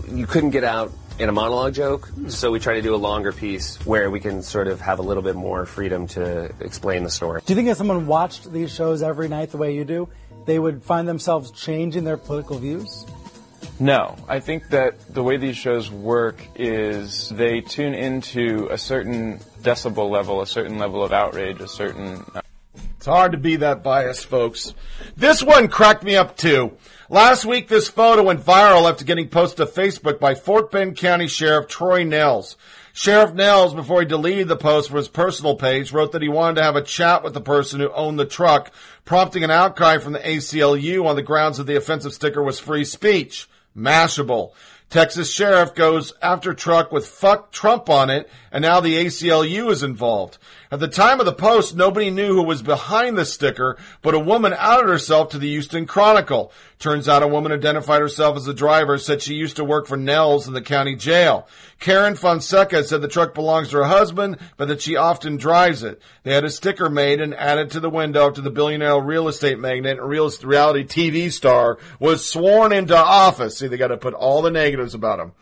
you couldn't get out in a monologue joke. So we try to do a longer piece where we can sort of have a little bit more freedom to explain the story. Do you think if someone watched these shows every night the way you do, they would find themselves changing their political views? No, I think that the way these shows work is they tune into a certain decibel level, a certain level of outrage, a certain. Uh, It's hard to be that biased, folks. This one cracked me up too. Last week, this photo went viral after getting posted to Facebook by Fort Bend County Sheriff Troy Nehls. Sheriff Nehls, before he deleted the post from his personal page, wrote that he wanted to have a chat with the person who owned the truck, prompting an outcry from the ACLU on the grounds that the offensive sticker was free speech. Mashable. Texas sheriff goes after truck with fuck Trump on it, and now the ACLU is involved. At the time of the post, nobody knew who was behind the sticker, but a woman outed herself to the Houston Chronicle. Turns out a woman identified herself as a driver, said she used to work for Nehls in the county jail. Karen Fonseca said the truck belongs to her husband, but that she often drives it. They had a sticker made and added to the window after the billionaire real estate magnate and real reality TV star was sworn into office. See, they got to put all the negatives about him.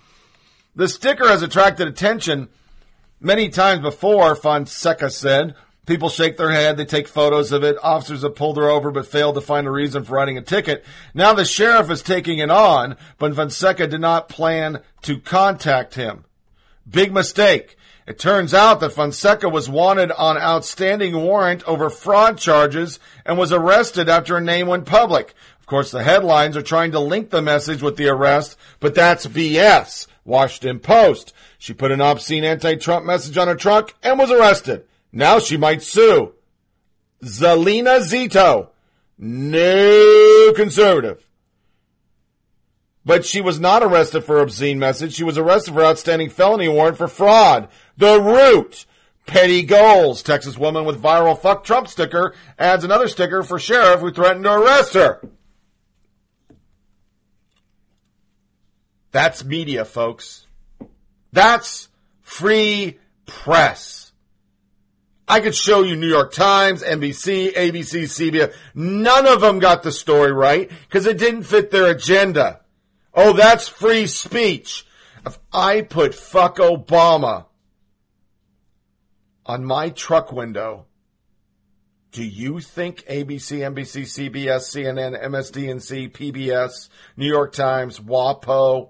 The sticker has attracted attention many times before, Fonseca said. People shake their head, they take photos of it. Officers have pulled her over but failed to find a reason for writing a ticket. Now the sheriff is taking it on, but Fonseca did not plan to contact him. Big mistake. It turns out that Fonseca was wanted on outstanding warrant over fraud charges and was arrested after her name went public. Of course, the headlines are trying to link the message with the arrest, but that's BS. Washington Post. She put an obscene anti-Trump message on her truck and was arrested. Now she might sue. Salena Zito. No conservative. But she was not arrested for obscene message. She was arrested for outstanding felony warrant for fraud. The root. Petty goals. Texas woman with viral fuck Trump sticker adds another sticker for sheriff who threatened to arrest her. That's media, folks. That's free press. I could show you New York Times, NBC, ABC, CBS. None of them got the story right because it didn't fit their agenda. Oh, that's free speech. If I put fuck Obama on my truck window, Do you think ABC, NBC, CBS, CNN, MSDNC, PBS, New York Times, WAPO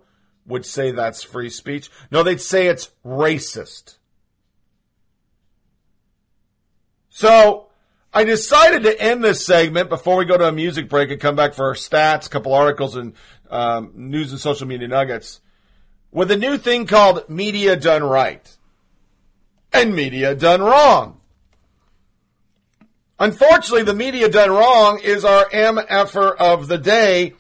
would say that's free speech? No, they'd say it's racist. So I decided to end this segment before we go to a music break and come back for our stats, a couple articles, and um, news and social media nuggets with a new thing called media done right and media done wrong. Unfortunately, the media done wrong is our MFer of the day.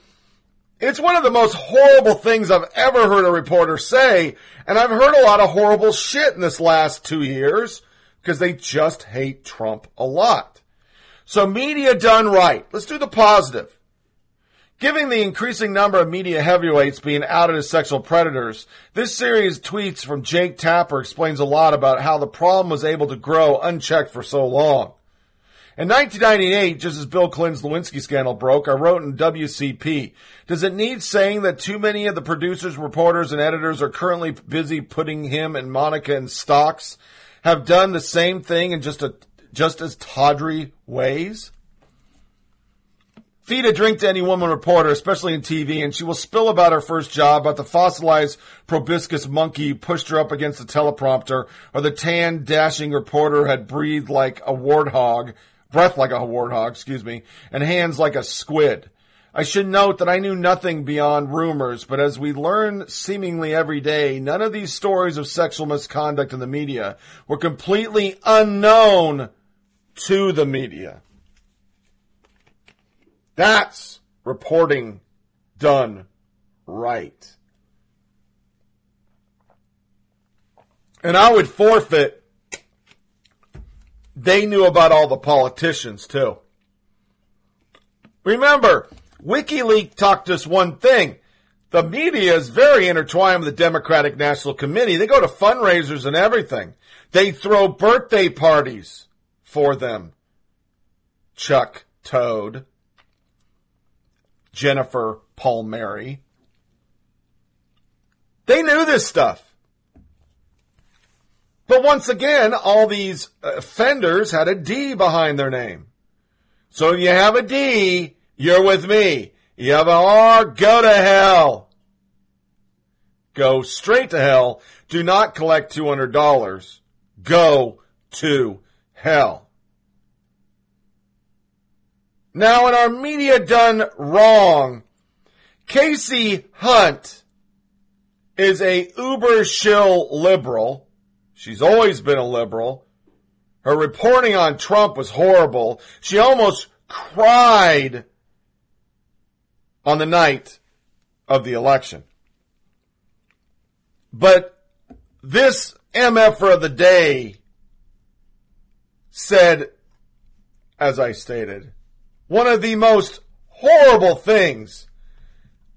It's one of the most horrible things I've ever heard a reporter say, and I've heard a lot of horrible shit in this last two years because they just hate Trump a lot. So media done right. Let's do the positive. Given the increasing number of media heavyweights being outed as sexual predators, this series of tweets from Jake Tapper explains a lot about how the problem was able to grow unchecked for so long. In 1998, just as Bill Clinton's Lewinsky scandal broke, I wrote in WCP, does it need saying that too many of the producers, reporters, and editors are currently busy putting him and Monica in stocks, have done the same thing in just a, just as tawdry ways? Feed a drink to any woman reporter, especially in TV, and she will spill about her first job, about the fossilized proboscis monkey pushed her up against the teleprompter, or the tan, dashing reporter had breathed like a warthog breath like a warthog, excuse me, and hands like a squid. I should note that I knew nothing beyond rumors, but as we learn seemingly every day, none of these stories of sexual misconduct in the media were completely unknown to the media. That's reporting done right. And I would forfeit they knew about all the politicians too. Remember, WikiLeaks talked us one thing. The media is very intertwined with the Democratic National Committee. They go to fundraisers and everything. They throw birthday parties for them. Chuck Todd, Jennifer Palmieri. They knew this stuff. But once again, all these offenders had a D behind their name. So if you have a D, you're with me. You have an R, go to hell. Go straight to hell. Do not collect $200. Go to hell. Now, in our media done wrong, Kasie Hunt is a uber shill liberal She's always been a liberal. Her reporting on Trump was horrible. She almost cried on the night of the election. But this MFer of the day said, as I stated, one of the most horrible things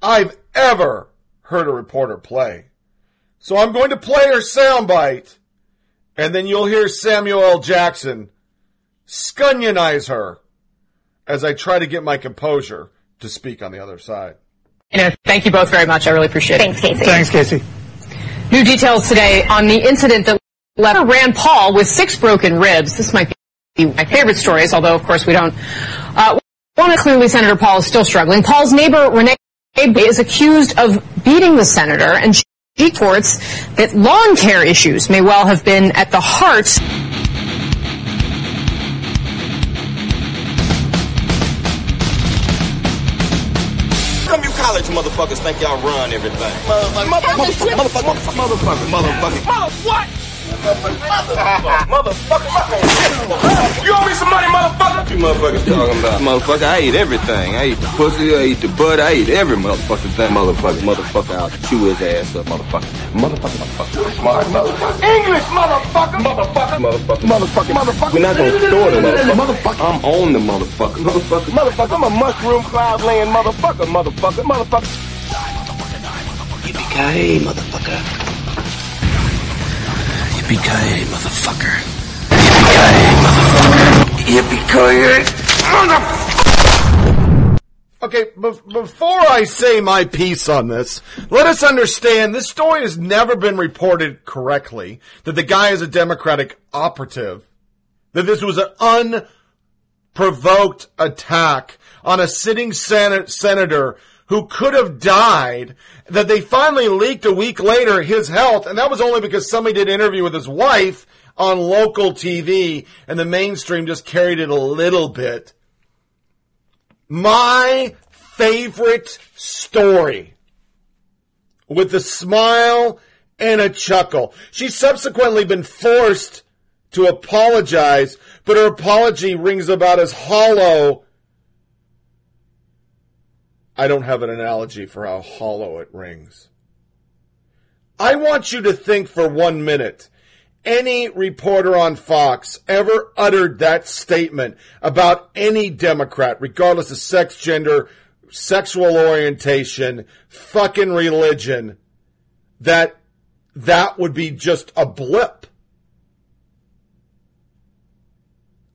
I've ever heard a reporter play. So I'm going to play her soundbite and then you'll hear Samuel L. Jackson scunionize her as I try to get my composure to speak on the other side. You know, thank you both very much. I really appreciate it. Thanks, Kasie. Thanks, Kasie. New details today on the incident that left Rand Paul with six broken ribs. This might be my favorite stories, although of course we don't. Uh, one, clearly Senator Paul is still struggling. Paul's neighbor Renee is accused of beating the senator, and she reports that lawn care issues may well have been at the heart Come you college motherfuckers think y'all run everything. Motherfucker, motherfucker, motherfucker, motherfucker, motherfucker. Mother what? Motherfucker, motherfucker. You owe me some money, motherfucker. What you motherfuckers talking about? Motherfucker, I eat everything. I eat the pussy, I eat the butt, I eat every motherfucking thing. Motherfucker, motherfucker, I'll chew his ass up, motherfucker. Motherfucker, motherfucker. Smart motherfucker. English, motherfucker. Motherfucker. Motherfucker. Motherfucker. Motherfucker. We're not gonna store the motherfucker. Motherfucker. I'm on the motherfucker. Motherfucker. Motherfucker. I'm a mushroom cloud laying motherfucker. Motherfucker. Motherfucker. Yippee-ki-yay, motherfucker. Yippee-ki-yay, motherfucker. Yippee-ki-yay, motherfucker. Yippee-ki-yay, Okay, be- before I say my piece on this, let us understand this story has never been reported correctly. That the guy is a Democratic operative. That this was an unprovoked attack on a sitting sen- senator who could have died that they finally leaked a week later his health and that was only because somebody did an interview with his wife on local TV and the mainstream just carried it a little bit. My favorite story with a smile and a chuckle. She's subsequently been forced to apologize, but her apology rings about as hollow. I don't have an analogy for how hollow it rings. I want you to think for one minute any reporter on Fox ever uttered that statement about any Democrat, regardless of sex, gender, sexual orientation, fucking religion, that that would be just a blip.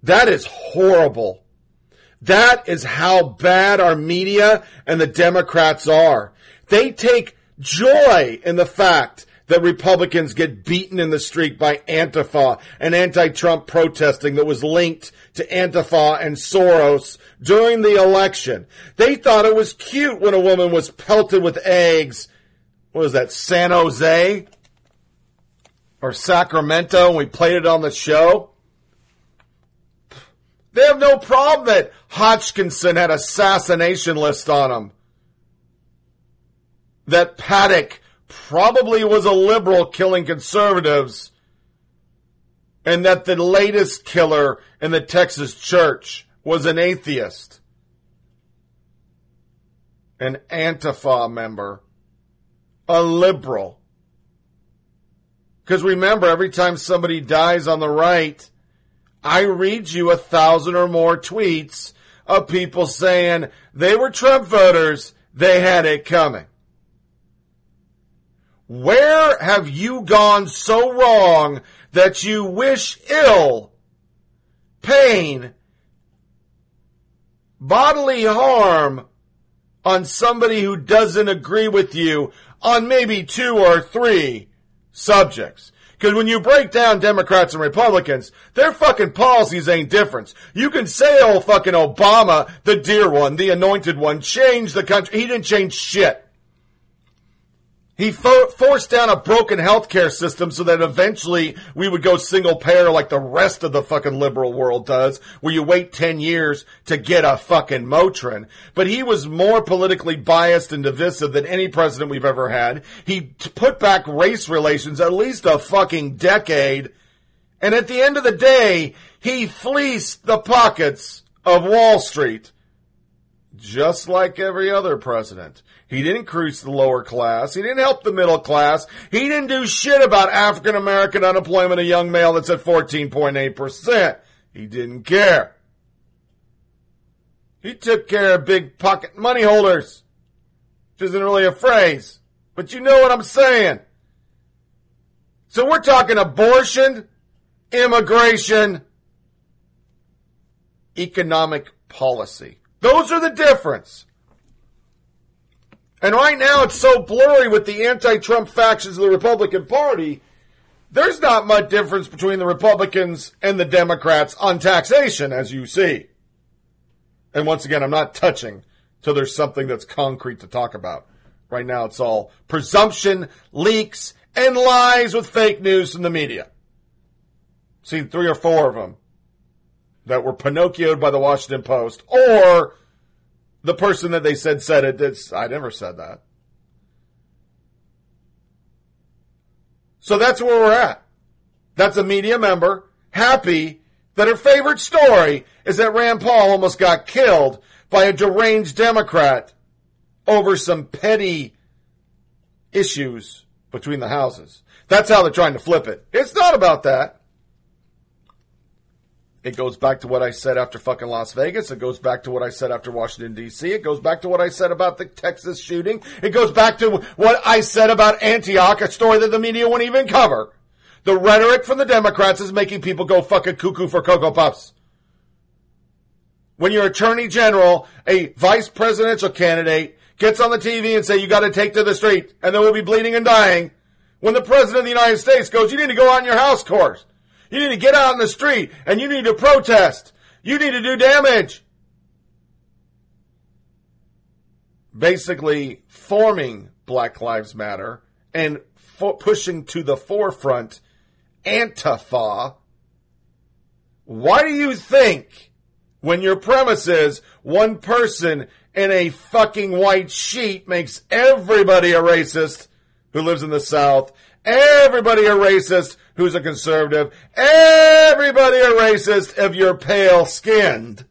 That is horrible. That is how bad our media and the Democrats are. They take joy in the fact that Republicans get beaten in the street by Antifa and anti-Trump protesting that was linked to Antifa and Soros during the election. They thought it was cute when a woman was pelted with eggs. What was that, San Jose? Or Sacramento, and we played it on the show? They have no problem that Hodgkinson had assassination list on him. That Paddock probably was a liberal killing conservatives. And that the latest killer in the Texas church was an atheist. An Antifa member. A liberal. Because remember, every time somebody dies on the right, I read you a thousand or more tweets of people saying they were Trump voters, they had it coming. Where have you gone so wrong that you wish ill, pain, bodily harm on somebody who doesn't agree with you on maybe two or three subjects? Because when you break down Democrats and Republicans, their fucking policies ain't different. You can say, oh, fucking Obama, the dear one, the anointed one, changed the country. He didn't change shit. He fo- forced down a broken healthcare system so that eventually we would go single payer like the rest of the fucking liberal world does, where you wait 10 years to get a fucking Motrin. But he was more politically biased and divisive than any president we've ever had. He t- put back race relations at least a fucking decade. And at the end of the day, he fleeced the pockets of Wall Street. Just like every other president. He didn't increase the lower class. He didn't help the middle class. He didn't do shit about African American unemployment, a young male that's at 14.8%. He didn't care. He took care of big pocket money holders, which isn't really a phrase, but you know what I'm saying. So we're talking abortion, immigration, economic policy. Those are the difference. And right now it's so blurry with the anti-Trump factions of the Republican Party. There's not much difference between the Republicans and the Democrats on taxation, as you see. And once again, I'm not touching till there's something that's concrete to talk about. Right now it's all presumption, leaks, and lies with fake news from the media. Seen three or four of them that were Pinocchioed by the Washington Post or the person that they said said it. It's, I never said that. So that's where we're at. That's a media member happy that her favorite story is that Rand Paul almost got killed by a deranged Democrat over some petty issues between the houses. That's how they're trying to flip it. It's not about that. It goes back to what I said after fucking Las Vegas. It goes back to what I said after Washington D.C. It goes back to what I said about the Texas shooting. It goes back to what I said about Antioch, a story that the media won't even cover. The rhetoric from the Democrats is making people go fucking cuckoo for Cocoa Puffs. When your attorney general, a vice presidential candidate, gets on the TV and say you got to take to the street and then we'll be bleeding and dying. When the president of the United States goes, you need to go in your house course. You need to get out in the street and you need to protest. You need to do damage. Basically, forming Black Lives Matter and pushing to the forefront Antifa. Why do you think when your premise is one person in a fucking white sheet makes everybody a racist who lives in the South, everybody a racist who's a conservative, everybody a racist if you're pale skinned?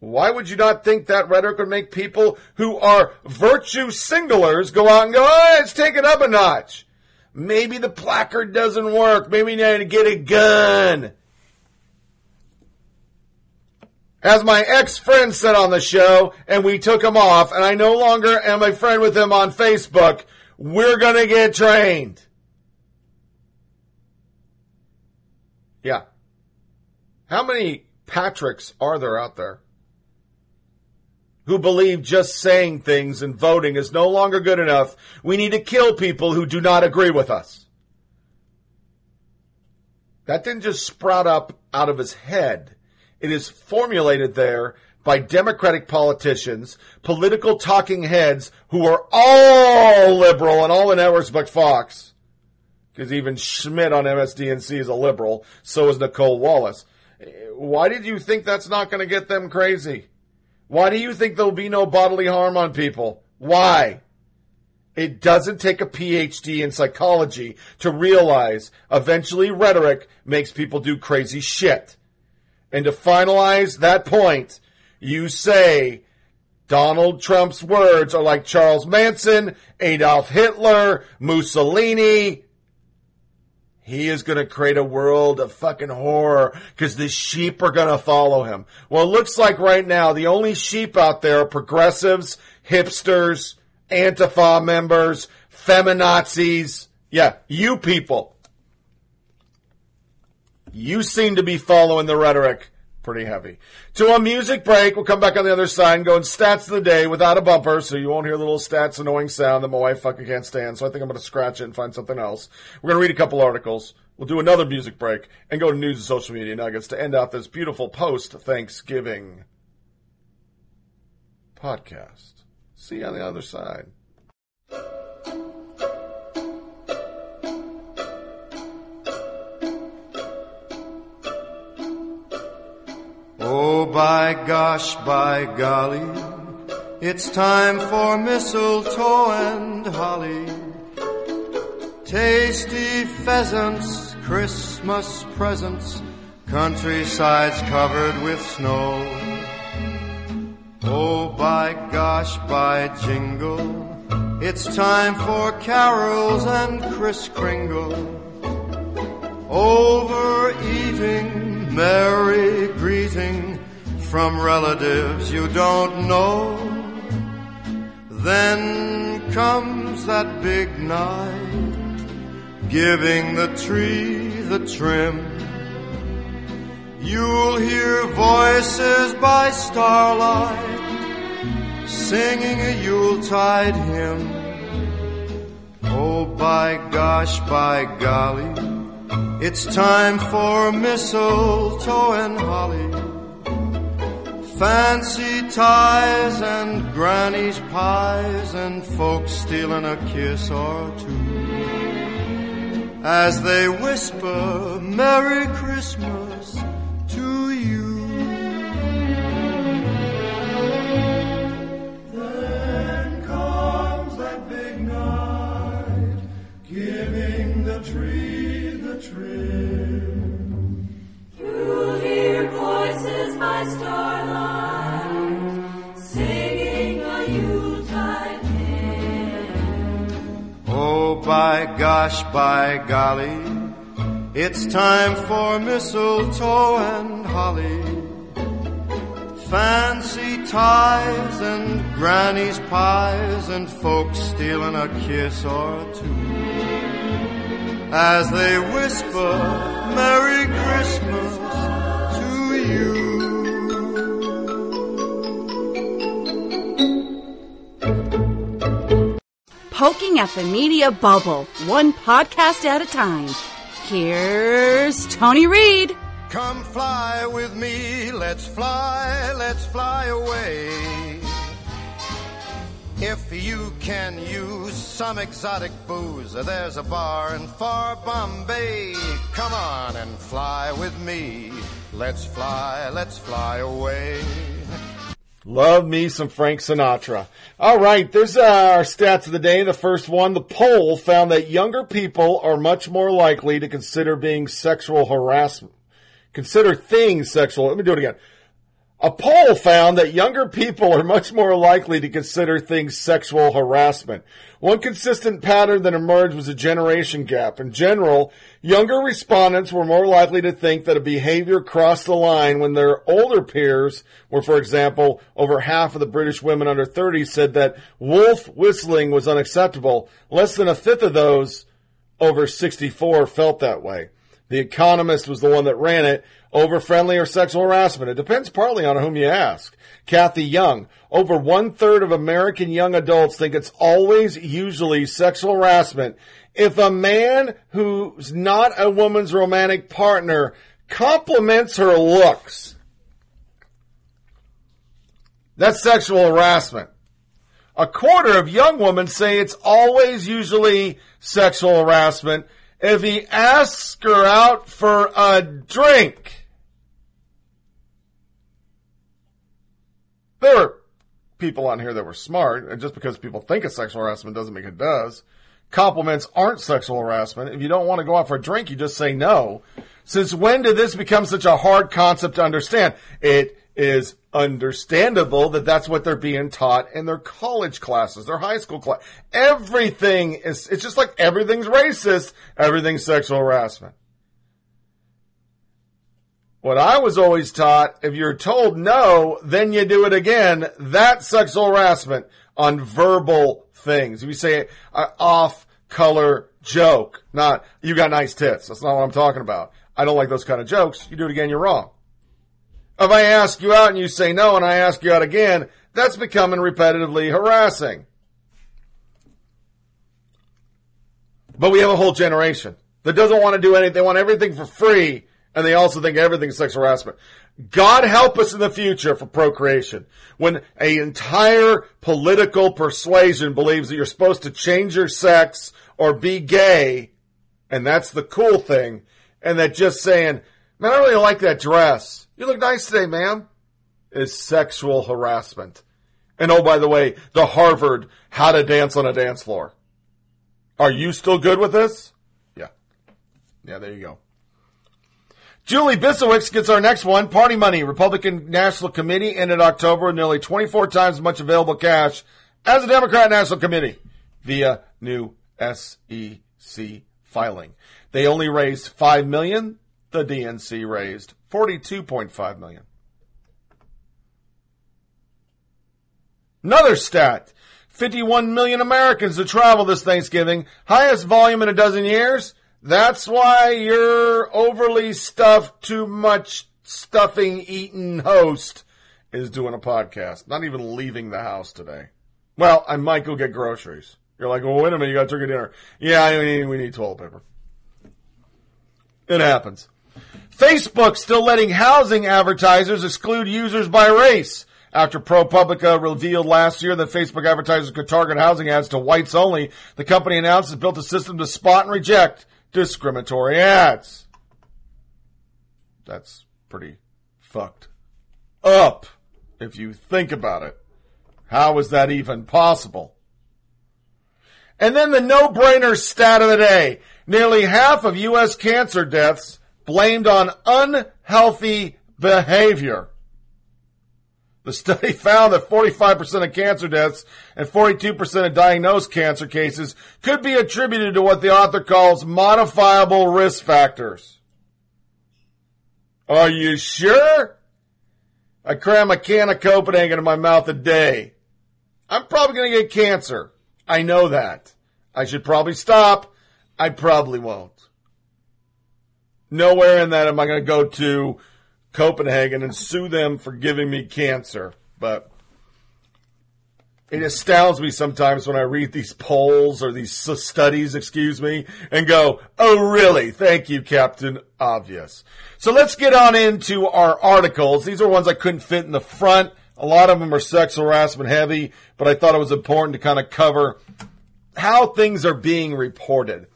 Why would you not think that rhetoric would make people who are virtue singlers go out and go, oh, let's take it up a notch? Maybe the placard doesn't work. Maybe we need to get a gun. As my ex-friend said on the show, and we took him off, and I no longer am a friend with him on Facebook, we're gonna get trained. Yeah. How many Patricks are there out there? Who believe just saying things and voting is no longer good enough. We need to kill people who do not agree with us. That didn't just sprout up out of his head. It is formulated there by Democratic politicians, political talking heads who are all liberal on all the networks but Fox. Because even Schmidt on MSDNC is a liberal. So is Nicolle Wallace. Why did you think that's not going to get them crazy? Why do you think there'll be no bodily harm on people? Why? It doesn't take a PhD in psychology to realize eventually rhetoric makes people do crazy shit. And to finalize that point, you say Donald Trump's words are like Charles Manson, Adolf Hitler, Mussolini. He is going to create a world of fucking horror because the sheep are going to follow him. Well, it looks like right now the only sheep out there are progressives, hipsters, Antifa members, feminazis. Yeah, you people. You seem to be following the rhetoric pretty heavy. To a music break, we'll come back on the other side and go in stats of the day without a bumper, so you won't hear the little stats annoying sound that my wife fucking can't stand. So I think I'm going to scratch it and find something else. We're going to read a couple articles. We'll do another music break and go to news and social media nuggets to end out this beautiful post Thanksgiving podcast. See you on the other side. Oh, by gosh, by golly, it's time for mistletoe and holly. Tasty pheasants, Christmas presents, countrysides covered with snow. Oh, by gosh, by jingle, it's time for carols and Kris Kringle. Overeating, merry greeting from relatives you don't know. Then comes that big night, giving the tree the trim. You'll hear voices by starlight, singing a Yuletide hymn. Oh, by gosh, by golly, it's time for mistletoe and holly. Fancy ties and granny's pies and folks stealing a kiss or two. As they whisper Merry Christmas Oh, by gosh, by golly, it's time for mistletoe and holly. Fancy ties and granny's pies and folks stealing a kiss or two. As they whisper Merry Christmas Poking at the media bubble, one podcast at a time. Here's Tony Reed. Come fly with me, let's fly, let's fly away. If you can use some exotic booze, there's a bar in far Bombay. Come on and fly with me. Let's fly, let's fly away. Love me some Frank Sinatra. All right, there's our stats of the day. The first one, the poll found that younger people are much more likely to consider being sexual harassment, consider things sexual. Let me do it again. A poll found that younger people are much more likely to consider things sexual harassment. One consistent pattern that emerged was a generation gap. In general, younger respondents were more likely to think that a behavior crossed the line when their older peers, were, for example, over half of the British women under 30 said that wolf whistling was unacceptable. Less than a fifth of those over 64 felt that way. The Economist was the one that ran it. Over friendly or sexual harassment. It depends partly on whom you ask. Cathy Young. Over one third of American young adults think it's always usually sexual harassment if a man who's not a woman's romantic partner compliments her looks. That's sexual harassment. A quarter of young women say it's always usually sexual harassment if he asks her out for a drink. There were people on here that were smart, and just because people think it's sexual harassment doesn't mean it does. Compliments aren't sexual harassment. If you don't want to go out for a drink, you just say no. Since when did this become such a hard concept to understand? It is understandable that that's what they're being taught in their college classes, their high school class. Everything is, it's just like everything's racist, everything's sexual harassment. What I was always taught, if you're told no, then you do it again. That's sexual harassment on verbal things. We say an off color joke, not, you got nice tits. That's not what I'm talking about. I don't like those kind of jokes. You do it again, you're wrong. If I ask you out and you say no and I ask you out again, that's becoming repetitively harassing. But we have a whole generation that doesn't want to do anything. They want everything for free and they also think everything's sexual harassment. God help us in the future for procreation. When an entire political persuasion believes that you're supposed to change your sex or be gay, and that's the cool thing, and that just saying, man, I really like that dress. You look nice today, ma'am, is sexual harassment. And oh, by the way, the Harvard How to Dance on a Dance Floor. Are you still good with this? Yeah. Yeah, there you go. Julie Bykowicz gets our next one. Party money. Republican National Committee ended October nearly 24 times as much available cash as the Democrat National Committee via new FEC filing. They only raised 5 million. The DNC raised 42.5 million. Another stat. 51 million Americans to travel this Thanksgiving. Highest volume in a dozen years. That's why your overly stuffed, too much stuffing eaten host is doing a podcast. Not even leaving the house today. Well, I might go get groceries. You're like, well, wait a minute, you got turkey dinner. Yeah, I mean, we need toilet paper. It happens. Facebook still letting housing advertisers exclude users by race. After ProPublica revealed last year that Facebook advertisers could target housing ads to whites only, the company announced it built a system to spot and reject discriminatory ads. That's pretty fucked up if you think about it. How is that even possible? And then the no-brainer stat of the day. Nearly half of U.S. cancer deaths blamed on unhealthy behavior. The study found that 45% of cancer deaths and 42% of diagnosed cancer cases could be attributed to what the author calls modifiable risk factors. Are you sure? I cram a can of Copenhagen in my mouth a day. I'm probably going to get cancer. I know that. I should probably stop. I probably won't. Nowhere in that am I going to go to Copenhagen and sue them for giving me cancer. But It astounds me sometimes when I read these polls or these studies, excuse me, and go, oh really? Thank you, Captain Obvious. So let's get on into our articles. These are ones I couldn't fit in the front. A lot of them are sexual harassment heavy, but I thought it was important to kind of cover how things are being reported.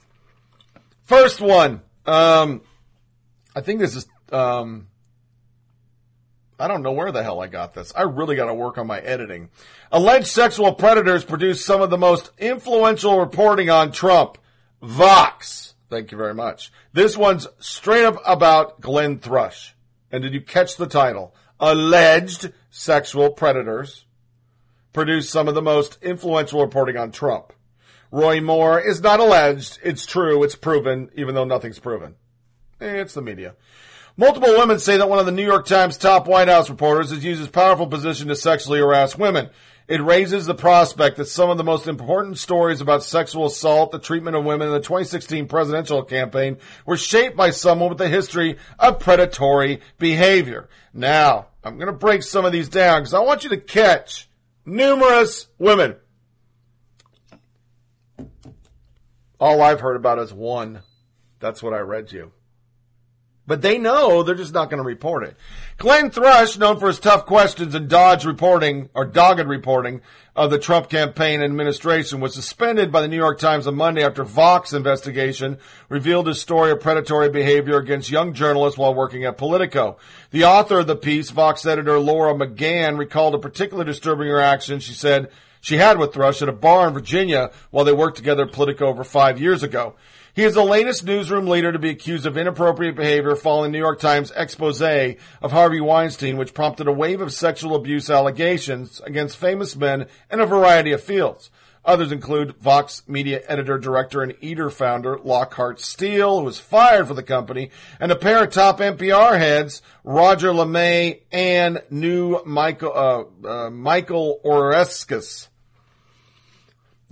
First one, um, I think this is, um, I don't know where the hell I got this. I really got to work on my editing. Alleged sexual predators produce some of the most influential reporting on Trump. Vox. Thank you very much. This one's straight up about Glenn Thrush. And did you catch the title? Alleged sexual predators produce some of the most influential reporting on Trump. Roy Moore is not alleged. It's true. It's proven, even though nothing's proven. It's the media. Multiple women say that one of the New York Times top White House reporters has used his powerful position to sexually harass women. It raises the prospect that some of the most important stories about sexual assault, the treatment of women in the 2016 presidential campaign were shaped by someone with a history of predatory behavior. Now, I'm going to break some of these down because I want you to catch numerous women. All I've heard about is one. That's what I read you. But they know they're just not going to report it. Glenn Thrush, known for his tough questions and dodge reporting or dogged reporting of the Trump campaign administration, was suspended by the New York Times on Monday after Vox investigation revealed his story of predatory behavior against young journalists while working at Politico. The author of the piece, Vox editor Laura McGann, recalled a particularly disturbing interaction she said she had with Thrush at a bar in Virginia while they worked together at Politico over five years ago. He is the latest newsroom leader to be accused of inappropriate behavior following New York Times expose of Harvey Weinstein, which prompted a wave of sexual abuse allegations against famous men in a variety of fields. Others include Vox media editor, director, and Eater founder Lockhart Steele, who was fired for the company, and a pair of top NPR heads, Roger LaMay and new Michael, uh, uh, Michael Oreskes.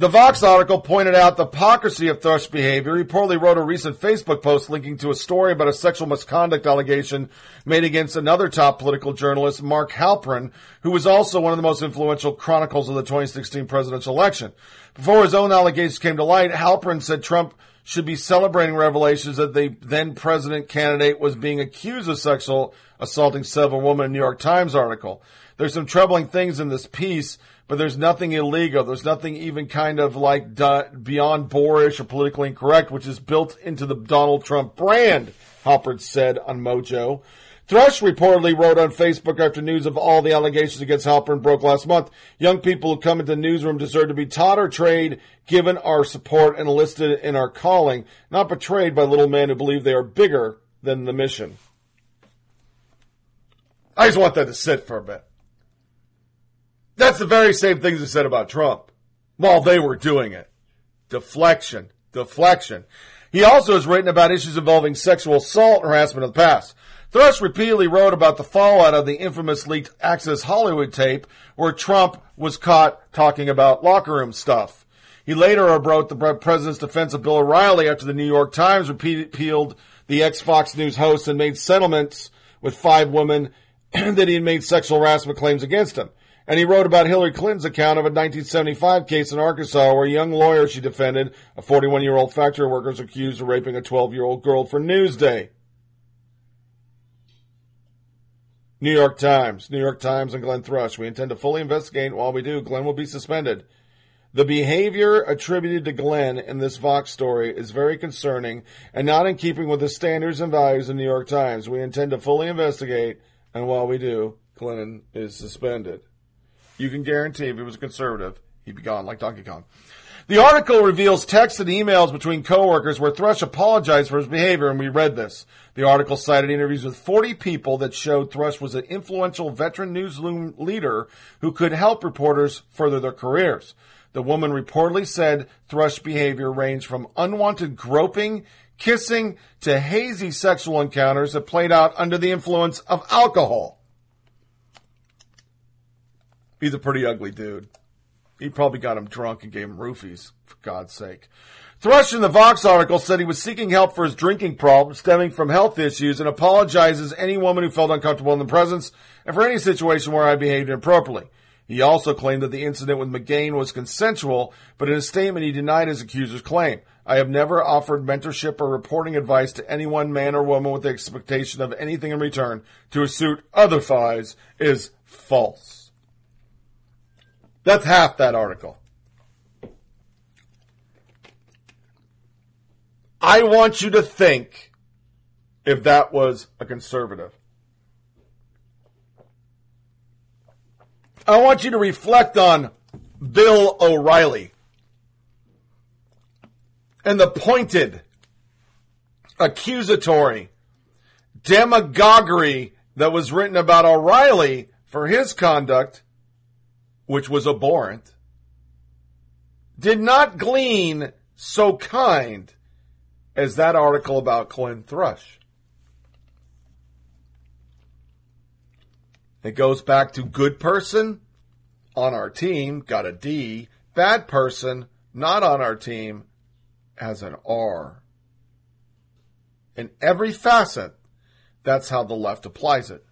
The Vox article pointed out the hypocrisy of Thrush behavior. He reportedly wrote a recent Facebook post linking to a story about a sexual misconduct allegation made against another top political journalist, Mark Halperin, who was also one of the most influential chronicles of the 2016 presidential election. Before his own allegations came to light, Halperin said Trump should be celebrating revelations that the then president candidate was being accused of sexual assaulting several women in a New York Times article. There's some troubling things in this piece, but there's nothing illegal. There's nothing even kind of like beyond boorish or politically incorrect, which is built into the Donald Trump brand, Halpert said on Mojo. Thrush reportedly wrote on Facebook after news of all the allegations against Halperin broke last month. Young people who come into the newsroom deserve to be taught or trained, given our support and enlisted in our calling, not betrayed by little men who believe they are bigger than the mission. I just want that to sit for a bit. That's the very same things they said about Trump while they were doing it. Deflection. Deflection. He also has written about issues involving sexual assault and harassment in the past. Thrush repeatedly wrote about the fallout of the infamous leaked Access Hollywood tape where Trump was caught talking about locker room stuff. He later wrote the president's defense of Bill O'Reilly after the New York Times repealed the ex-Fox News host and made settlements with five women that he had made sexual harassment claims against him. And he wrote about Hillary Clinton's account of a 1975 case in Arkansas where a young lawyer she defended, a 41 year old factory worker, is accused of raping a 12 year old girl for Newsday. New York Times, New York Times and Glenn Thrush. We intend to fully investigate. While we do, Glenn will be suspended. The behavior attributed to Glenn in this Vox story is very concerning and not in keeping with the standards and values of New York Times. We intend to fully investigate, and while we do, Glenn is suspended. You can guarantee if he was a conservative, he'd be gone like Donkey Kong. The article reveals texts and emails between coworkers where Thrush apologized for his behavior, and we read this. The article cited interviews with 40 people that showed Thrush was an influential veteran newsroom leader who could help reporters further their careers. The woman reportedly said Thrush behavior ranged from unwanted groping, kissing, to hazy sexual encounters that played out under the influence of alcohol. He's a pretty ugly dude. He probably got him drunk and gave him roofies, for God's sake. Thrush in the Vox article said he was seeking help for his drinking problem stemming from health issues and apologizes any woman who felt uncomfortable in the presence and for any situation where I behaved inappropriately. He also claimed that the incident with McGann was consensual, but in a statement he denied his accuser's claim. I have never offered mentorship or reporting advice to any one man or woman, with the expectation of anything in return. To assert otherwise is false. That's half that article. I want you to think if that was a conservative. I want you to reflect on Bill O'Reilly and the pointed, accusatory demagoguery that was written about O'Reilly for his conduct, which was abhorrent, did not glean so kind as that article about Clint Thrush. It goes back to good person on our team, got a D. Bad person, not on our team, has an R. In every facet, that's how the left applies it.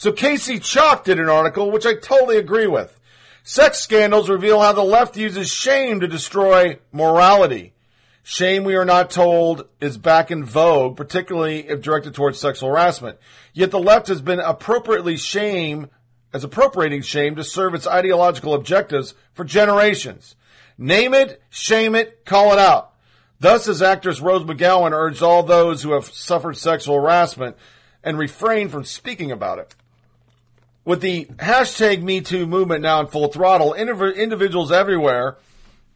So Casey Chalk did an article, which I totally agree with. Sex scandals reveal how the left uses shame to destroy morality. Shame, we are not told, is back in vogue, particularly if directed towards sexual harassment. Yet the left has been appropriately shame, as appropriating shame to serve its ideological objectives for generations. Name it, shame it, call it out. Thus, as actress Rose McGowan urged all those who have suffered sexual harassment and refrain from speaking about it. With the hashtag MeToo movement now in full throttle, indiv- individuals everywhere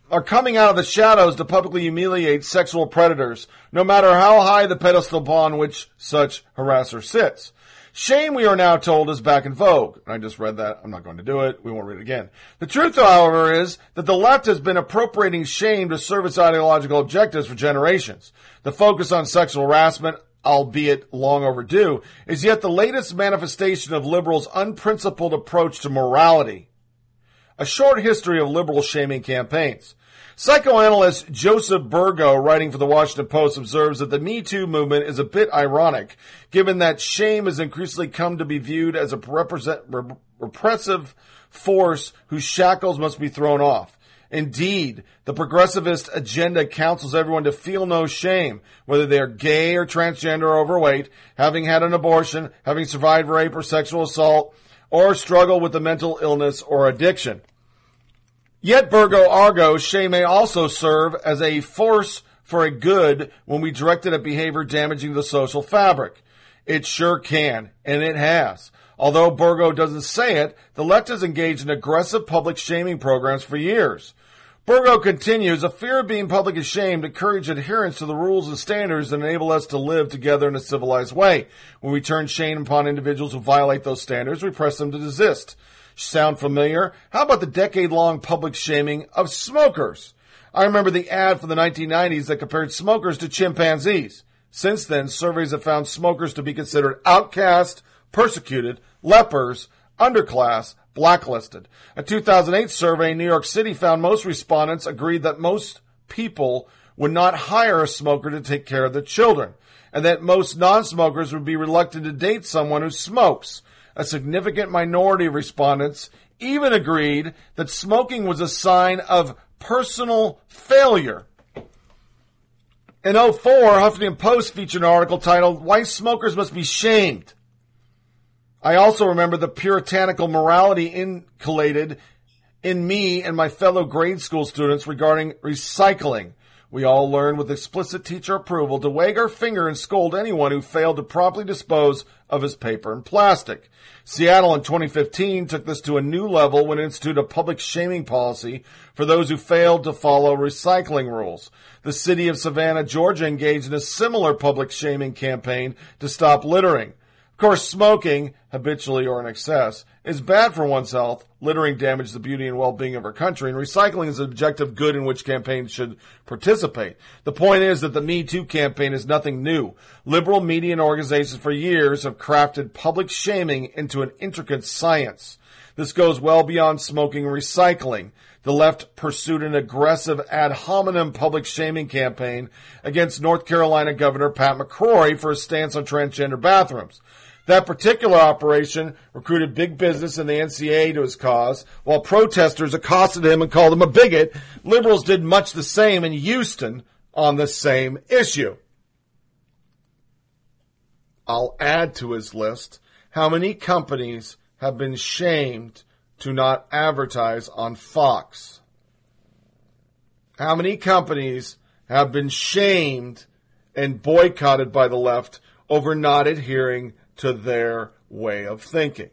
are coming out of the shadows to publicly humiliate sexual predators, no matter how high the pedestal upon which such harasser sits. Shame, we are now told, is back in vogue. I just read that. I'm not going to do it. We won't read it again. The truth, however, is that the left has been appropriating shame to serve its ideological objectives for generations. The focus on sexual harassment, albeit long overdue, is yet the latest manifestation of liberals' unprincipled approach to morality. A short history of liberal shaming campaigns. Psychoanalyst Joseph Burgo, writing for the Washington Post, observes that the Me Too movement is a bit ironic, given that shame has increasingly come to be viewed as a repressive force whose shackles must be thrown off. Indeed, the progressivist agenda counsels everyone to feel no shame, whether they are gay or transgender or overweight, having had an abortion, having survived rape or sexual assault, or struggle with a mental illness or addiction. Yet, Burgo Argo, shame may also serve as a force for a good when we direct it at behavior damaging the social fabric. It sure can, and it has. Although Burgo doesn't say it, the left has engaged in aggressive public shaming programs for years. Burgo continues, a fear of being publicly shamed encourage adherence to the rules and standards that enable us to live together in a civilized way. When we turn shame upon individuals who violate those standards, we press them to desist. Sound familiar? How about the decade long public shaming of smokers? I remember the ad from the 1990s that compared smokers to chimpanzees. Since then, surveys have found smokers to be considered outcast, persecuted, lepers, underclass, blacklisted. A 2008 survey in New York City found most respondents agreed that most people would not hire a smoker to take care of their children, and that most non-smokers would be reluctant to date someone who smokes. A significant minority of respondents even agreed that smoking was a sign of personal failure. In 04, Huffington Post featured an article titled, Why Smokers Must Be Shamed. I also remember the puritanical morality inculcated in me and my fellow grade school students regarding recycling. We all learned with explicit teacher approval to wag our finger and scold anyone who failed to properly dispose of his paper and plastic. Seattle in 2015 took this to a new level when it instituted a public shaming policy for those who failed to follow recycling rules. The city of Savannah, Georgia engaged in a similar public shaming campaign to stop littering. Of course, smoking, habitually or in excess, is bad for one's health. Littering damages the beauty and well-being of our country, and recycling is an objective good in which campaigns should participate. The point is that the Me Too campaign is nothing new. Liberal media and organizations for years have crafted public shaming into an intricate science. This goes well beyond smoking and recycling. The left pursued an aggressive ad hominem public shaming campaign against North Carolina Governor Pat McCrory for his stance on transgender bathrooms. That particular operation recruited big business and the NCAA to his cause, while protesters accosted him and called him a bigot. Liberals did much the same in Houston on the same issue. I'll add to his list how many companies have been shamed to not advertise on Fox. How many companies have been shamed and boycotted by the left over not adhering to their way of thinking?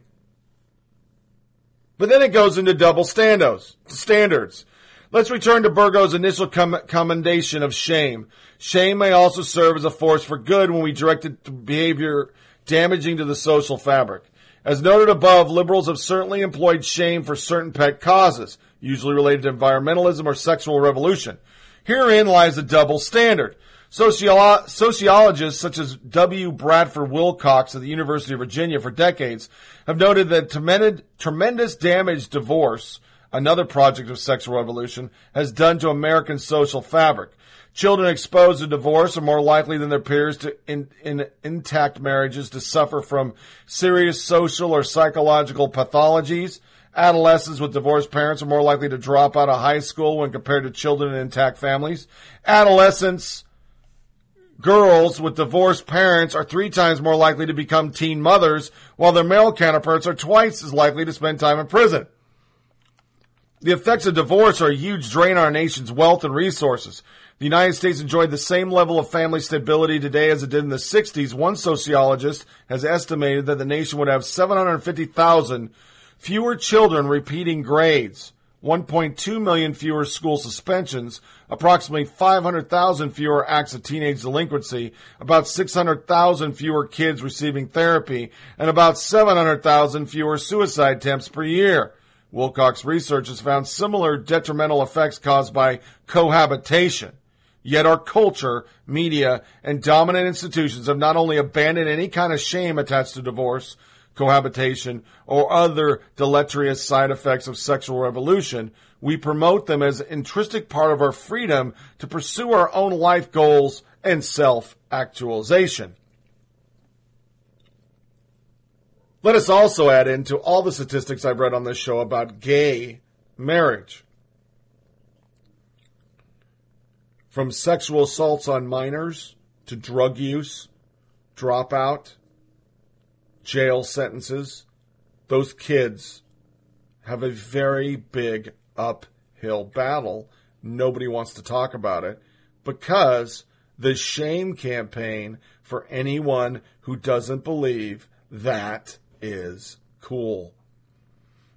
But then it goes into double standards. standards. Let's return to Burgo's initial com- commendation of shame. Shame may also serve as a force for good when we direct it to behavior damaging to the social fabric. As noted above, liberals have certainly employed shame for certain pet causes, usually related to environmentalism or sexual revolution. Herein lies a double standard. Sociolo- sociologists such as W. Bradford Wilcox at the University of Virginia for decades have noted that tremendous, tremendous damage divorce, another project of sexual revolution, has done to American social fabric. Children exposed to divorce are more likely than their peers to in, in intact marriages to suffer from serious social or psychological pathologies. Adolescents with divorced parents are more likely to drop out of high school when compared to children in intact families. Adolescents, girls with divorced parents are three times more likely to become teen mothers, while their male counterparts are twice as likely to spend time in prison. The effects of divorce are a huge drain on our nation's wealth and resources. The United States enjoyed the same level of family stability today as it did in the 60s. One sociologist has estimated that the nation would have 750,000 fewer children repeating grades, 1.2 million fewer school suspensions, approximately 500,000 fewer acts of teenage delinquency, about 600,000 fewer kids receiving therapy, and about 700,000 fewer suicide attempts per year. Wilcox research has found similar detrimental effects caused by cohabitation. Yet our culture, media, and dominant institutions have not only abandoned any kind of shame attached to divorce, cohabitation, or other deleterious side effects of sexual revolution, we promote them as an intrinsic part of our freedom to pursue our own life goals and self-actualization. Let us also add into all the statistics I've read on this show about gay marriage. From sexual assaults on minors to drug use, dropout, jail sentences, those kids have a very big uphill battle. Nobody wants to talk about it because the shame campaign for anyone who doesn't believe that is cool.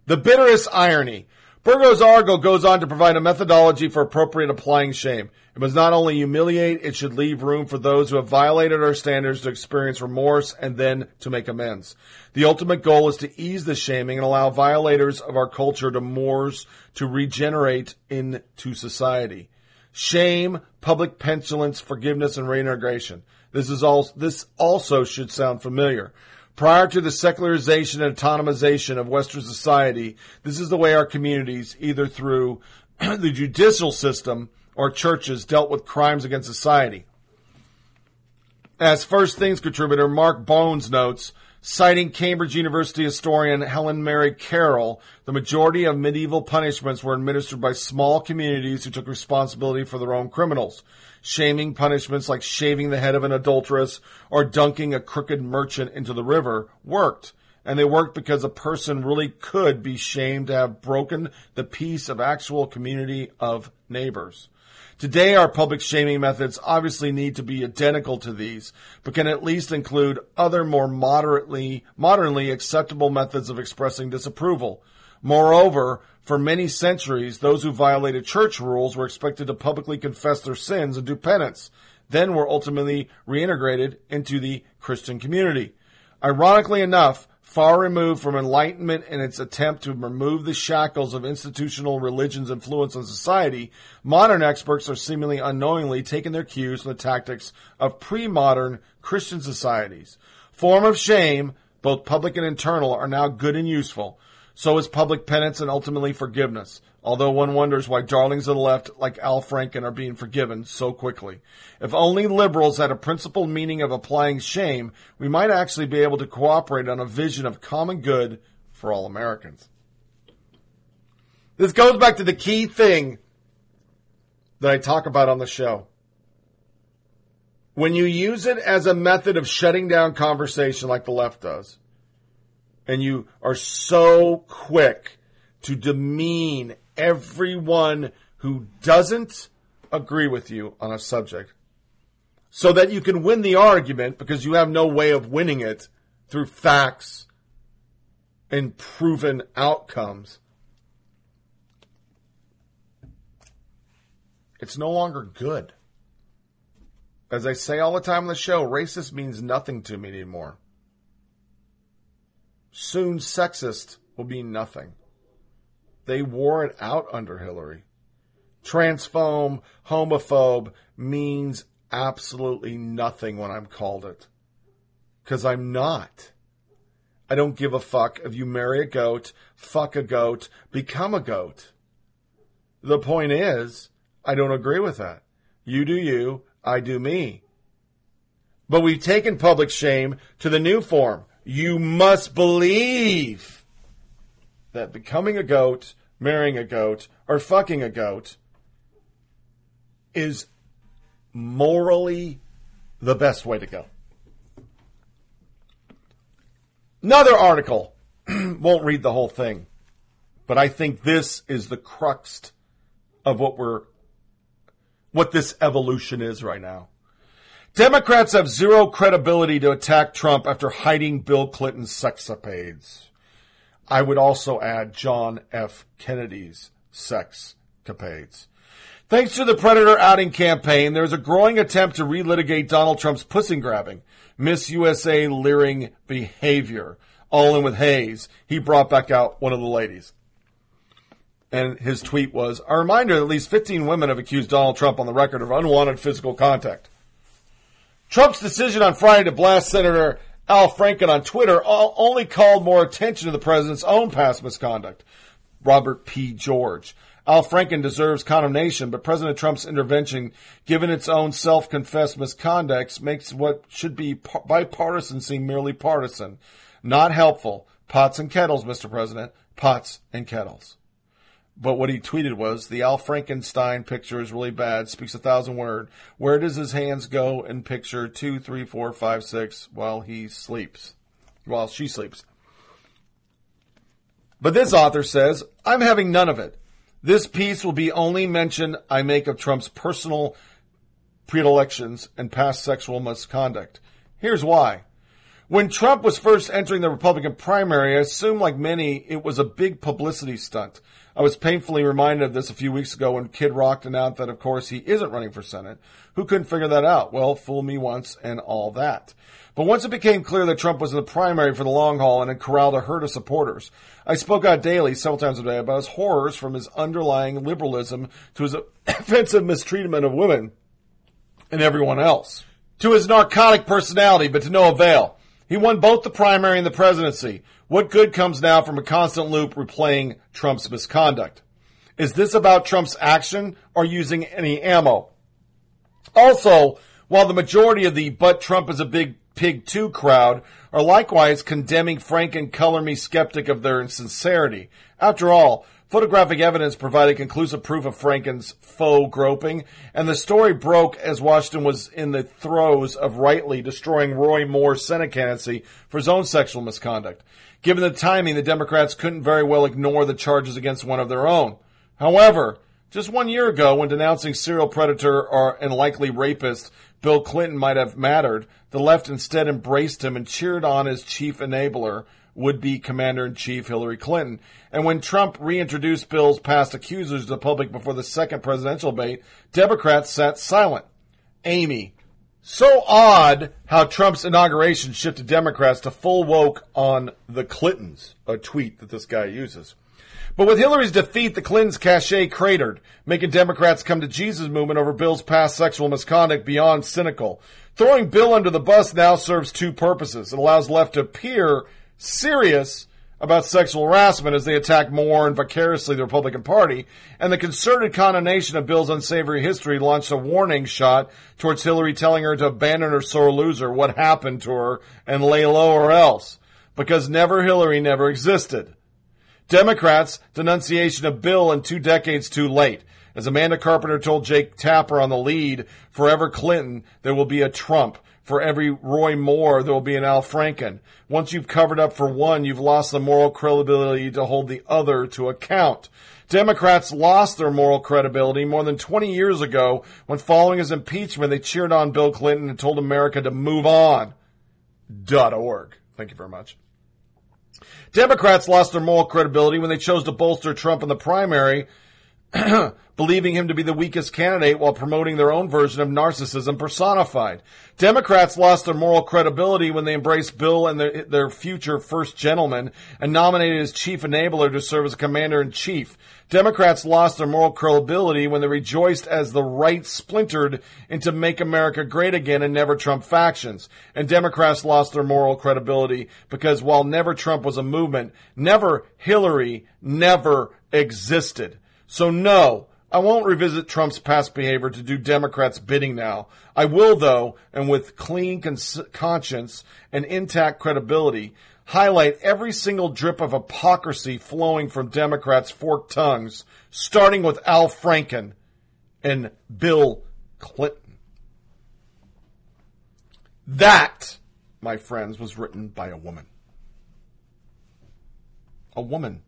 The bitterest irony. Burgos Argo goes on to provide a methodology for appropriate applying shame. It must not only humiliate, it should leave room for those who have violated our standards to experience remorse and then to make amends. The ultimate goal is to ease the shaming and allow violators of our culture to moors to regenerate into society. Shame, public petulance, forgiveness, and reintegration. This is all, this also should sound familiar. Prior to the secularization and autonomization of Western society, this is the way our communities, either through the judicial system or churches, dealt with crimes against society. As First Things contributor Mark Bones notes, citing Cambridge University historian Helen Mary Carrel, the majority of medieval punishments were administered by small communities who took responsibility for their own criminals. Shaming punishments like shaving the head of an adulteress or dunking a crooked merchant into the river worked. And they worked because a person really could be shamed to have broken the peace of actual community of neighbors. Today, our public shaming methods obviously need to be identical to these, but can at least include other more moderately, modernly acceptable methods of expressing disapproval. Moreover, for many centuries, those who violated church rules were expected to publicly confess their sins and do penance, then were ultimately reintegrated into the Christian community. Ironically enough, far removed from enlightenment in its attempt to remove the shackles of institutional religion's influence on society, modern experts are seemingly unknowingly taking their cues from the tactics of pre-modern Christian societies. Form of shame, both public and internal, are now good and useful. So is public penance and ultimately forgiveness. Although one wonders why darlings of the left like Al Franken are being forgiven so quickly. If only liberals had a principled meaning of applying shame, we might actually be able to cooperate on a vision of common good for all Americans. This goes back to the key thing that I talk about on the show. When you use it as a method of shutting down conversation like the left does, and you are so quick to demean everyone who doesn't agree with you on a subject so that you can win the argument because you have no way of winning it through facts and proven outcomes. It's no longer good. As I say all the time on the show, racist means nothing to me anymore. Soon, sexist will be nothing. They wore it out under Hillary. Transphobe, homophobe means absolutely nothing when I'm called it. Because I'm not. I don't give a fuck if you marry a goat, fuck a goat, become a goat. The point is, I don't agree with that. You do you, I do me. But we've taken public shame to the new form. You must believe that becoming a goat, marrying a goat, or fucking a goat is morally the best way to go. Another article, won't read the whole thing, but I think this is the crux of what we're, what this evolution is right now. Democrats have zero credibility to attack Trump after hiding Bill Clinton's sexapades. I would also add John F. Kennedy's sex capades. Thanks to the Predator outing campaign, there's a growing attempt to relitigate Donald Trump's pussy grabbing, Miss USA leering behavior. All in with Hayes, he brought back out one of the ladies. And his tweet was a reminder that at least 15 women have accused Donald Trump on the record of unwanted physical contact. Trump's decision on Friday to blast Senator Al Franken on Twitter only called more attention to the president's own past misconduct. Robert P. George. Al Franken deserves condemnation, but President Trump's intervention, given its own self-confessed misconduct, makes what should be bipartisan seem merely partisan. Not helpful. Pots and kettles, Mr. President. Pots and kettles. But what he tweeted was the Al Frankenstein picture is really bad, speaks a thousand word. Where does his hands go in picture two, three, four, five, six while he sleeps? While she sleeps. But this author says, I'm having none of it. This piece will be only mention I make of Trump's personal predilections and past sexual misconduct. Here's why. When Trump was first entering the Republican primary, I assumed, like many, it was a big publicity stunt. I was painfully reminded of this a few weeks ago when Kid Rock announced that, of course, he isn't running for Senate. Who couldn't figure that out? Well, fool me once and all that. But once it became clear that Trump was in the primary for the long haul and had corralled a herd of supporters, I spoke out daily, several times a day, about his horrors from his underlying liberalism to his offensive mistreatment of women and everyone else, to his narcotic personality, but to no avail. He won both the primary and the presidency. What good comes now from a constant loop replaying Trump's misconduct? Is this about Trump's action or using any ammo? Also, while the majority of the but Trump is a big pig too crowd are likewise condemning Frank and color me skeptic of their insincerity. After all, Photographic evidence provided conclusive proof of Franken's faux groping, and the story broke as Washington was in the throes of rightly destroying Roy Moore's Senate candidacy for his own sexual misconduct. Given the timing, the Democrats couldn't very well ignore the charges against one of their own. However, just one year ago, when denouncing serial predator or and likely rapist Bill Clinton might have mattered, the left instead embraced him and cheered on his chief enabler, would be Commander in Chief Hillary Clinton. And when Trump reintroduced Bill's past accusers to the public before the second presidential debate, Democrats sat silent. Amy. So odd how Trump's inauguration shifted Democrats to full woke on the Clintons, a tweet that this guy uses. But with Hillary's defeat, the Clintons' cachet cratered, making Democrats come to Jesus movement over Bill's past sexual misconduct beyond cynical. Throwing Bill under the bus now serves two purposes. It allows left to appear serious about sexual harassment as they attack more and vicariously the Republican Party, and the concerted condemnation of Bill's unsavory history launched a warning shot towards Hillary telling her to abandon her sore loser, what happened to her, and lay low or else. Because never Hillary never existed. Democrats' denunciation of Bill in two decades too late. As Amanda Carpenter told Jake Tapper on the lead, forever Clinton, there will be a Trump. For every Roy Moore, there will be an Al Franken. Once you've covered up for one, you've lost the moral credibility to hold the other to account. Democrats lost their moral credibility more than 20 years ago when following his impeachment, they cheered on Bill Clinton and told America to move on. Dot org. Thank you very much. Democrats lost their moral credibility when they chose to bolster Trump in the primary, believing him to be the weakest candidate while promoting their own version of narcissism personified. Democrats lost their moral credibility when they embraced Bill and their, their future first gentleman and nominated his chief enabler to serve as commander in chief. Democrats lost their moral credibility when they rejoiced as the right splintered into Make America Great Again and Never Trump factions. And Democrats lost their moral credibility because while Never Trump was a movement, Never Hillary never existed. So no, I won't revisit Trump's past behavior to do Democrats' bidding now. I will, though, and with clean cons- conscience and intact credibility, highlight every single drip of hypocrisy flowing from Democrats' forked tongues, starting with Al Franken and Bill Clinton. That, my friends, was written by a woman. A woman.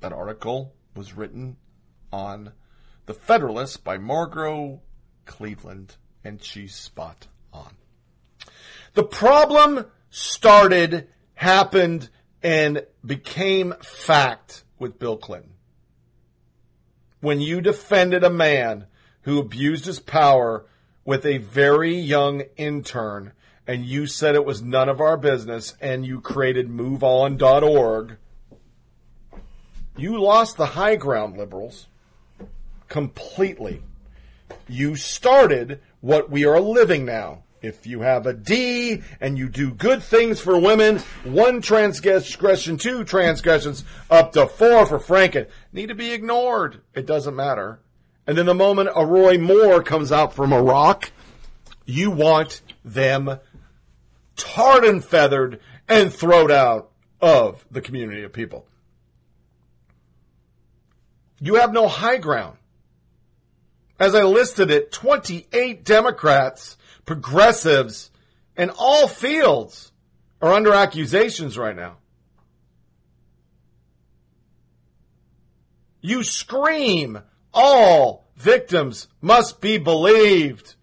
That article was written on The Federalist by Margot Cleveland, and she's spot on. The problem started, happened, and became fact with Bill Clinton. When you defended a man who abused his power with a very young intern and you said it was none of our business and you created moveon.org, you lost the high ground, liberals, completely. You started what we are living now. If you have a D and you do good things for women, one transgression, two transgressions, up to four for Franken, need to be ignored. It doesn't matter. And then the moment a Roy Moore comes out from Iraq, you want them tarred and feathered and thrown out of the community of people. You have no high ground. As I listed it, 28 Democrats, progressives, in all fields are under accusations right now. You scream, all victims must be believed.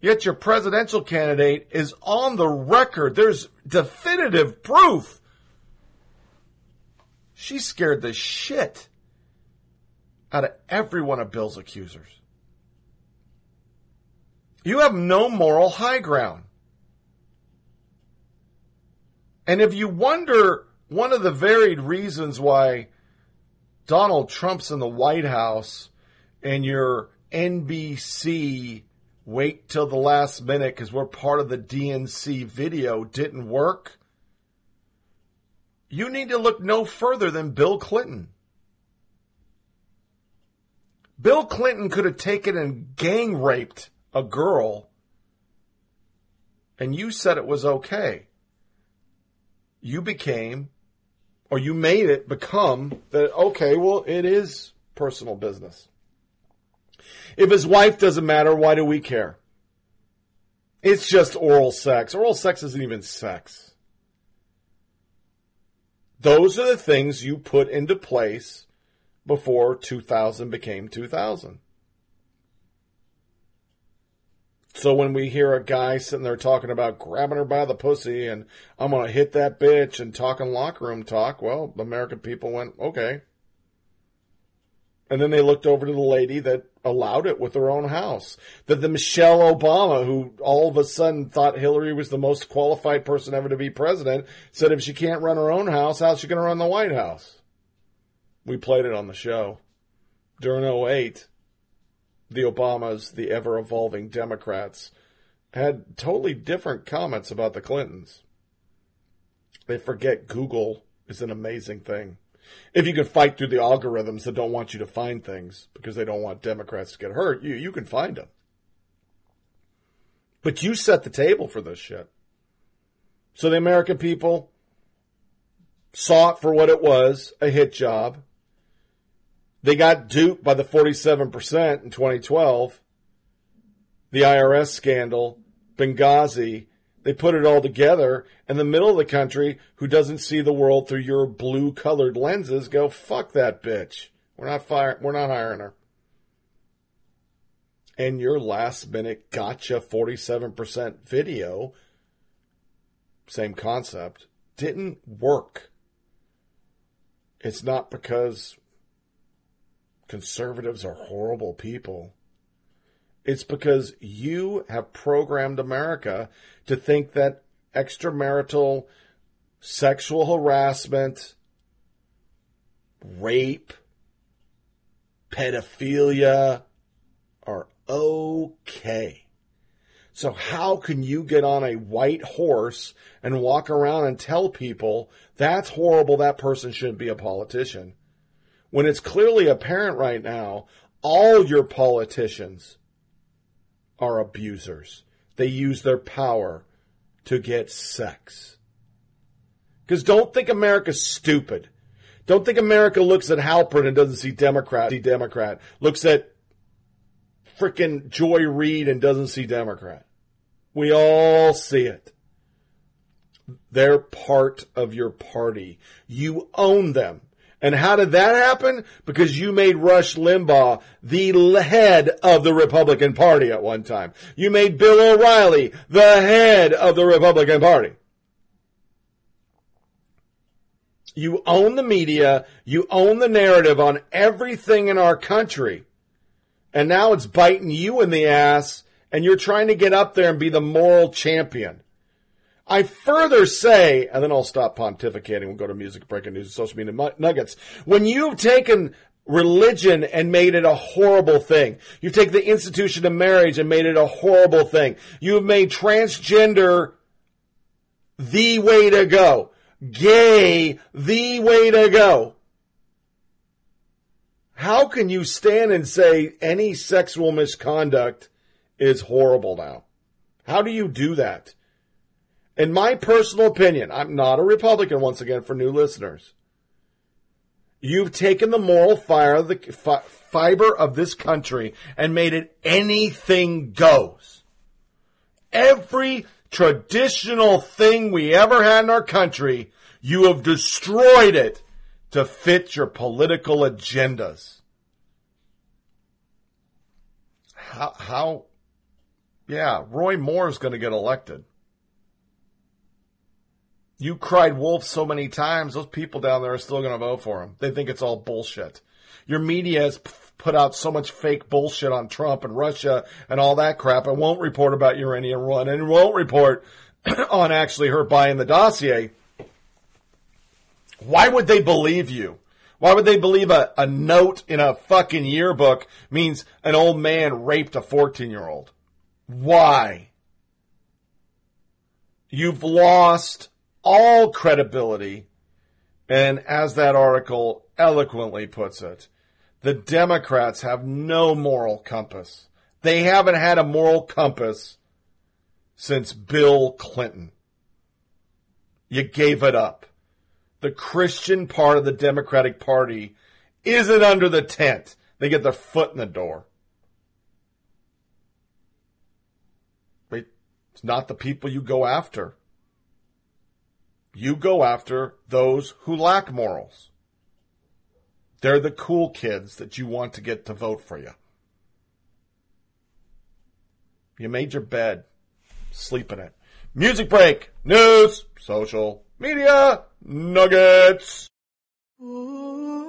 Yet your presidential candidate is on the record. There's definitive proof. She scared the shit out of every one of Bill's accusers. You have no moral high ground. And if you wonder one of the varied reasons why Donald Trump's in the White House and your NBC wait till the last minute because we're part of the DNC video didn't work, you need to look no further than Bill Clinton. Bill Clinton could have taken and gang raped a girl, and you said it was okay. You became, or you made it become that, okay, well, it is personal business. If his wife doesn't matter, why do we care? It's just oral sex. Oral sex isn't even sex. Those are the things you put into place before 2000 became 2000. So when we hear a guy sitting there talking about grabbing her by the pussy and I'm going to hit that bitch and talking locker room talk, well, the American people went, okay. And then they looked over to the lady that allowed it with her own house. That the Michelle Obama, who all of a sudden thought Hillary was the most qualified person ever to be president, said if she can't run her own house, how's she going to run the White House? We played it on the show. During 08, the Obamas, the ever evolving Democrats, had totally different comments about the Clintons. They forget Google is an amazing thing. If you can fight through the algorithms that don't want you to find things because they don't want Democrats to get hurt, you you can find them. But you set the table for this shit. So the American people saw it for what it was, a hit job. They got duped by the 47% in 2012. The IRS scandal, Benghazi, they put it all together, and the middle of the country, who doesn't see the world through your blue colored lenses, go, fuck that bitch. We're not fire, we're not hiring her. And your last minute gotcha 47% video, same concept, didn't work. It's not because conservatives are horrible people. It's because you have programmed America to think that extramarital sexual harassment, rape, pedophilia are okay. So how can you get on a white horse and walk around and tell people that's horrible, that person shouldn't be a politician? When it's clearly apparent right now, all your politicians are abusers. They use their power to get sex. Because don't think America's stupid. Don't think America looks at Halperin and doesn't see Democrat, see Democrat. Looks at frickin' Joy Reid and doesn't see Democrat. We all see it. They're part of your party. You own them. And how did that happen? Because you made Rush Limbaugh the head of the Republican Party at one time. You made Bill O'Reilly the head of the Republican Party. You own the media. You own the narrative on everything in our country. And now it's biting you in the ass and you're trying to get up there and be the moral champion. I further say, and then I'll stop pontificating. We'll go to music, breaking news, and social media nuggets. When you've taken religion and made it a horrible thing, you've taken the institution of marriage and made it a horrible thing. You've made transgender the way to go, gay the way to go. How can you stand and say any sexual misconduct is horrible now? How do you do that? In my personal opinion, I'm not a Republican once again for new listeners. You've taken the moral fiber of this country and made it anything goes. Every traditional thing we ever had in our country, you have destroyed it to fit your political agendas. How, how yeah, Roy Moore is going to get elected. You cried wolf so many times, those people down there are still going to vote for him. They think it's all bullshit. Your media has put out so much fake bullshit on Trump and Russia and all that crap and won't report about Uranium One and won't report on actually her buying the dossier. Why would they believe you? Why would they believe a, a note in a fucking yearbook means an old man raped a 14 year old? Why? You've lost all credibility. And as that article eloquently puts it, the Democrats have no moral compass. They haven't had a moral compass since Bill Clinton. You gave it up. The Christian part of the Democratic Party isn't under the tent. They get their foot in the door. It's not the people you go after. You go after those who lack morals. They're the cool kids that you want to get to vote for you. You made your bed. Sleep in it. Music break. News. Social media. Nuggets. Mary,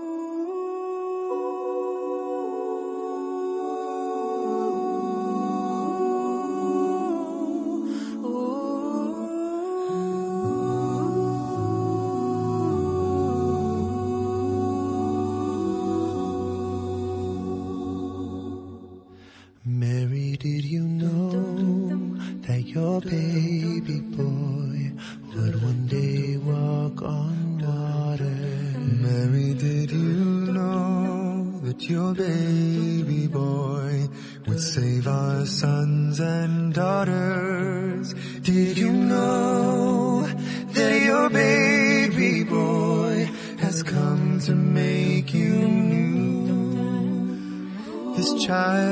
time.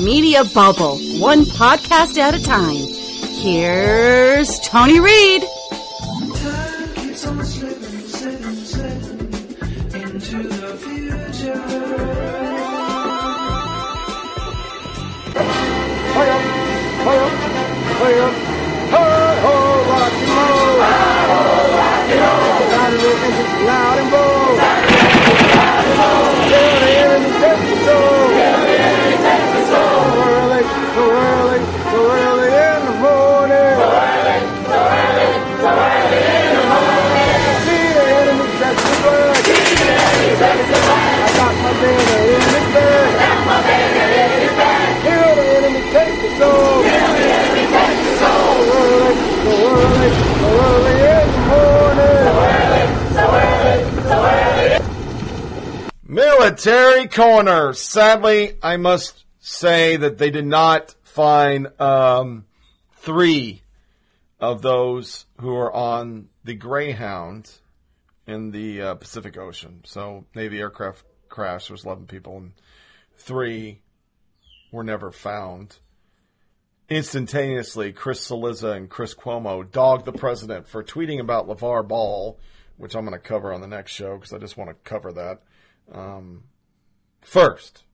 media bubble, one podcast at a time. Here's Tony Reed. corner. Sadly, I must say that they did not find um, three of those who are on the Greyhound in the uh, Pacific Ocean. So Navy aircraft crash was 11 people, and three were never found. Instantaneously, Chris Cillizza and Chris Cuomo dogged the president for tweeting about LaVar Ball, which I'm going to cover on the next show because I just want to cover that. Um, first.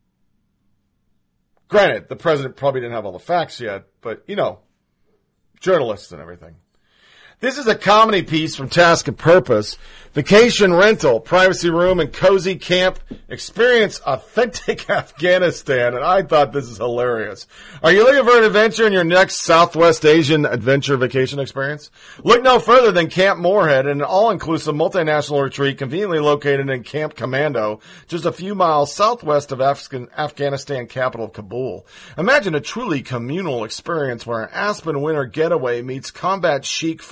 Granted, the president probably didn't have all the facts yet, but you know, journalists and everything. This is a comedy piece from Task and Purpose. Vacation rental, privacy room, and cozy camp. Experience authentic Afghanistan. And I thought this is hilarious. Are you looking for an adventure in your next Southwest Asian adventure vacation experience? Look no further than Camp Morehead, an all-inclusive multinational retreat conveniently located in Camp Commando, just a few miles southwest of Afghan- Afghanistan capital Kabul. Imagine a truly communal experience where an Aspen winter getaway meets combat chic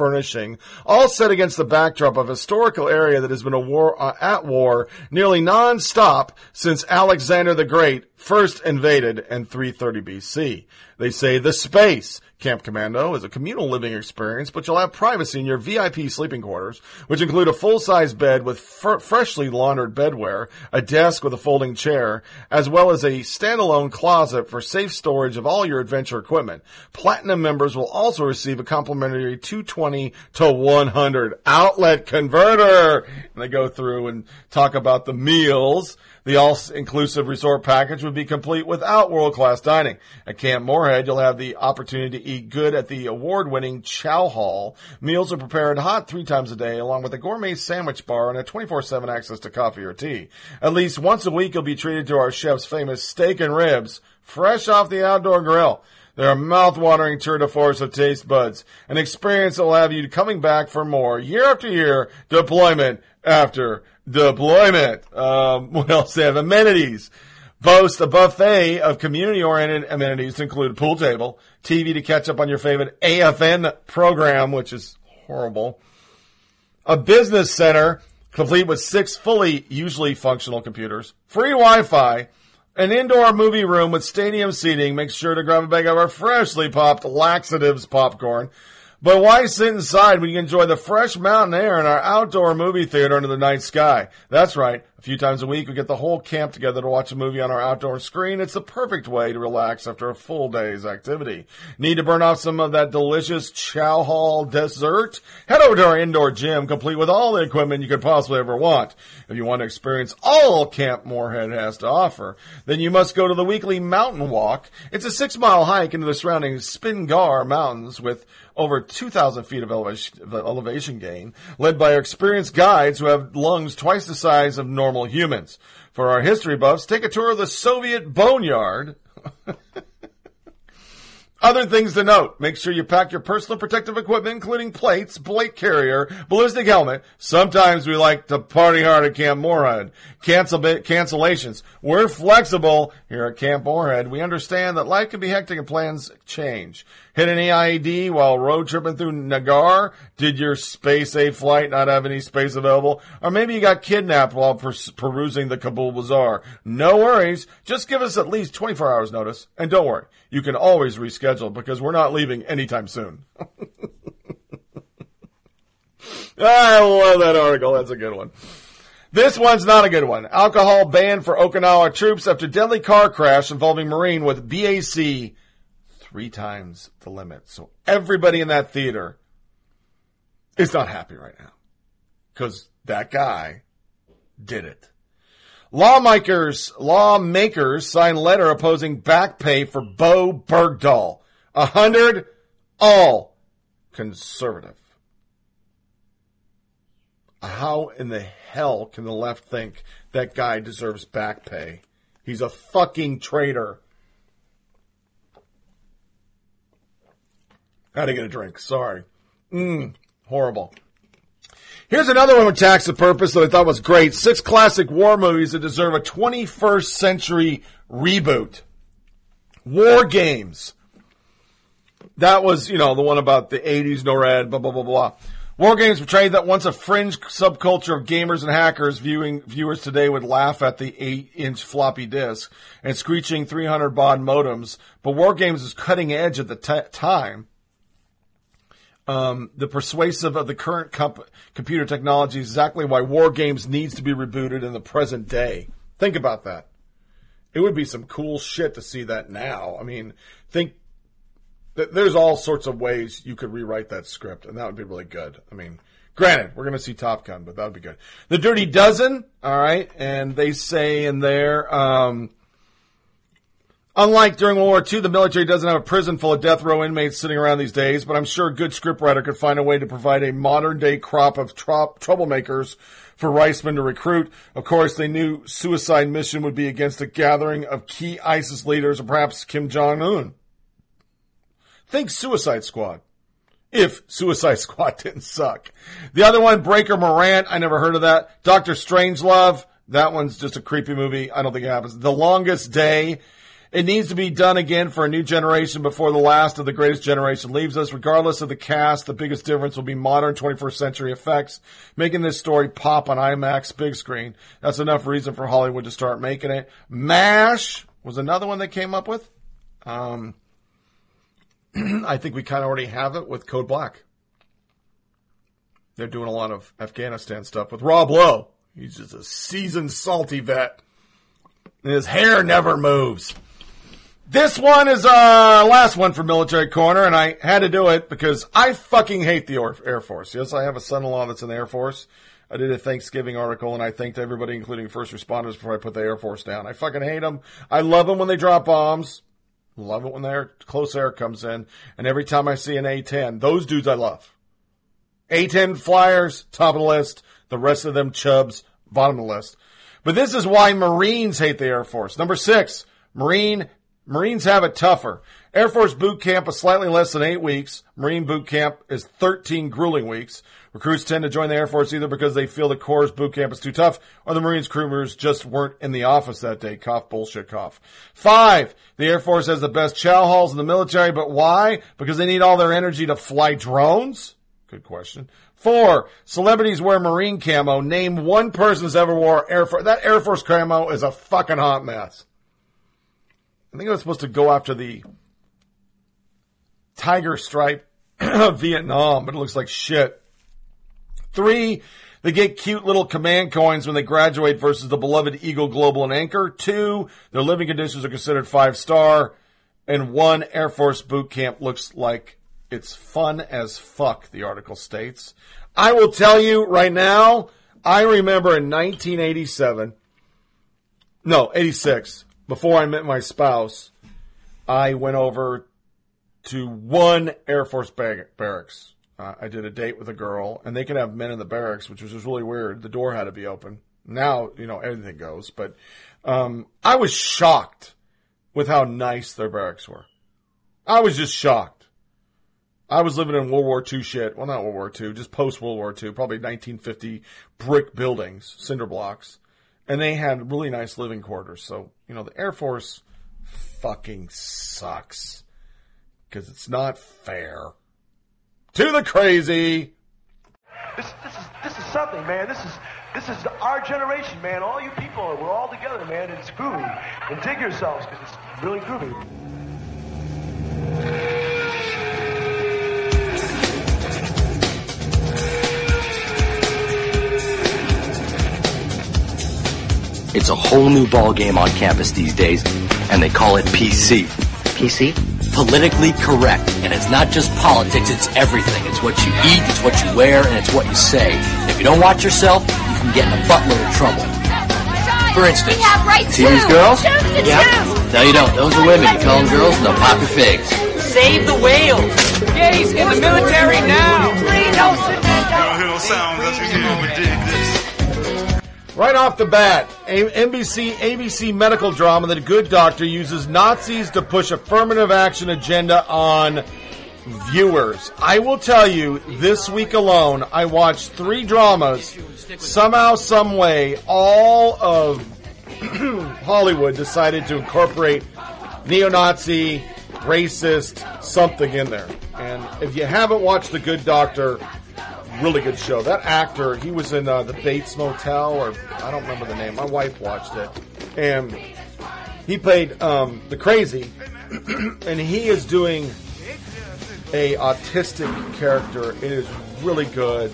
all set against the backdrop of a historical area that has been war, uh, at war nearly non-stop since Alexander the Great first invaded in 330 BC. They say the space. Camp Commando is a communal living experience, but you'll have privacy in your VIP sleeping quarters, which include a full-size bed with fr- freshly laundered bedwear, a desk with a folding chair, as well as a standalone closet for safe storage of all your adventure equipment. Platinum members will also receive a complimentary 220 to 100 outlet converter. And they go through and talk about the meals. The all-inclusive resort package would be complete without world-class dining. At Camp Morehead, you'll have the opportunity to eat good at the award-winning Chow Hall. Meals are prepared hot three times a day, along with a gourmet sandwich bar and a 24-7 access to coffee or tea. At least once a week, you'll be treated to our chef's famous steak and ribs, fresh off the outdoor grill. They're a mouth-watering tour de force of taste buds, an experience that will have you coming back for more year after year, deployment after deployment. Um, what else? They have amenities. Boast a buffet of community-oriented amenities include a pool table, TV to catch up on your favorite AFN program, which is horrible, a business center complete with six fully usually functional computers, free Wi-Fi, an indoor movie room with stadium seating. Make sure to grab a bag of our freshly popped laxatives popcorn. But why sit inside when you can enjoy the fresh mountain air in our outdoor movie theater under the night sky? That's right. Few times a week, we get the whole camp together to watch a movie on our outdoor screen. It's the perfect way to relax after a full day's activity. Need to burn off some of that delicious chow hall dessert? Head over to our indoor gym, complete with all the equipment you could possibly ever want. If you want to experience all Camp Morehead has to offer, then you must go to the weekly mountain walk. It's a six mile hike into the surrounding Spingar Mountains with over 2,000 feet of elevation, elevation gain, led by experienced guides who have lungs twice the size of normal humans. For our history buffs, take a tour of the Soviet Boneyard. Other things to note. Make sure you pack your personal protective equipment, including plates, plate carrier, ballistic helmet. Sometimes we like to party hard at Camp Morehead. Cancel cancellations. We're flexible here at Camp Morehead. We understand that life can be hectic and plans change. Hit an EID while road tripping through Nagar? Did your Space A flight not have any space available? Or maybe you got kidnapped while per- perusing the Kabul Bazaar. No worries. Just give us at least 24 hours notice. And don't worry, you can always reschedule because we're not leaving anytime soon. I love that article. That's a good one. This one's not a good one. Alcohol banned for Okinawa troops after deadly car crash involving Marine with BAC three times the limit. So everybody in that theater is not happy right now because that guy did it. Lawmakers, lawmakers signed letter opposing back pay for Bowe Bergdahl. A hundred, all conservative. How in the hell can the left think that guy deserves back pay? He's a fucking traitor. To get a drink. Sorry. Mmm, horrible. Here's another one with Task and Purpose that I thought was great. Six classic war movies that deserve a 21st century reboot. War games. That was, you know, the one about the 80s, NORAD, blah, blah, blah, blah. War games portrayed that once a fringe subculture of gamers and hackers viewing viewers today would laugh at the 8-inch floppy disk and screeching 300 baud modems, but war games is cutting edge at the t- time um, the persuasive of the current comp- computer technology is exactly why war games needs to be rebooted in the present day. Think about that. It would be some cool shit to see that now. I mean, think that there's all sorts of ways you could rewrite that script, and that would be really good. I mean, granted, we're going to see Top Gun, but that would be good. The Dirty Dozen, all right, and they say in there, um, Unlike during World War II, the military doesn't have a prison full of death row inmates sitting around these days, but I'm sure a good scriptwriter could find a way to provide a modern day crop of tro- troublemakers for Reisman to recruit. Of course, they knew suicide mission would be against a gathering of key ISIS leaders or perhaps Kim Jong Un. Think Suicide Squad. If Suicide Squad didn't suck. The other one, Breaker Morant, I never heard of that. Doctor Strangelove, that one's just a creepy movie. I don't think it happens. The Longest Day, it needs to be done again for a new generation before the last of the greatest generation leaves us. Regardless of the cast, the biggest difference will be modern 21st century effects, making this story pop on IMAX big screen. That's enough reason for Hollywood to start making it. MASH was another one they came up with. Um, I think we kind of already have it with Code Black. They're doing a lot of Afghanistan stuff with Rob Lowe. He's just a seasoned, salty vet. And his hair never moves. This one is uh last one for Military Corner, and I had to do it because I fucking hate the Air Air Force. Yes, I have a son-in-law that's in the Air Force. I did a Thanksgiving article, and I thanked everybody, including first responders, before I put the Air Force down. I fucking hate them. I love them when they drop bombs. Love it when their close air comes in. And every time I see an A-10, those dudes I love. A-10 flyers, top of the list. The rest of them chubs, bottom of the list. But this is why Marines hate the Air Force. Number six, Marine, Marines have it tougher. Air Force boot camp is slightly less than eight weeks. Marine boot camp is 13 grueling weeks. Recruits tend to join the Air Force either because they feel the Corps boot camp is too tough or the Marines crew members just weren't in the office that day. Cough, bullshit, cough. Five, the Air Force has the best chow halls in the military, but why? Because they need all their energy to fly drones? Good question. Four, celebrities wear Marine camo. Name one person who's ever wore Air Force. That Air Force camo is a fucking hot mess. I think I was supposed to go after the tiger stripe of Vietnam, but it looks like shit. Three, they get cute little command coins when they graduate versus the beloved Eagle Global and Anchor. Two, their living conditions are considered five star. And one, Air Force boot camp looks like it's fun as fuck, the article states. I will tell you right now, I remember in 1987, no, 86, before I met my spouse, I went over to one Air Force bar- barracks. Uh, I did a date with a girl, and they could have men in the barracks, which was just really weird. The door had to be open. Now, you know, everything goes. But um, I was shocked with how nice their barracks were. I was just shocked. I was living in World War II shit. Well, not World War II, just post World War II, probably 1950 brick buildings, cinder blocks. And they had really nice living quarters. So, you know, the Air Force fucking sucks. Because it's not fair. To the crazy. This, this is this is something, man. This is this is our generation, man. All you people, we're all together, man. It's groovy, and dig yourselves because it's really groovy. It's a whole new ball game on campus these days, and they call it PC. PC? Politically correct. And it's not just politics, it's everything. It's what you eat, it's what you wear, and it's what you say. And if you don't watch yourself, you can get in a buttload of trouble. For instance, We have rights see these girls? Choose to choose. No, you don't. Those are women. You call them girls, and they'll pop your figs. Save the whales. Gays in the military now. Right off the bat, a- NBC ABC medical drama that a good doctor uses Nazis to push affirmative action agenda on viewers. I will tell you, this week alone, I watched three dramas. Somehow, some way, all of Hollywood decided to incorporate neo-Nazi, racist, something in there. And if you haven't watched The Good Doctor, really good show. That actor, he was in uh, the Bates Motel, or I don't remember the name. My wife watched it, and he played um, the crazy, and he is doing a autistic character. It is really good,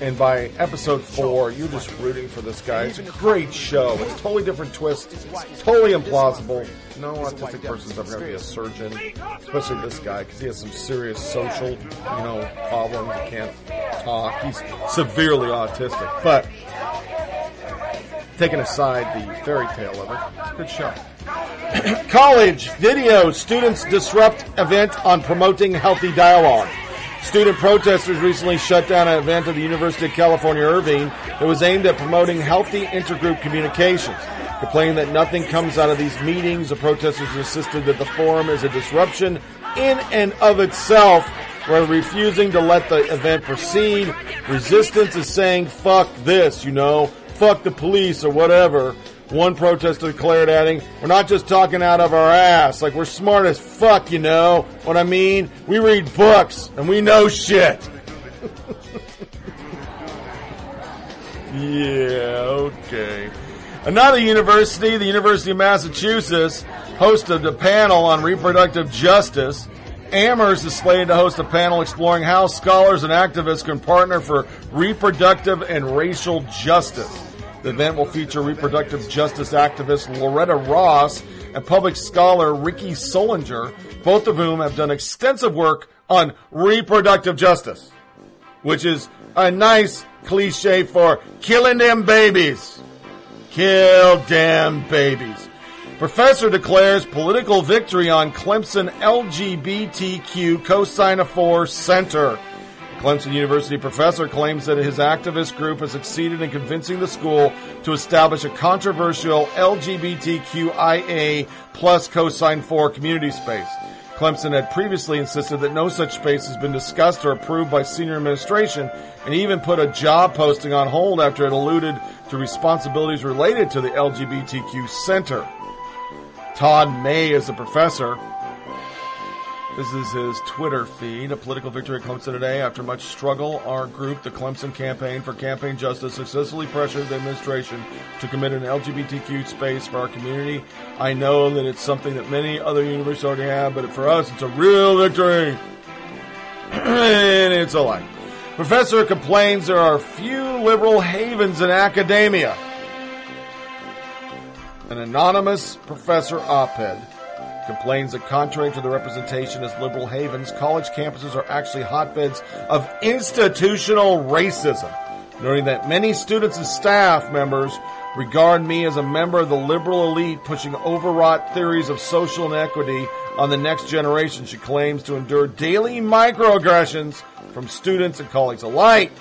and by episode four, you're just rooting for this guy. It's a great show. It's totally different twist. It's totally implausible. No autistic person's ever going to be a surgeon, especially this guy, because he has some serious social, you know, problems. He can't talk. He's severely autistic. But taking aside the fairy tale of it, good show. College video students disrupt event on promoting healthy dialogue. Student protesters recently shut down an event at the University of California, Irvine that was aimed at promoting healthy intergroup communications. Complaining that nothing comes out of these meetings, the protesters insisted that the forum is a disruption in and of itself, while refusing to let the event proceed. Resistance is saying, fuck this, you know, fuck the police or whatever. One protester declared, adding, We're not just talking out of our ass, like we're smart as fuck, you know what I mean? We read books and we know shit. yeah, okay. Another university, the University of Massachusetts, hosted a panel on reproductive justice. Amherst is slated to host a panel exploring how scholars and activists can partner for reproductive and racial justice. The event will feature reproductive justice activist Loretta Ross and public scholar Rickie Solinger, both of whom have done extensive work on reproductive justice, which is a nice cliche for killing them babies. Kill damn babies. Professor declares political victory on Clemson LGBTQ cosign of 4 center. Clemson University professor claims that his activist group has succeeded in convincing the school to establish a controversial LGBTQIA plus cosign 4 community space. Clemson had previously insisted that no such space has been discussed or approved by senior administration and even put a job posting on hold after it alluded to responsibilities related to the LGBTQ center. Todd May is a professor. This is his Twitter feed. A political victory at Clemson today. After much struggle, our group, the Clemson Campaign for Campaign Justice, successfully pressured the administration to commit an LGBTQ space for our community. I know that it's something that many other universities already have, but for us, it's a real victory. and it's a lie. Professor complains there are few liberal havens in academia. An anonymous professor op-ed complains that contrary to the representation as liberal havens, college campuses are actually hotbeds of institutional racism, noting that many students and staff members regard me as a member of the liberal elite pushing overwrought theories of social inequity on the next generation. She claims to endure daily microaggressions from students and colleagues alike.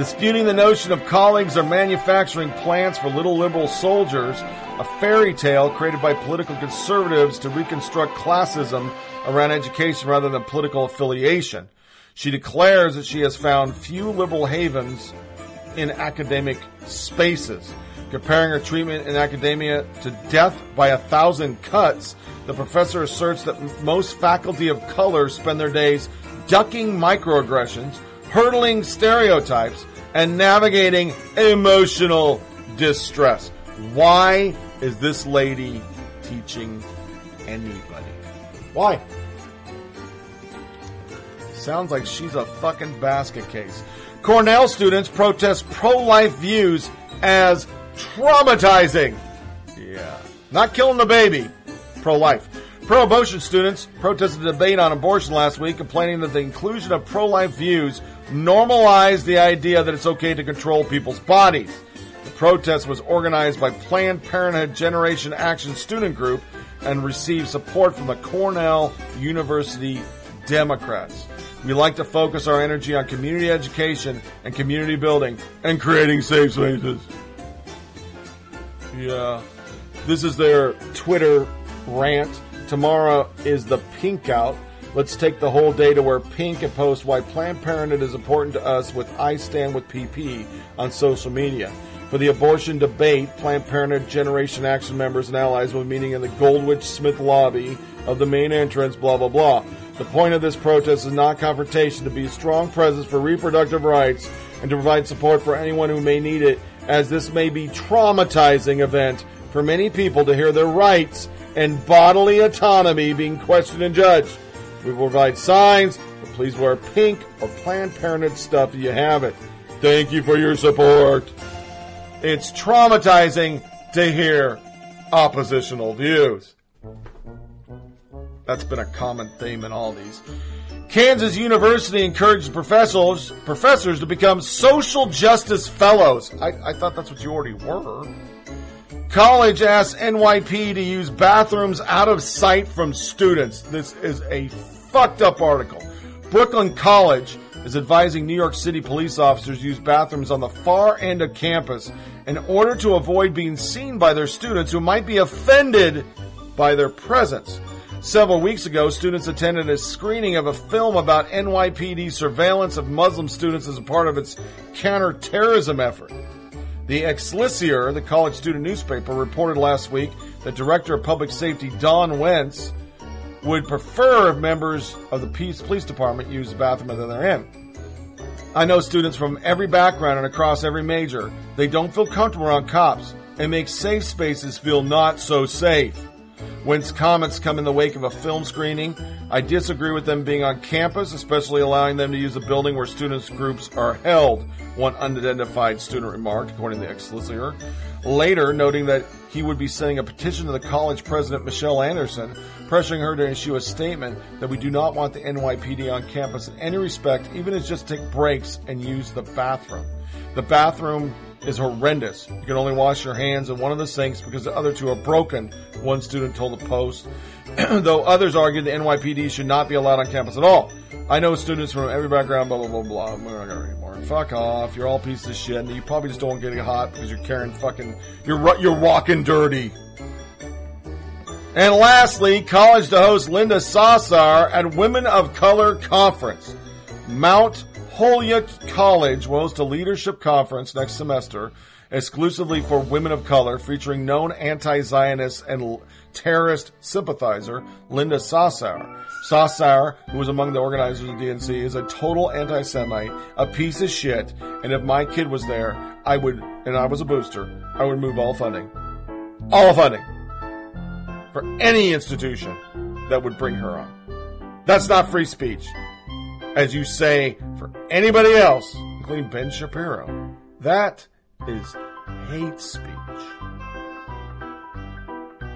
Disputing the notion of colleagues are manufacturing plants for little liberal soldiers, a fairy tale created by political conservatives to reconstruct classism around education rather than political affiliation. She declares that she has found few liberal havens in academic spaces. Comparing her treatment in academia to death by a thousand cuts, the professor asserts that most faculty of color spend their days ducking microaggressions, hurdling stereotypes, and navigating emotional distress. Why is this lady teaching anybody? Why? Sounds like she's a fucking basket case. Cornell students protest pro-life views as traumatizing. Yeah. Not killing the baby. Pro-life. Pro-abortion students protested a debate on abortion last week, complaining that the inclusion of pro-life views normalized the idea that it's okay to control people's bodies. The protest was organized by Planned Parenthood Generation Action Student Group and received support from the Cornell University Democrats. We like to focus our energy on community education and community building and creating safe spaces. Yeah. This is their Twitter rant. Tomorrow is the pink out. Let's take the whole day to wear pink and post why Planned Parenthood is important to us with I Stand with PP on social media. For the abortion debate, Planned Parenthood Generation Action members and allies will be meeting in the Goldwin Smith lobby of the main entrance, blah, blah, blah. The point of this protest is not confrontation, to be a strong presence for reproductive rights and to provide support for anyone who may need it, as this may be traumatizing event for many people to hear their rights and bodily autonomy being questioned and judged. We will provide signs, but please wear pink or Planned Parenthood stuff if you have it. Thank you for your support. It's traumatizing to hear oppositional views. That's been a common theme in all these. Kansas University encouraged professors professors to become social justice fellows. I, I thought that's what you already were. College asks NYP to use bathrooms out of sight from students. This is a fucked up article. Brooklyn College is advising New York City police officers use bathrooms on the far end of campus in order to avoid being seen by their students who might be offended by their presence. Several weeks ago, students attended a screening of a film about NYPD surveillance of Muslim students as a part of its counterterrorism effort. The Excelsior, the college student newspaper, reported last week that Director of Public Safety Don Wenz would prefer if members of the peace police department use the bathroom that they're in. I know students from every background and across every major. They don't feel comfortable around cops and make safe spaces feel not so safe. Wenz's comments come in the wake of a film screening, I disagree with them being on campus, especially allowing them to use a building where students groups are held, one unidentified student remarked, according to the Excelsior. Later, noting that he would be sending a petition to the college president, Michelle Anderson, pressuring her to issue a statement that we do not want the NYPD on campus in any respect, even it's just take breaks and use the bathroom. The bathroom is horrendous. You can only wash your hands in one of the sinks because the other two are broken, one student told the Post. Though others argue the NYPD should not be allowed on campus at all. I know students from every background, blah, blah, blah, blah. I'm not gonna read more. Fuck off. You're all pieces of shit. And you probably just don't get it hot because you're carrying fucking, you're, you're walking dirty. And lastly, college to host Linda Sarsour at Women of Color Conference. Mount Holyoke College will host a leadership conference next semester exclusively for women of color featuring known anti-Zionist and terrorist sympathizer Linda Sarsour. Sarsour, who was among the organizers of DNC, is a total anti-Semite, a piece of shit, and if my kid was there, I would, and I was a booster, I would move all funding. All funding for any institution that would bring her on. That's not free speech. As you say for anybody else, including Ben Shapiro. That is hate speech.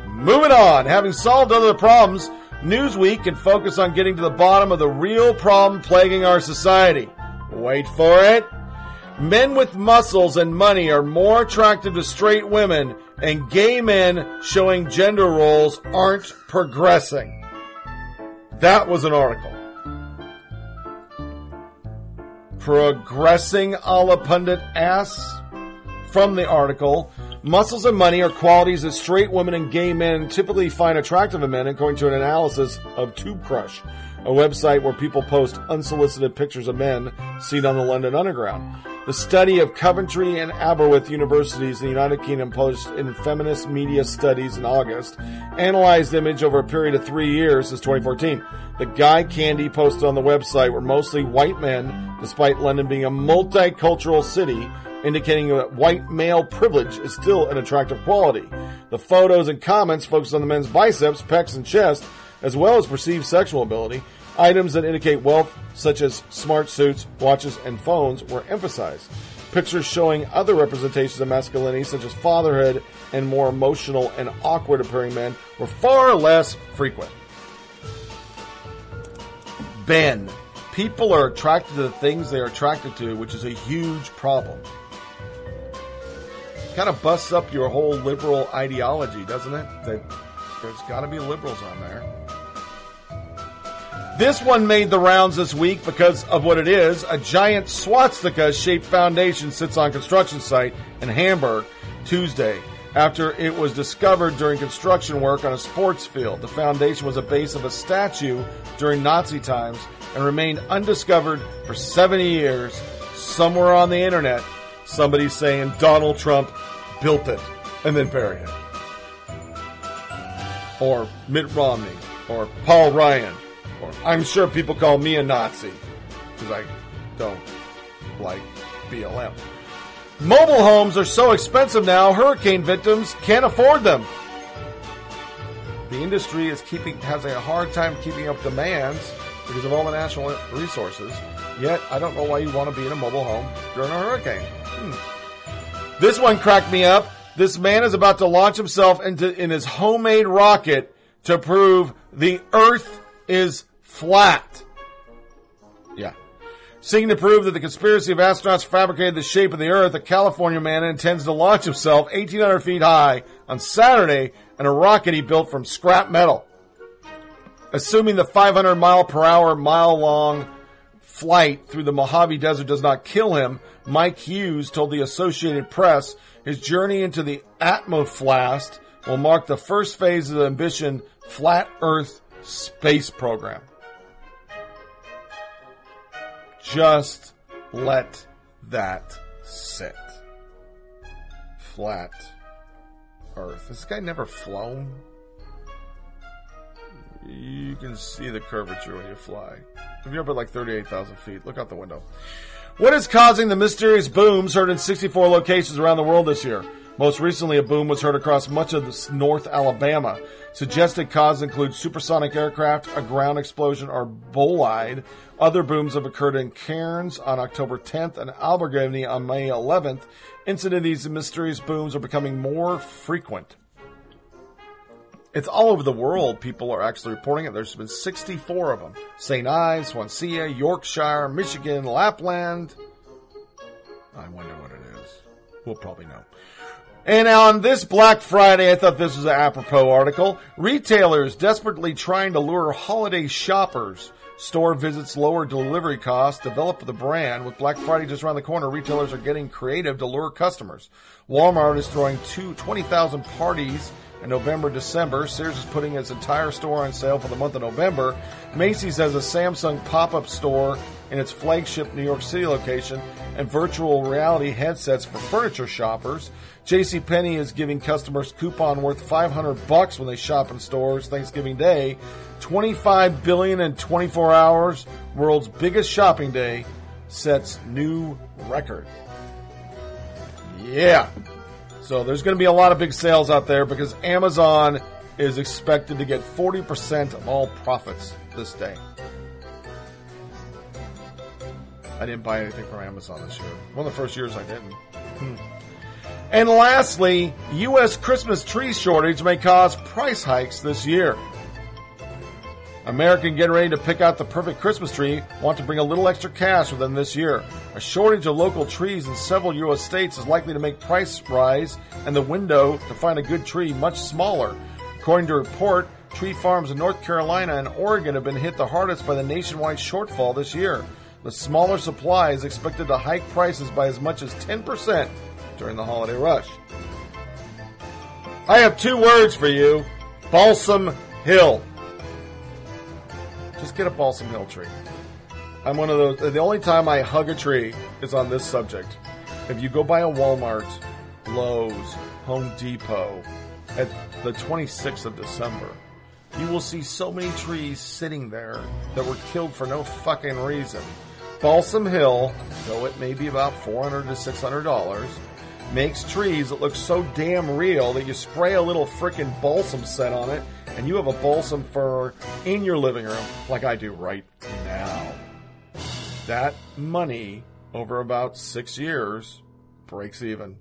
Moving on, having solved other problems, Newsweek can focus on getting to the bottom of the real problem plaguing our society. Wait for it. Men with muscles and money are more attractive to straight women, and gay men showing gender roles aren't progressing. That was an article. Progressing a la pundit ass? From the article, muscles and money are qualities that straight women and gay men typically find attractive in men, according to an analysis of Tube Crush, a website where people post unsolicited pictures of men seen on the London Underground. The study of Coventry and Aberystwyth universities in the United Kingdom published in Feminist Media Studies in August analyzed the image over a period of three years since 2014. The Guy Candy posted on the website were mostly white men, despite London being a multicultural city, indicating that white male privilege is still an attractive quality. The photos and comments focus on the men's biceps, pecs, and chest, as well as perceived sexual ability. Items that indicate wealth, such as smart suits, watches, and phones, were emphasized. Pictures showing other representations of masculinity, such as fatherhood and more emotional and awkward appearing men, were far less frequent. Ben, people are attracted to the things they are attracted to, which is a huge problem. Kind of busts up your whole liberal ideology, doesn't it? That there's got to be liberals on there. This one made the rounds this week because of what it is. A giant swastika shaped foundation sits on construction site in Hamburg Tuesday after it was discovered during construction work on a sports field. The foundation was a base of a statue during Nazi times and remained undiscovered for 70 years. Somewhere on the internet, somebody's saying Donald Trump built it and then buried it. Or Mitt Romney, or Paul Ryan, or I'm sure people call me a Nazi because I don't like BLM. Mobile homes are so expensive now, hurricane victims can't afford them. The industry is keeping has a hard time keeping up demands because of all the natural resources. Yet, I don't know why you want to be in a mobile home during a hurricane. Hmm. This one cracked me up. This man is about to launch himself into in his homemade rocket to prove the Earth is flat. Yeah. Seeking to prove that the conspiracy of astronauts fabricated the shape of the Earth, a California man intends to launch himself 1,800 feet high on Saturday in a rocket he built from scrap metal. Assuming the 500 mile per hour, mile long flight through the Mojave Desert does not kill him, Mike Hughes told the Associated Press his journey into the Atmoflast will mark the first phase of the Ambition Flat Earth space program. Just let that sit. Flat Earth. This guy never flown. You can see the curvature when you fly. If you're up at like 38,000 feet, look out the window. What is causing the mysterious booms heard in 64 locations around the world this year? Most recently, a boom was heard across much of North Alabama. Suggested causes include supersonic aircraft, a ground explosion, or bolide. Other booms have occurred in Cairns on October 10th and Albergany on May 11th. Incidents these mysterious booms are becoming more frequent. It's all over the world. People are actually reporting it. There's been 64 of them. St. Ives, Swansea, Yorkshire, Michigan, Lapland. I wonder what it is. We'll probably know. And on this Black Friday, I thought this was an apropos article. Retailers desperately trying to lure holiday shoppers. Store visits lower delivery costs, develop the brand. With Black Friday just around the corner, retailers are getting creative to lure customers. Walmart is throwing two 20,000 parties in November, December. Sears is putting its entire store on sale for the month of November. Macy's has a Samsung pop-up store in its flagship New York City location and virtual reality headsets for furniture shoppers. JCPenney is giving customers coupon worth 500 bucks when they shop in stores Thanksgiving Day. 25 billion in 24 hours, world's biggest shopping day, sets new record. Yeah. So there's going to be a lot of big sales out there because Amazon is expected to get 40% of all profits this day. I didn't buy anything from Amazon this year. One of the first years I didn't. Hmm. And lastly, U.S. Christmas tree shortage may cause price hikes this year. American getting ready to pick out the perfect Christmas tree want to bring a little extra cash with them this year. A shortage of local trees in several U.S. states is likely to make price rise and the window to find a good tree much smaller. According to a report, tree farms in North Carolina and Oregon have been hit the hardest by the nationwide shortfall this year. The smaller supply is expected to hike prices by as much as 10% during the holiday rush. I have two words for you Balsam Hill. Just get a Balsam Hill tree. I'm one of those. The only time I hug a tree is on this subject. If you go by a Walmart, Lowe's, Home Depot at the 26th of December, you will see so many trees sitting there that were killed for no fucking reason. Balsam Hill, though it may be about 400 to 600 dollars, makes trees that look so damn real that you spray a little frickin' balsam set on it and you have a balsam fir in your living room like I do right now. That money over about six years breaks even.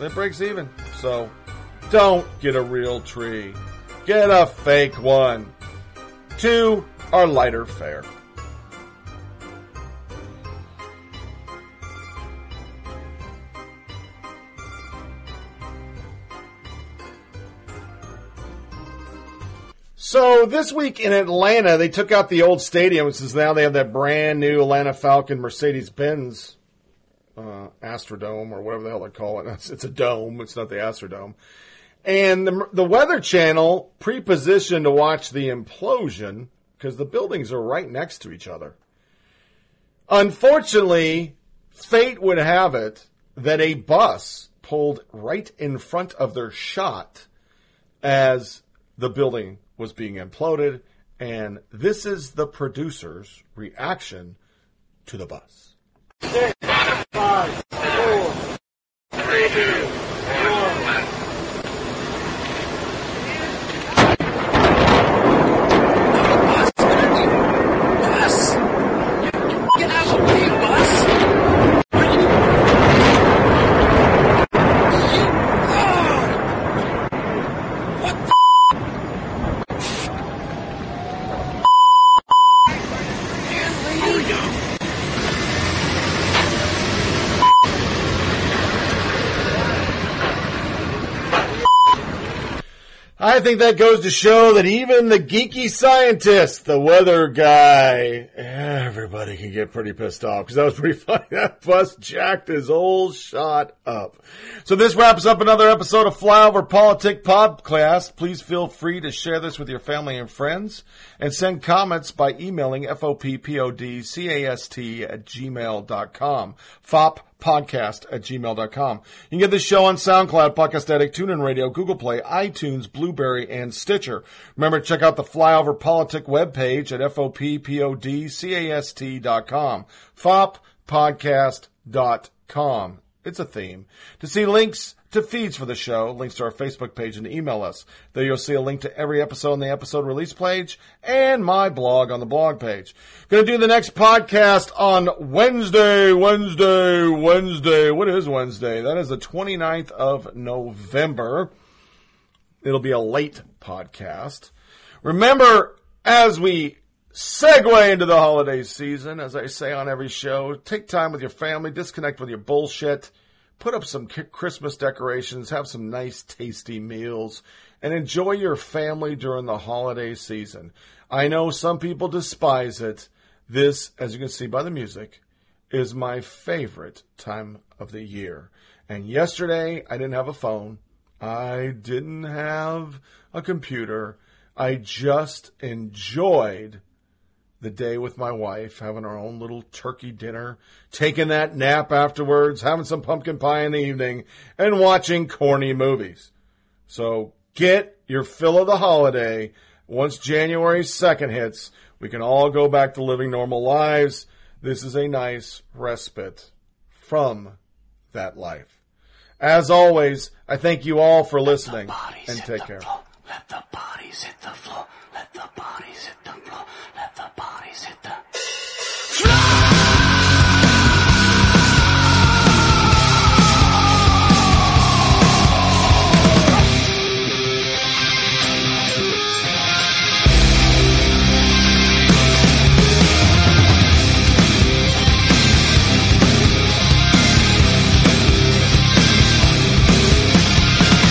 It breaks even. So don't get a real tree. Get a fake one. Two are lighter fare. So this week in Atlanta, they took out the old stadium. Since now they have that brand new Atlanta Falcon Mercedes Benz uh, Astrodome or whatever the hell they call it. It's, it's a dome. It's not the Astrodome. And the, the Weather Channel pre-positioned to watch the implosion because the buildings are right next to each other. Unfortunately, fate would have it that a bus pulled right in front of their shot as the building was being imploded. And this is the producer's reaction to the bus. Six, five, four, three, two, one. Bus! Get out of the way, bus! What the Man, lady? I think that goes to show that even the geeky scientist, the weather guy, everybody can get pretty pissed off because that was pretty funny. That bus jacked his whole shot up. So this wraps up another episode of Flyover Politic Podcast. Please feel free to share this with your family and friends and send comments by emailing foppodcast at gmail.com. Fop podcast at gmail.com. You can get this show on SoundCloud, Podcast Addict, TuneIn Radio, Google Play, iTunes, Blubrry, and Stitcher. Remember to check out the Flyover Politic webpage at foppodcast.com. foppodcast.com. It's a theme. To see links to feeds for the show, links to our Facebook page, and email us. There you'll see a link to every episode on the episode release page and my blog on the blog page. Gonna do the next podcast on Wednesday, Wednesday, Wednesday. What is Wednesday? That is the 29th of November. It'll be a late podcast. Remember, as we segue into the holiday season, as I say on every show, take time with your family, disconnect with your bullshit, put up some Christmas decorations, have some nice, tasty meals, and enjoy your family during the holiday season. I know some people despise it. This, as you can see by the music, is my favorite time of the year. And yesterday, I didn't have a phone. I didn't have a computer. I just enjoyed the day with my wife, having our own little turkey dinner, taking that nap afterwards, having some pumpkin pie in the evening, and watching corny movies. So get your fill of the holiday. Once January 2nd hits, we can all go back to living normal lives. This is a nice respite from that life. As always, I thank you all for listening and take care. Let the bodies hit the floor. Let the bodies hit the floor. Let the bodies hit the floor.